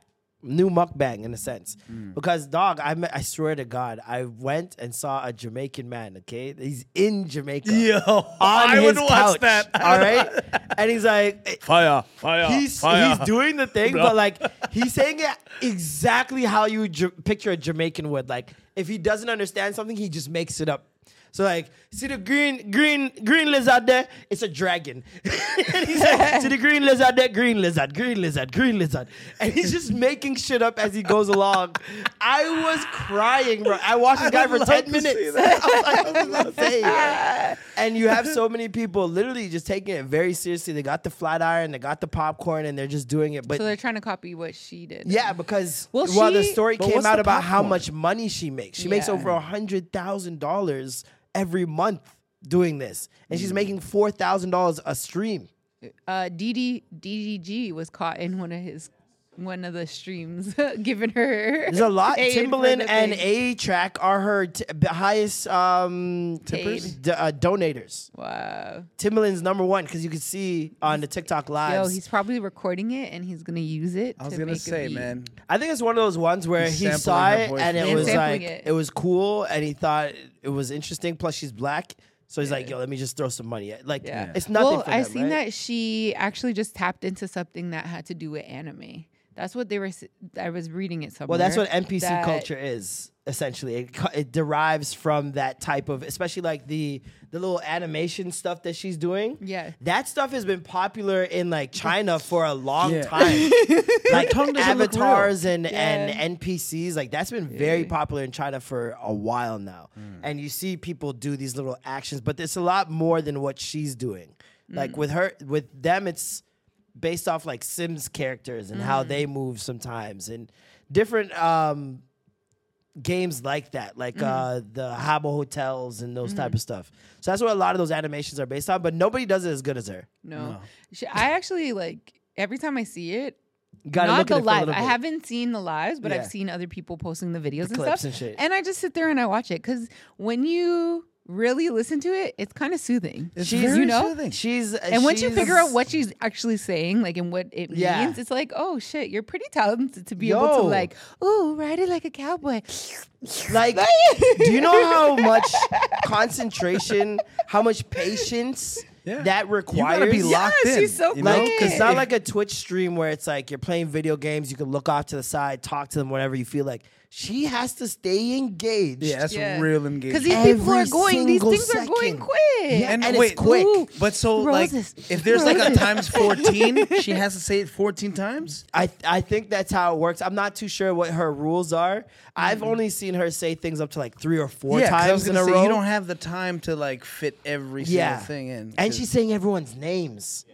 New mukbang in a sense. Mm. Because dog, I I swear to God, I went and saw a Jamaican man, okay? He's in Jamaica. Yo, On I his would watch couch, that. All right? and he's like Fire, fire, he's fire. he's doing the thing, but like he's saying it exactly how you picture a Jamaican would. Like if he doesn't understand something, he just makes it up So like, see the green, green, green lizard there? It's a dragon. and he's like, see the green lizard there? Green lizard, green lizard, green lizard. And he's just making shit up as he goes along. I was crying, bro. I watched this guy for 10 minutes. I was like, insane. and you have so many people literally just taking it very seriously. They got the flat iron, they got the popcorn, and they're just doing it. But so they're trying to copy what she did. yeah, because Well, well, the story came out the about how much money she makes. She makes over a hundred thousand dollars every month doing this, and Mm. she's making four thousand dollars a stream. uh, DD, DDG was caught in one of his one of the streams, giving her. There's a lot. paid Timbaland and. A Track are her t- b- highest um, Tippers? d- uh, donators. Wow. Timbaland's number one because you can see on the TikTok live. Yo, he's probably recording it and he's gonna use it. I was to gonna make a say, man. I think it's one of those ones where He's he saw it and it And was like it. it was cool, and he thought it was interesting. Plus, she's black, so he's like, "Yo, let me just throw some money." at Like, Yeah. it's nothing Well, for I seen right? that she actually just tapped into something that had to do with anime. That's what they were. I was reading it somewhere. Well, that's what NPC that- culture is essentially. It, it derives from that type of, especially like the the little animation stuff that she's doing. Yeah. that stuff has been popular in like China for a long Yeah. time. like tongue doesn't avatars and Yeah. and NPCs, like that's been very Yeah. popular in China for a while now. Hmm. And you see people do these little actions, but it's a lot more than what she's doing. Mm. Like with her, with them, it's based off like Sims characters and how Mm. they move sometimes and different um games like that, like Mm-hmm. uh the Habbo hotels and those type of stuff. So that's what a lot of those animations are based on, but nobody does it as good as her. No, She, I actually like every time I see it. Gotta not look the at it for a live. I haven't seen the lives, but Yeah. I've seen other people posting the videos and clips stuff. and shit. I just sit there and I watch it because when you really listen to it, it's kind of soothing. It's She's, very you know, soothing. She's uh, and once you figure out what she's actually saying, like and what it Yeah. means, it's like, oh shit, you're pretty talented to be able to like, ooh, ride it like a cowboy. Like, do you know how much concentration, how much patience Yeah. that You requires? gotta be locked Yeah, in. she's so you know? Like, it's not like a Twitch stream where it's like you're playing video games, you can look off to the side, talk to them whenever you feel like. She has to stay engaged. Yeah, that's Yeah. real engaged. Because these people are going, these single things are going quick. Yeah, and, and wait, it's quick. Ooh, But so Roses. like if there's like a times 14, she has to say it 14 times? I I think that's how it works. I'm not too sure what her rules are. I've only seen her say things up to like three or four Mm-hmm. I times was in a say, row. you don't have the time to like fit every single yeah, thing in. And she's saying everyone's names.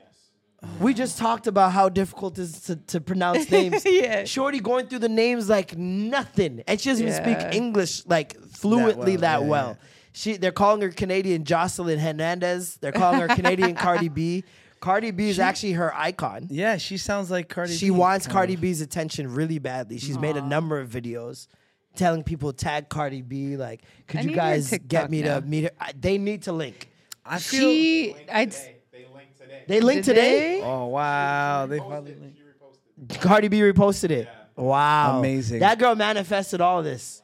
We just talked about how difficult it is to, to pronounce names. Yeah. Shorty going through the names like nothing, and she doesn't even Yeah. speak English like fluently that well, well. yeah, yeah. She they're calling her Canadian Jocelyn Hernandez. They're calling her Canadian Cardi B. Cardi B is actually her icon. yeah, she sounds like Cardi. B. She B, wants kind Cardi of. B's attention really badly. She's made a number of videos telling people tag Cardi B. Like, could I you need her guys TikTok get me now. to meet her? I, they need to link. I feel. She, I'd, They linked Did today. they? oh wow, they finally. linked. Cardi B reposted it. Wow, Amazing. That girl manifested all this.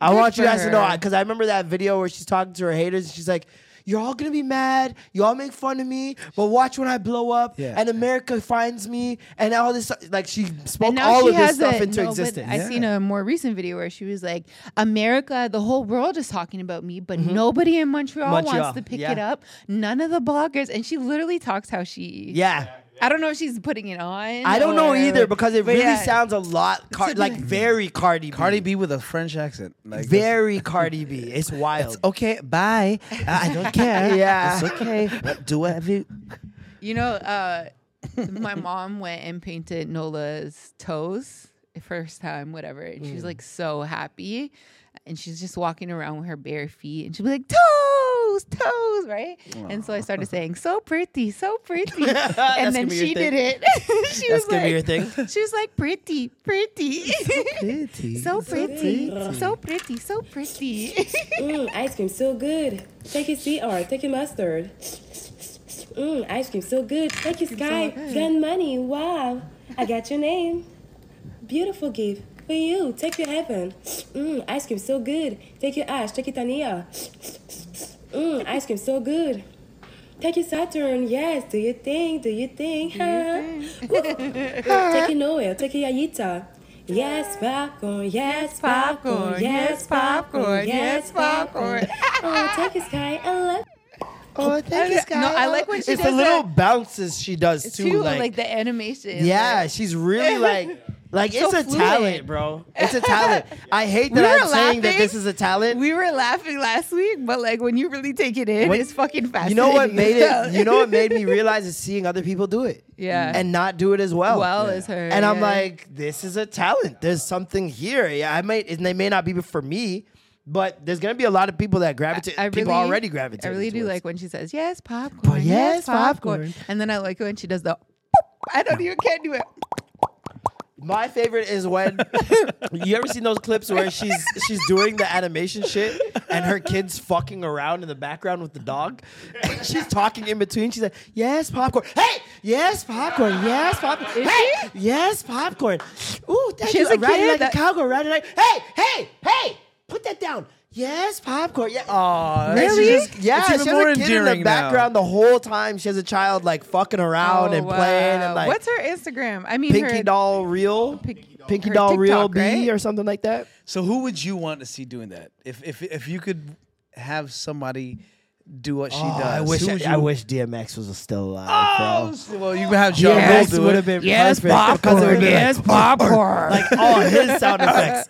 I Good want you for guys to know her. because I remember that video where she's talking to her haters. She's like, "You're all gonna be mad. You all make fun of me, but watch when I blow up Yeah. and America finds me and all this." Like she spoke all she of this stuff a, into no, but existence. I seen a more recent video where she was like, "America, the whole world is talking about me, but nobody in Montreal, Mm-hmm. Montreal, wants to pick yeah. it up. None of the bloggers." And she literally talks how she. yeah. I don't know if she's putting it on. I don't know or- either because it but really yeah. sounds a lot car- like very Cardi B. Cardi B with a French accent. Like very Cardi B. It's wild. Okay, bye. I don't care. Yeah. it's okay. Do whatever. You- You know, uh, my mom went and painted Nola's toes the first time, whatever, and Mm. she's like so happy, and she's just walking around with her bare feet, and she'll be like toes, toes, right? And so I started saying, "So pretty, so pretty," and then gonna be your she did it. she That's was gonna like, be your thing. She was like, "Pretty, pretty." So Pretty. So pretty, so pretty, so pretty. Mmm, ice cream so good. Take your CR, take your mustard. Mmm, ice cream so good. Thank you, mm, Sky. Gun money. Wow. I got your name. Beautiful gift for you. Take your heaven. Mmm, ice cream so good. Take your Ash. Take your Tania. Mmm, ice cream so good. Take your Saturn. Yes, do your thing. Do your thing. Huh? Take your Noel. Take your Yayita. Yes, popcorn, yes, popcorn, yes, popcorn, yes, popcorn. Oh, take a sky, oh, I love Oh, thank you, Sky. No, I like when she it's does the little that. bounces she does too. Too, like, like, the animation. yeah, like- she's really like, like So it's a fluid. talent, bro. It's a talent. I hate that were I'm saying that this is a talent. We were laughing last week, but like when you really take it in, When- it's fucking fascinating. you know what made it? You know what made me realize is seeing other people do it. Yeah. and not do it as well. Well as her, And I'm yeah. like, this is a talent. There's something here. Yeah, I might, and they may not be for me, but there's gonna be a lot of people that gravitate. I people really- already gravitate. I really do like when she says yes, popcorn, yes, yes, popcorn. popcorn, and then I like it when she does the. I don't even can't do it. My favorite is when you ever seen those clips where she's she's doing the animation shit and her kid's fucking around in the background with the dog. And she's talking in between. She's like, "Yes, popcorn. Hey, yes, popcorn. Yes, popcorn. Hey, yes, popcorn. Ooh, thank She you. a Riding kid like that- a cowgirl. Riding like, hey, hey, hey, put that down. Yes, popcorn. Yeah. Oh, Really? just- yeah, it's she has more a kid in the endearing now. background the whole time. She has a child like fucking around Oh, and playing wow. and like what's her Instagram? I mean, Pinky her, Doll Real, oh, Pinky her Doll Real B right? or something like that. So who would you want to see doing that? If if if you could have somebody do what she Oh, does, I wish I, would I wish DMX was still alive, Oh, bro. well, you can have John DMX Bull do would it. have been Yes, perfect. 'cause it popcorn. would've been Yes, like, popcorn. like all his sound effects.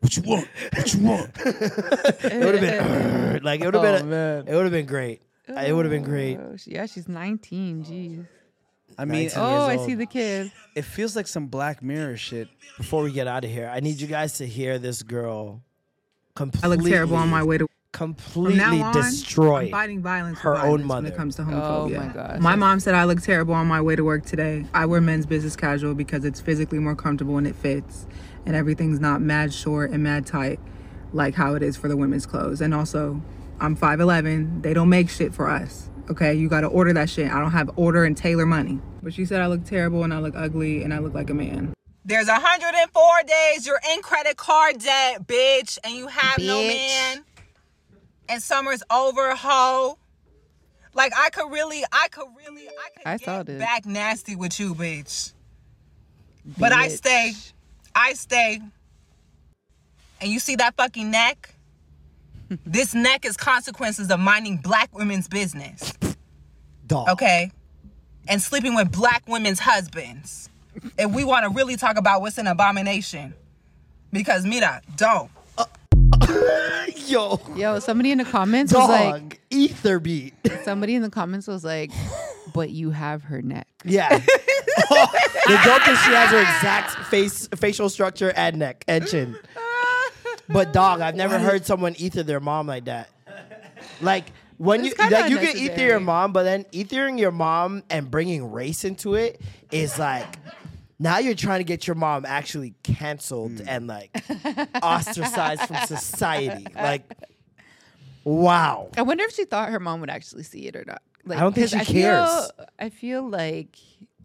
What you want? What you want? It would have been like it would have Oh, been. man. It would have been great. It would have been oh, great. Oh, yeah, she's 19. Jeez. I mean, Oh, I see the kid. it feels like some Black Mirror shit. Before we get out of here, I need you guys to hear this girl I look terrible on my way to completely From on, destroy fighting violence her with own violence mother. when it comes to Oh homophobia. my gosh. My mom said I look terrible on my way to work today. I wear men's business casual because it's physically more comfortable and it fits, and everything's not mad short and mad tight like how it is for the women's clothes. And also, I'm 5'11. They don't make shit for us. Okay, you got to order that shit. I don't have order and tailor money. But she said I look terrible and I look ugly and I look like a man. There's 104 days you're in credit card debt, bitch, and you have no man. And summer's over, ho. Like I could really, I could really, I could I get saw this. back nasty with you, bitch. But I stay, I stay. And you see that fucking neck? this neck is consequences of minding black women's business. Dog. Okay. And sleeping with black women's husbands. If we want to really talk about what's an abomination. Because mira, don't. Yo, Yo, somebody in the comments was like, ether beat. somebody in the comments was like, but you have her neck. Yeah. the joke is she has her exact face, facial structure and neck and chin. But dog, I've never heard someone ether their mom like that. Like when It's you kinda like you can ether your mom, but then ethering your mom and bringing race into it is like now you're trying to get your mom actually canceled hmm. and like ostracized from society. Like, wow. I wonder if she thought her mom would actually see it or not. Like, I don't think she feel- cares. I feel like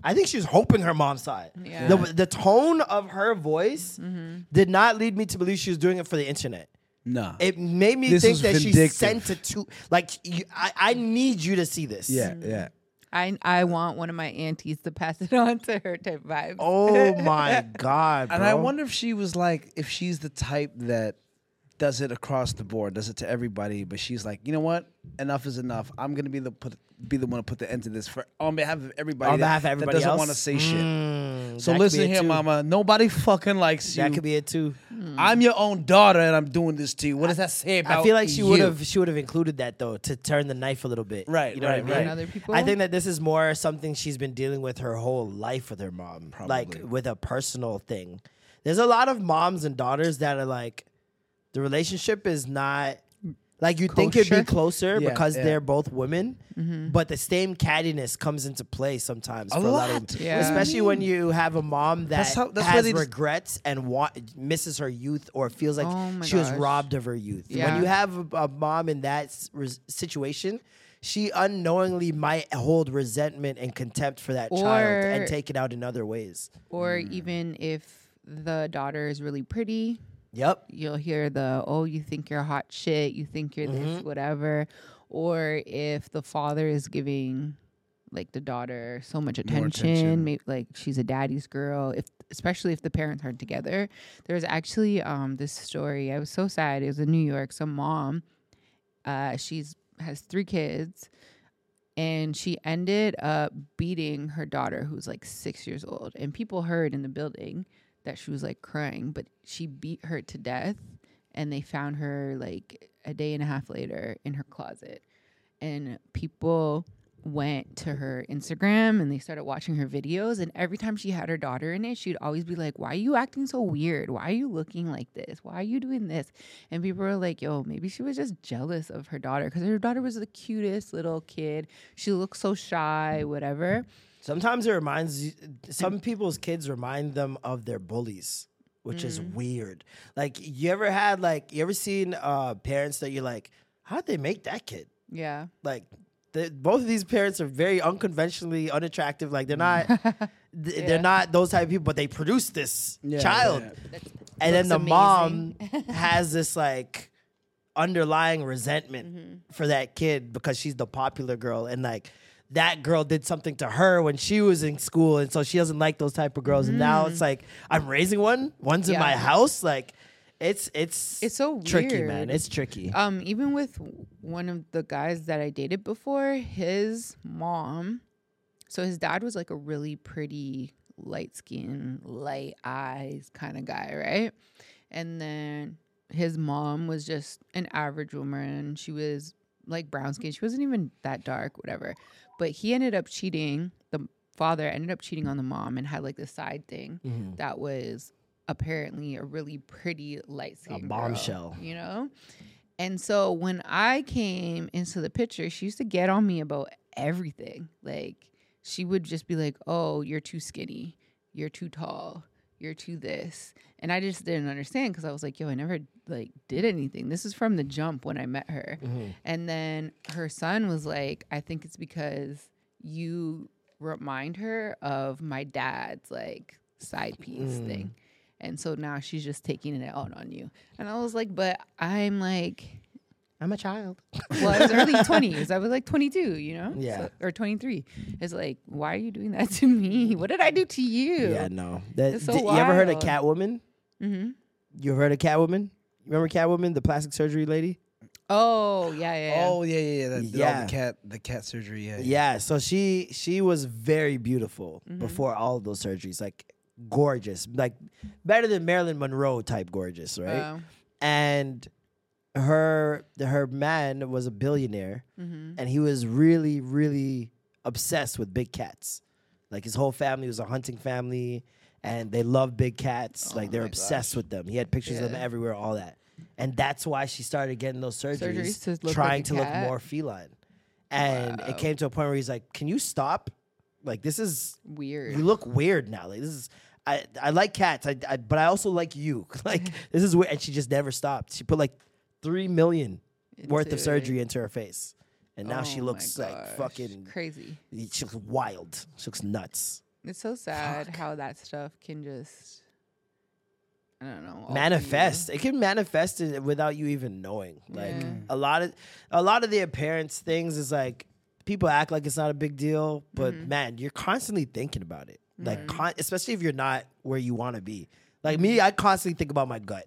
I think she's hoping her mom saw it. Yeah. The, the tone of her voice mm-hmm. did not lead me to believe she was doing it for the internet. No. It made me This think was that she sent it to like you, I, I need you to see this. yeah, yeah. I I want one of my aunties to pass it on to her type vibes. Oh my god, bro. And I wonder if she was like, if she's the type that does it across the board, does it to everybody, but she's like, you know what? Enough is enough. I'm gonna be the put be the one to put the end to this for on behalf of everybody. On that, behalf of that everybody doesn't else? want to say shit. Mm, So listen be it here, too. mama. Nobody fucking likes you. That could be it too. Mm-hmm. I'm your own daughter, and I'm doing this to you. What does that say about? I feel like she you? would have she would have included that though to turn the knife a little bit. Right, You know right, what I mean? right. Other people? I think that this is more something she's been dealing with her whole life with her mom, like with a personal thing. There's a lot of moms and daughters that are like, the relationship is not like you think it'd be closer Yeah, because yeah. they're both women, Mm-hmm. but the same cattiness comes into play sometimes A for a lot of lot. them. Yeah. especially when you have a mom that That's how- that's why has they just- regrets and wa- misses her youth or feels like Oh my she was gosh. robbed of her youth. When Yeah. you have a, a mom in that s- res- situation, she unknowingly might hold resentment and contempt for that child and Or- take it out in other ways. or even if the daughter is really pretty, Yep. you'll hear the oh you think you're hot shit, you think you're Mm-hmm. this whatever, or if the father is giving like the daughter so much attention, attention. Maybe, like she's a daddy's girl if especially if the parents aren't together there's actually um this story i was so sad it was in new york some mom uh she's has three kids and she ended up beating her daughter who's like six years old and people heard in the building that she was like crying but she beat her to death and they found her like a day and a half later in her closet. And people went to her Instagram and they started watching her videos and every time she had her daughter in it she'd always be like why are you acting so weird? Why are you looking like this? Why are you doing this? And people were like yo maybe she was just jealous of her daughter because her daughter was the cutest little kid. She looked so shy whatever Sometimes it reminds you, some people's kids remind them of their bullies, which is Mm. weird. Like you ever had like you ever seen uh parents that you're like, how'd they make that kid? yeah Like the, both of these parents are very unconventionally unattractive. Like they're not th- Yeah. they're not those type of people, but they produce this Yeah, child. yeah. And then looks the mom has this like underlying resentment Mm-hmm. for that kid because she's the popular girl and like that girl did something to her when she was in school and so she doesn't like those type of girls and now it's like i'm raising one one's in Mm. My house like it's it's It's so tricky man it's tricky Um, even with one of the guys that I dated before, his mom, so his dad was like a really pretty, light skin, light eyes kind of guy, right? And then his mom was just an average woman. She was like brown skin. She wasn't even that dark, whatever. But he ended up cheating. The father ended up cheating on the mom and had like this side thing Mhm. that was apparently a really pretty light skin A bombshell. you know? And so when I came into the picture, she used to get on me about everything. Like she would just be like, "Oh, you're too skinny. You're too tall. You're too this." And I just didn't understand cuz I was like, "Yo, I never like did anything. This is from the jump when I met her." And then her son was like, "I think it's because you remind her of my dad's like side piece Mm. thing." And so now she's just taking it out on you. And I was like, but I'm like, i'm a child well, I was early 20s. I was like 22, you know? Yeah. So- or 23. It's like, why are you doing that to me? What did I do to you? yeah no that, It's so did- you ever heard of catwoman Mm-hmm. you ever heard of catwoman remember catwoman the plastic surgery lady Oh, yeah, yeah. yeah. Oh yeah, yeah, yeah. That, did Yeah. the cat, the cat surgery. Yeah, Yeah, so she she was very beautiful Mm-hmm. before all of those surgeries, like gorgeous, like better than Marilyn Monroe type gorgeous, right? Wow. And her her man was a billionaire, Mhm. and he was really really obsessed with big cats. Like his whole family was a hunting family, and they love big cats. like they're Oh obsessed with them. He had pictures of them everywhere, all that. And that's why she started getting those surgeries, Surgeries to like trying a to look more feline. And Wow. it came to a point where he's like, "Can you stop? Like this is Weird. you look weird now. Like this is I I like cats, I, I but I also like you. like this is weird." And she just never stopped. She put like three million worth of surgery into her face, and now she Oh my looks like fucking. crazy. She looks wild. She looks nuts. It's so sad how that stuff can just, I don't know. Manifest. It can manifest it without you even knowing. Like Yeah. a lot of a lot of the appearance things is like people act like it's not a big deal, but Mm-hmm. man, you're constantly thinking about it. Like con- especially if you're not where you want to be. Like me, I constantly think about my gut.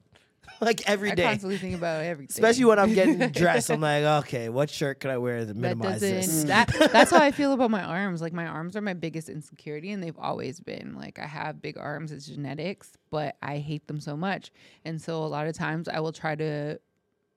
like every I day. constantly think about everything. Especially when I'm getting dressed, I'm like, okay, what shirt can I wear to that minimize this? Mm. that that's how I feel about my arms. Like my arms are my biggest insecurity and they've always been. Like I have big arms, it's genetics, but I hate them so much. And so a lot of times I will try to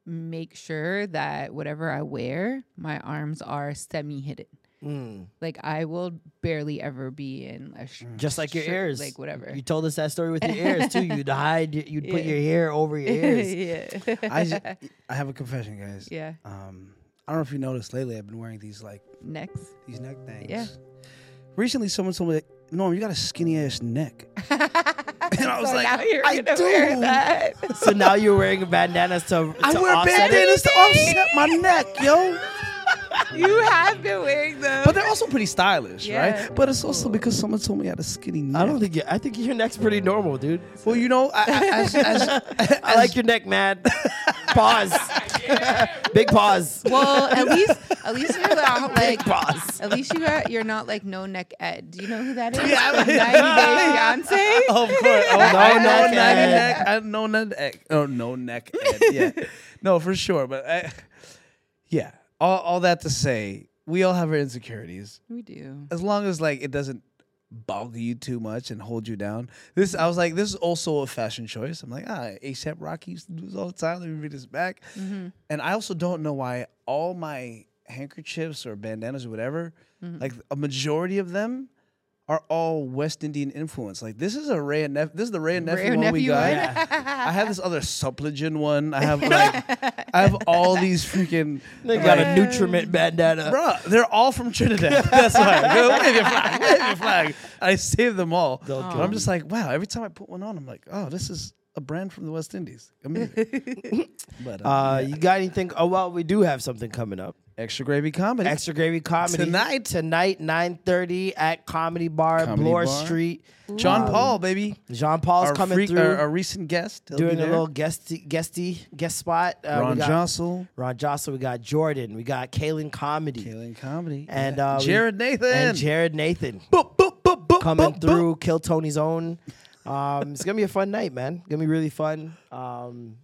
make sure that whatever I wear, my arms are semi hidden. Mm. Like I will barely ever be in a sh- Just like your shirt, ears, like whatever. You told us that story with your ears too. You'd hide, you'd put your hair over your ears. yeah. I, just, I have a confession, guys. Yeah. Um, I don't know if you noticed lately. I've been wearing these like necks, these neck things. Yeah. Recently, someone told me, that, "Norm, you got a skinny ass neck." and I was So like, now you're "I do." wear that. So now you're wearing bandanas to, I wear offset it? bandanas to offset my neck, yo. you have been wearing them. But they're also pretty stylish, Yeah. right? But it's also because someone told me I had a skinny neck. I don't think you, I think your neck's pretty normal, dude. Well, you know, I, I, as, as, I like your neck, man. Pause. Big pause. Well, at least at least you're not like pause. at least you got you're not like no neck Ed. Do you know who that is? Yeah, From 90 Day Fiance. Of course. Oh, No I know neck neck, Ed. neck. I know neck. Oh, no neck. Ed. Yeah. no, for sure. But I, yeah, all, all that to say, we all have our insecurities. We do. As long as like it doesn't bog you too much and hold you down. This I was like, this is also a fashion choice. I'm like, ah, ASAP Rocky used to do this all the time. Let me read this back. Mm-hmm. And I also don't know why all my handkerchiefs or bandanas or whatever, Mm-hmm. like a majority of them are all West Indian influence. Like this is a Wray and Nephew. This is the Wray and Nephew Ray one we got. one? I have this other Supligen one. I have like I have all these freaking They got a like, Nutrament bandana. Bro, they're all from Trinidad. That's why. Go, wave your flag. Wave your flag. I saved them all. But I'm just like, wow. Every time I put one on, I'm like, oh, this is a brand from the West Indies. Amazing. but uh, Uh, yeah. you got anything? Oh well, we do have something coming up. Extra gravy comedy. Extra Gravy Comedy Tonight. Tonight, nine thirty at Comedy Bar, Comedy Bloor Bar. Street. John Um, Paul, baby. Jean Paul's our coming freak- through, Our, our recent guest. He'll doing a there. little guesty, guesty guest spot. Uh, we Ron got Josol. Ron Josol. We got Jordan. We got Kaylin Comedy. Kaylin Comedy. And Yeah. uh, we- Jared Nathan. And Jared Nathan Boop, boop, boop, boop, coming boop, through. Kill Tony's own. Um, it's gonna be a fun night, man. Gonna be really fun. Um,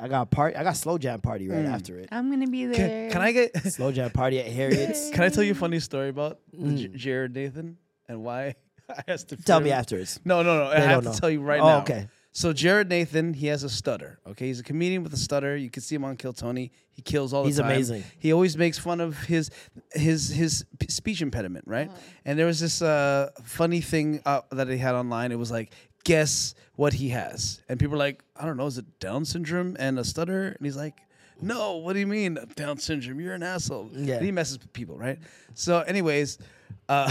I got part. I got slow jam party right after it. I'm gonna be there. Can, can I get? Slow jam party at Harriet's. Can I tell you a funny story about the Mm. J- Jared Nathan and why I asked to Tell me film? afterwards. No, no, no. I They have don't to know. tell you right Oh, now. okay. So Jared Nathan, he has a stutter. Okay, he's a comedian with a stutter. You can see him on Kill Tony. He kills all the time. He's time. amazing. He always makes fun of his his his p- speech impediment, right? And there was this uh, funny thing uh, that he had online. It was like, guess what he has, and people are like, I don't know, is it Down syndrome and a stutter? And he's like. No, what do you mean Down syndrome? You're an asshole. Yeah. And he messes with people, right? So, anyways, uh,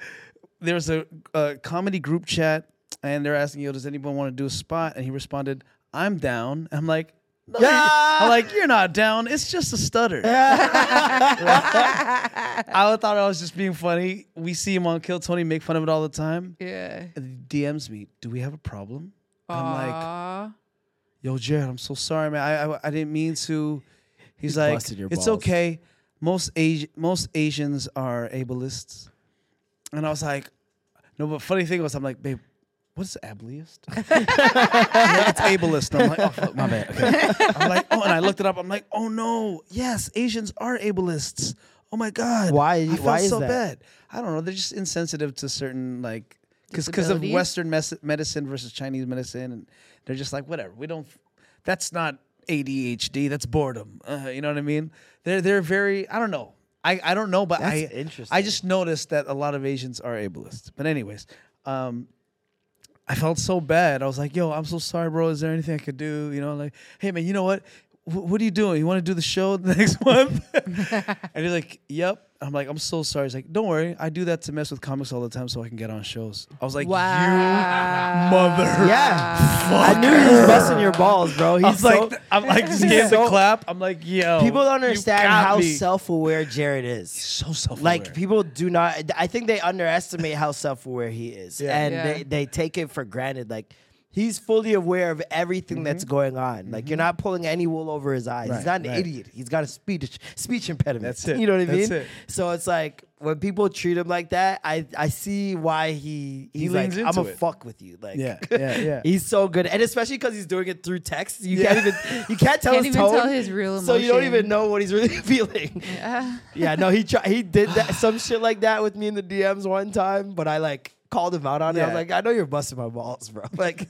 there was a, a comedy group chat and they're asking, yo, does anyone want to do a spot? And he responded, I'm down. I'm like, no, Yeah. I'm like, you're not down. It's just a stutter. I thought I was just being funny. We see him on Kill Tony make fun of it all the time. Yeah. And he DMs me, do we have a problem? And I'm like, yo, Jared, I'm so sorry, man. I I, I didn't mean to. He's, He's like, your it's okay. Most Asi- most Asians are ableists. And I was like, no, but funny thing was, I'm like, babe, what's ableist? Yeah, it's ableist. And I'm like, oh, fuck, my bad. Okay. I'm like, oh, and I looked it up. I'm like, oh no, yes, Asians are ableists. Oh my god, Why- I why is so that? bad. I don't know. They're just insensitive to certain like because because of Western mes- medicine versus Chinese medicine, and they're just like whatever. We don't. That's not ADHD. That's boredom. Uh, you know what I mean? They're they're very. I don't know. I, I don't know, but That's I. I just noticed that a lot of Asians are ableist. But anyways, um, I felt so bad. I was like, "Yo, I'm so sorry, bro. Is there anything I could do?" You know, like, "Hey, man, you know what? Wh- what are you doing? You want to do the show next month?" and he's like, "Yep." I'm like, "I'm so sorry." He's like, "Don't worry. I do that to mess with comics all the time, so I can get on shows." I was like, Wow. "You mother." Yeah, I knew he was busting your balls, bro. He's I was so, like, I'm like, just he's gave the clap. I'm like, yo. People don't understand how me. self-aware Jared is. so self aware. Like people do not. I think they underestimate how self-aware he is, Yeah. and Yeah. they they take it for granted. Like he's fully aware of everything that's going on. Like you're not pulling any wool over his eyes. Mm-hmm. Right, he's not an right. idiot. He's got a speech speech impediment. That's it. You know what I That's mean? it. So it's like when people treat him like that, I I see why he he's leans like I'm a it. fuck with you. Like Yeah, yeah, yeah. he's so good, and especially because he's doing it through text. You Yeah. can't even you can't tell Can't his even tone. tell his real So you don't even know what he's really feeling. Yeah. Yeah, no, he tried. He did that some shit like that with me in the DMs one time, but I like called him out on it. I was like, I know you're busting my balls, bro. Like,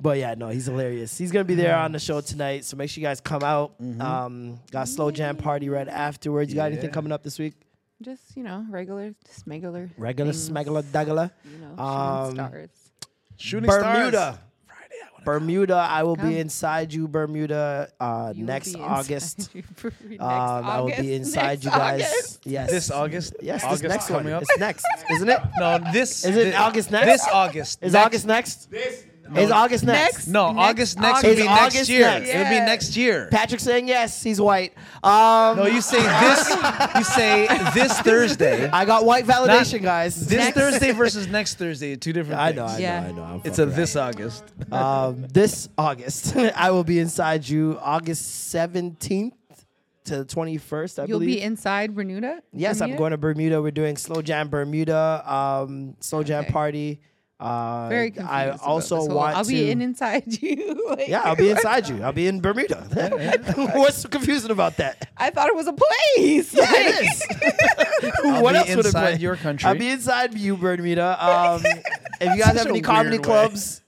but yeah, no, he's hilarious. He's gonna be there on the show tonight, so make sure you guys come out. Um, got slow jam party right afterwards. You got anything coming up this week? Just you know, regular, smegular. Regular things, smegula dagala. You know, Um, shooting stars. Shooting Bermuda. Friday, I wanna Bermuda, I will Come. be inside you, Bermuda, uh, You will next be inside August. you for- next Um, I will be inside next you guys. August. Yes, This August. Yes, August this next one. coming up. It's next, isn't it? No, this Is it thi- August next? This August. Is Next- August next? Is August next? No, Next August next August. will be Is next August year. next? It'll be Yeah. next year. Patrick saying yes, he's white. Um, No, you say this. You say this Thursday. I got white validation, guys. This Next- Thursday versus next Thursday. Two different. I know, I things. know, I know. I'm It's a fucking this August. right. um, this August, I will be inside you. August seventeenth to the 21st, I You'll believe. be inside Bermuda. Yes, I'm going to Bermuda. We're doing Slow Jam Bermuda, um, Slow Jam Okay. party. Uh, Very confused. I about also this whole- want I'll to. be in inside you. like- yeah, I'll be inside you. I'll be in Bermuda. What's so confusing about that? I thought it was a place. Yeah, it is. What else would it inside be? your country. I'll be inside you, Bermuda. Um, if you guys have any comedy way. clubs,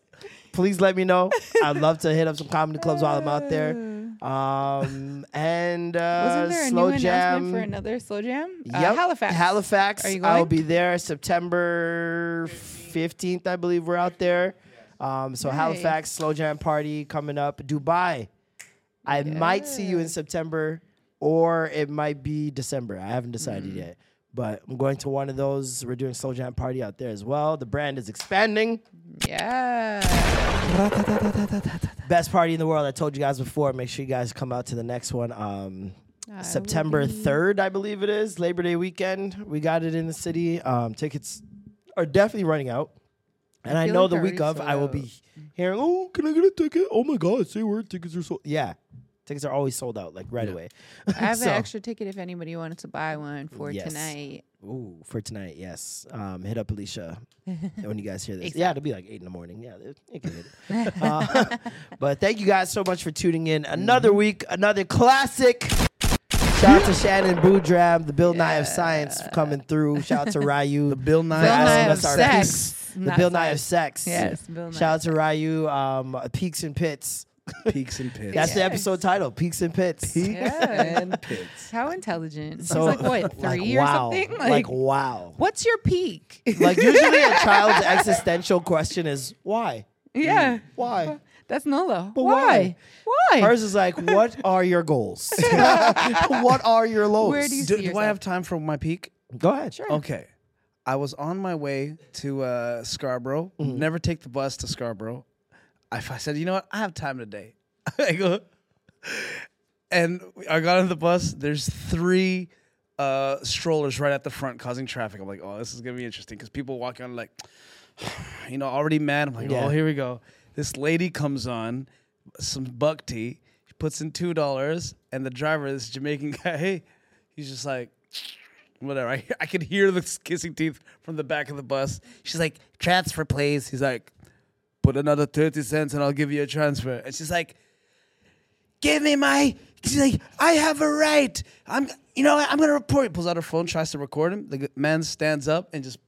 please let me know. I'd love to hit up some comedy clubs while I'm out there. Um, and uh, Wasn't there a slow new jam. announcement for another slow jam? Uh, Halifax. Halifax. Are you going? I'll be there September 15th, I believe we're out there. Um, so Nice. Halifax slow jam party coming up. Dubai. I might see you in September or it might be December. I haven't decided Mm. yet. But I'm going to one of those. We're doing slow jam party out there as well. The brand is expanding. Yeah. Best party in the world. I told you guys before. Make sure you guys come out to the next one. Um, September be- 3rd, I believe it is. Labor Day weekend. We got it in the city. Um, tickets are definitely running out. And I, feel know like the week of, I will sold be hearing, oh, can I get a ticket? Oh my God, say where tickets are sold. Yeah. Tickets are always sold out, like right away. I have So- an extra ticket if anybody wanted to buy one for Yes. tonight. Ooh, for tonight, yes. Um, hit up Alicia when you guys hear this. Yeah, it'll be like eight in the morning. Yeah, it, it can hit it. Uh, but thank you guys so much for tuning in. Another Mm-hmm. week, another classic. Shout out to Shannon Boodram, the Bill Nye of Science coming through. Shout out to Ryu. the Bill Nye Bill Nye of sex. The Bill Nye of sex. Yes, Bill Nye Shout out to Ryu, um, Peaks and Pits. Peaks and Pits. That's the episode title, Peaks and Pits. Yeah. and Pits. How intelligent. So, He's like, what, like, three wow. or something? Like, wow. What's your peak? Like usually a child's existential question is why? yeah. Why? That's Nolo. But why? Why? Hers is like, what are your goals? what are your lows? Where do you Do, see do I have time for my peak? Go ahead. Sure. Okay. I was on my way to uh, Scarborough. Mm-hmm. Never take the bus to Scarborough. If I said, you know what, I have time today. I go, and I got on the bus. There's three uh, strollers right at the front causing traffic. I'm like, oh, this is gonna be interesting because people walking on like, you know, already mad. I'm like, Yeah. oh, here we go. This lady comes on, some buck tea. She puts in two dollars, and the driver, this Jamaican guy, he's just like, whatever. I, I could hear the kissing teeth from the back of the bus. She's like, transfer, please. He's like, put another 30 cents and I'll give you a transfer. And she's like, give me my, she's like, I have a right. I'm, you know. I'm to report. He pulls out her phone, tries to record him. The man stands up and just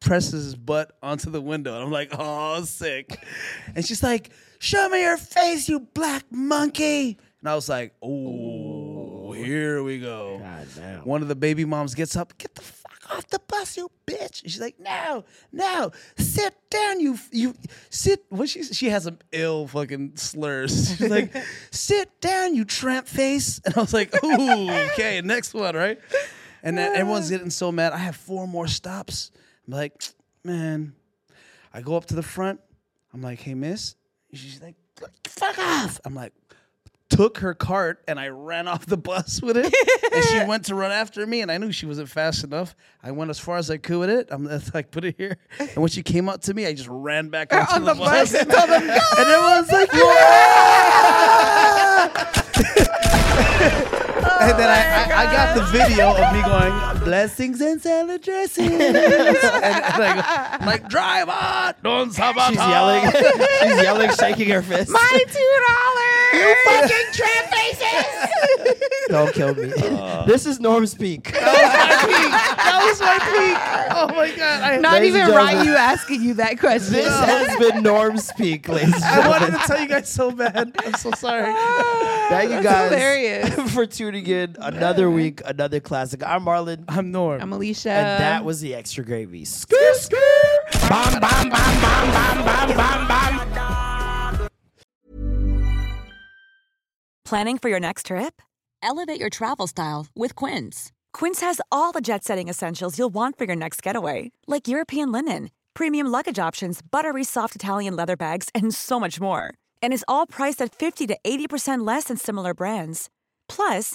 presses his butt onto the window. And I'm like, oh, sick. And she's like, show me your face, you black monkey. And I was like, oh, here we go. One of the baby moms gets up, get the fuck off the bus, you bitch. And she's like, no, no, sit down, you, you, sit. What she, she has some ill fucking slurs. She's like, sit down, you tramp face. And I was like, ooh, okay, next one, right? And then everyone's getting so mad. I have four more stops. I'm like, man. I go up to the front. I'm like, hey, miss. She's like, fuck off. I'm like, took her cart and I ran off the bus with it. and she went to run after me, and I knew she wasn't fast enough. I went as far as I could with it. I'm like, put it here. And when she came up to me, I just ran back onto On the, the bus. bus. and everyone's like, And then I, oh I, I got the video of me going, blessings and salad dressings. and, and I go, like, drive on, don't stop She's yelling. She's yelling, shaking her fist. My two dollars. You fucking tramp faces! Don't kill me. Uh. this is Norm's peak. that was my peak. That was my peak. Oh my god! I, Not even gentlemen. Ryu asking you that question. This has been Norm's peak, ladies and I wanted to tell you guys so bad. I'm so sorry. Ah, Thank you guys hilarious. for tuning in. Another week, another classic. I'm Marlon. I'm Norm. I'm Alicia. and that was the extra gravy. Skr, skr. Bam, bam, bam, bam, bam, bam, bam, bam. Planning for your next trip? Elevate your travel style with Quince. Quince has all the jet setting essentials you'll want for your next getaway, like European linen, premium luggage options, buttery soft Italian leather bags, and so much more. And is all priced at 50 to 80% less than similar brands. Plus,